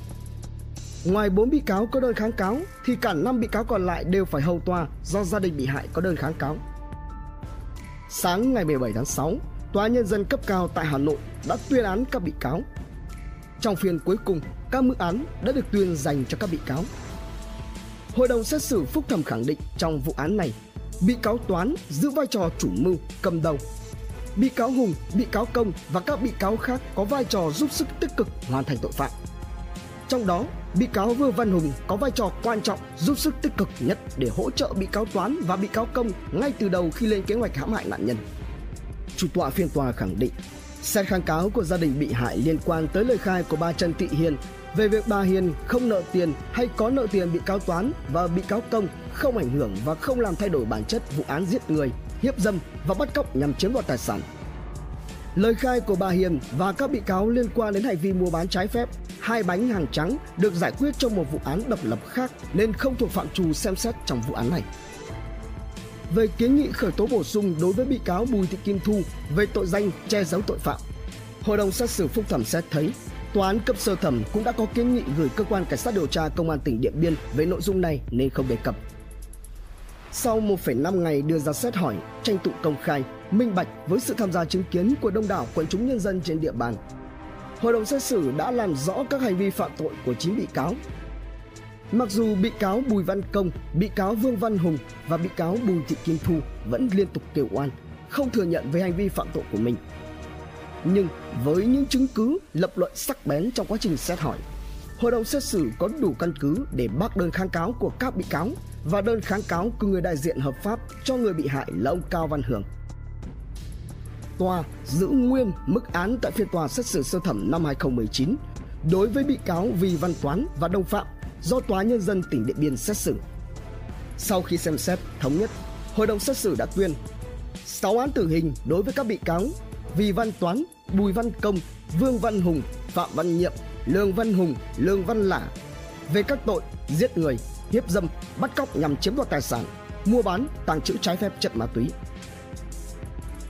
Ngoài 4 bị cáo có đơn kháng cáo thì cả 5 bị cáo còn lại đều phải hầu tòa do gia đình bị hại có đơn kháng cáo. Sáng ngày 17 tháng 6, Tòa Nhân dân cấp cao tại Hà Nội đã tuyên án các bị cáo. Trong phiên cuối cùng, các mức án đã được tuyên dành cho các bị cáo. Hội đồng xét xử phúc thẩm khẳng định trong vụ án này, bị cáo Toán giữ vai trò chủ mưu, cầm đầu. Bị cáo Hùng, bị cáo Công và các bị cáo khác có vai trò giúp sức tích cực hoàn thành tội phạm. Trong đó, bị cáo Vương Văn Hùng có vai trò quan trọng giúp sức tích cực nhất để hỗ trợ bị cáo Toán và bị cáo Công ngay từ đầu khi lên kế hoạch hãm hại nạn nhân. Chủ tọa phiên tòa khẳng định, xét kháng cáo của gia đình bị hại liên quan tới lời khai của bà Trần Thị Hiền về việc bà Hiền không nợ tiền hay có nợ tiền bị cáo Toán và bị cáo Công không ảnh hưởng và không làm thay đổi bản chất vụ án giết người, hiếp dâm và bắt cóc nhằm chiếm đoạt tài sản. Lời khai của bà Hiền và các bị cáo liên quan đến hành vi mua bán trái phép hai bánh hàng trắng được giải quyết trong một vụ án độc lập khác nên không thuộc phạm trù xem xét trong vụ án này. Về kiến nghị khởi tố bổ sung đối với bị cáo Bùi Thị Kim Thu về tội danh che giấu tội phạm, Hội đồng xét xử phúc thẩm xét thấy Tòa án cấp sơ thẩm cũng đã có kiến nghị gửi cơ quan cảnh sát điều tra công an tỉnh Điện Biên về nội dung này nên không đề cập. Sau 1,5 ngày đưa ra xét hỏi, tranh tụng công khai, minh bạch với sự tham gia chứng kiến của đông đảo quần chúng nhân dân trên địa bàn, hội đồng xét xử đã làm rõ các hành vi phạm tội của 9 bị cáo. Mặc dù bị cáo Bùi Văn Công, bị cáo Vương Văn Hùng và bị cáo Bùi Thị Kim Thu vẫn liên tục kêu oan, không thừa nhận về hành vi phạm tội của mình. Nhưng với những chứng cứ lập luận sắc bén trong quá trình xét hỏi, hội đồng xét xử có đủ căn cứ để bác đơn kháng cáo của các bị cáo và đơn kháng cáo của người đại diện hợp pháp cho người bị hại là ông Cao Văn Hưởng tòa giữ nguyên mức án tại phiên tòa xét xử sơ thẩm năm 2019 đối với bị cáo Vì Văn Toán và đồng phạm do Tòa Nhân dân tỉnh Điện Biên xét xử. Sau khi xem xét thống nhất, hội đồng xét xử đã tuyên 6 án tử hình đối với các bị cáo Vì Văn Toán, Bùi Văn Công, Vương Văn Hùng, Phạm Văn Nhiệm, Lương Văn Hùng, Lương Văn Lả về các tội giết người, hiếp dâm, bắt cóc nhằm chiếm đoạt tài sản, mua bán, tàng trữ trái phép chất ma túy.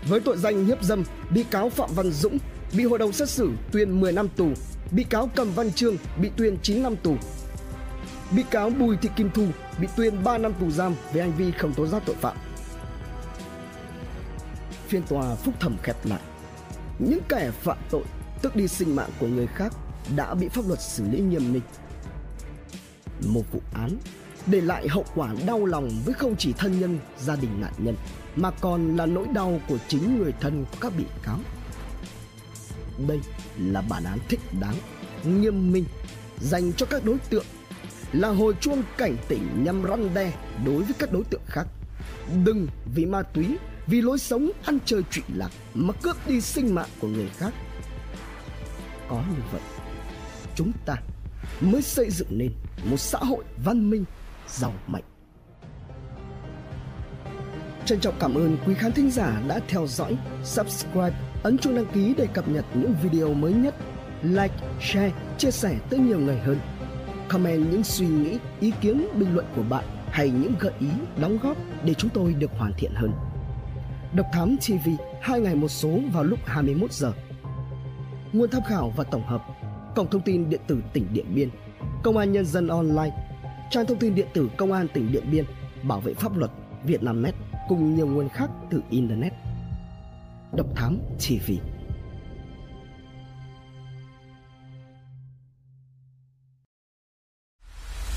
Với tội danh hiếp dâm, bị cáo Phạm Văn Dũng bị hội đồng xét xử tuyên 10 năm tù, bị cáo Cầm Văn Trương bị tuyên 9 năm tù. Bị cáo Bùi Thị Kim Thu bị tuyên 3 năm tù giam về hành vi không tố giác tội phạm. Phiên tòa phúc thẩm khép lại. Những kẻ phạm tội tức đi sinh mạng của người khác đã bị pháp luật xử lý nghiêm minh. Một vụ án để lại hậu quả đau lòng với không chỉ thân nhân, gia đình nạn nhân mà còn là nỗi đau của chính người thân của các bị cáo. Đây là bản án thích đáng, nghiêm minh dành cho các đối tượng là hồi chuông cảnh tỉnh nhằm răn đe đối với các đối tượng khác. Đừng vì ma túy, vì lối sống ăn chơi trụy lạc mà cướp đi sinh mạng của người khác. Có như vậy, chúng ta mới xây dựng nên một xã hội văn minh, giàu mạnh. Trân trọng cảm ơn quý khán thính giả đã theo dõi, subscribe, ấn chuông đăng ký để cập nhật những video mới nhất. Like, share, chia sẻ tới nhiều người hơn. Comment những suy nghĩ, ý kiến, bình luận của bạn hay những gợi ý, đóng góp để chúng tôi được hoàn thiện hơn. Độc Thám TV hai ngày một số vào lúc 21 giờ. Nguồn tham khảo và tổng hợp Cổng thông tin điện tử tỉnh Điện Biên Công an Nhân dân Online Trang thông tin điện tử Công an tỉnh Điện Biên Bảo vệ pháp luật Vietnamnet cùng nhiều nguồn khác từ Internet Độc Thám TV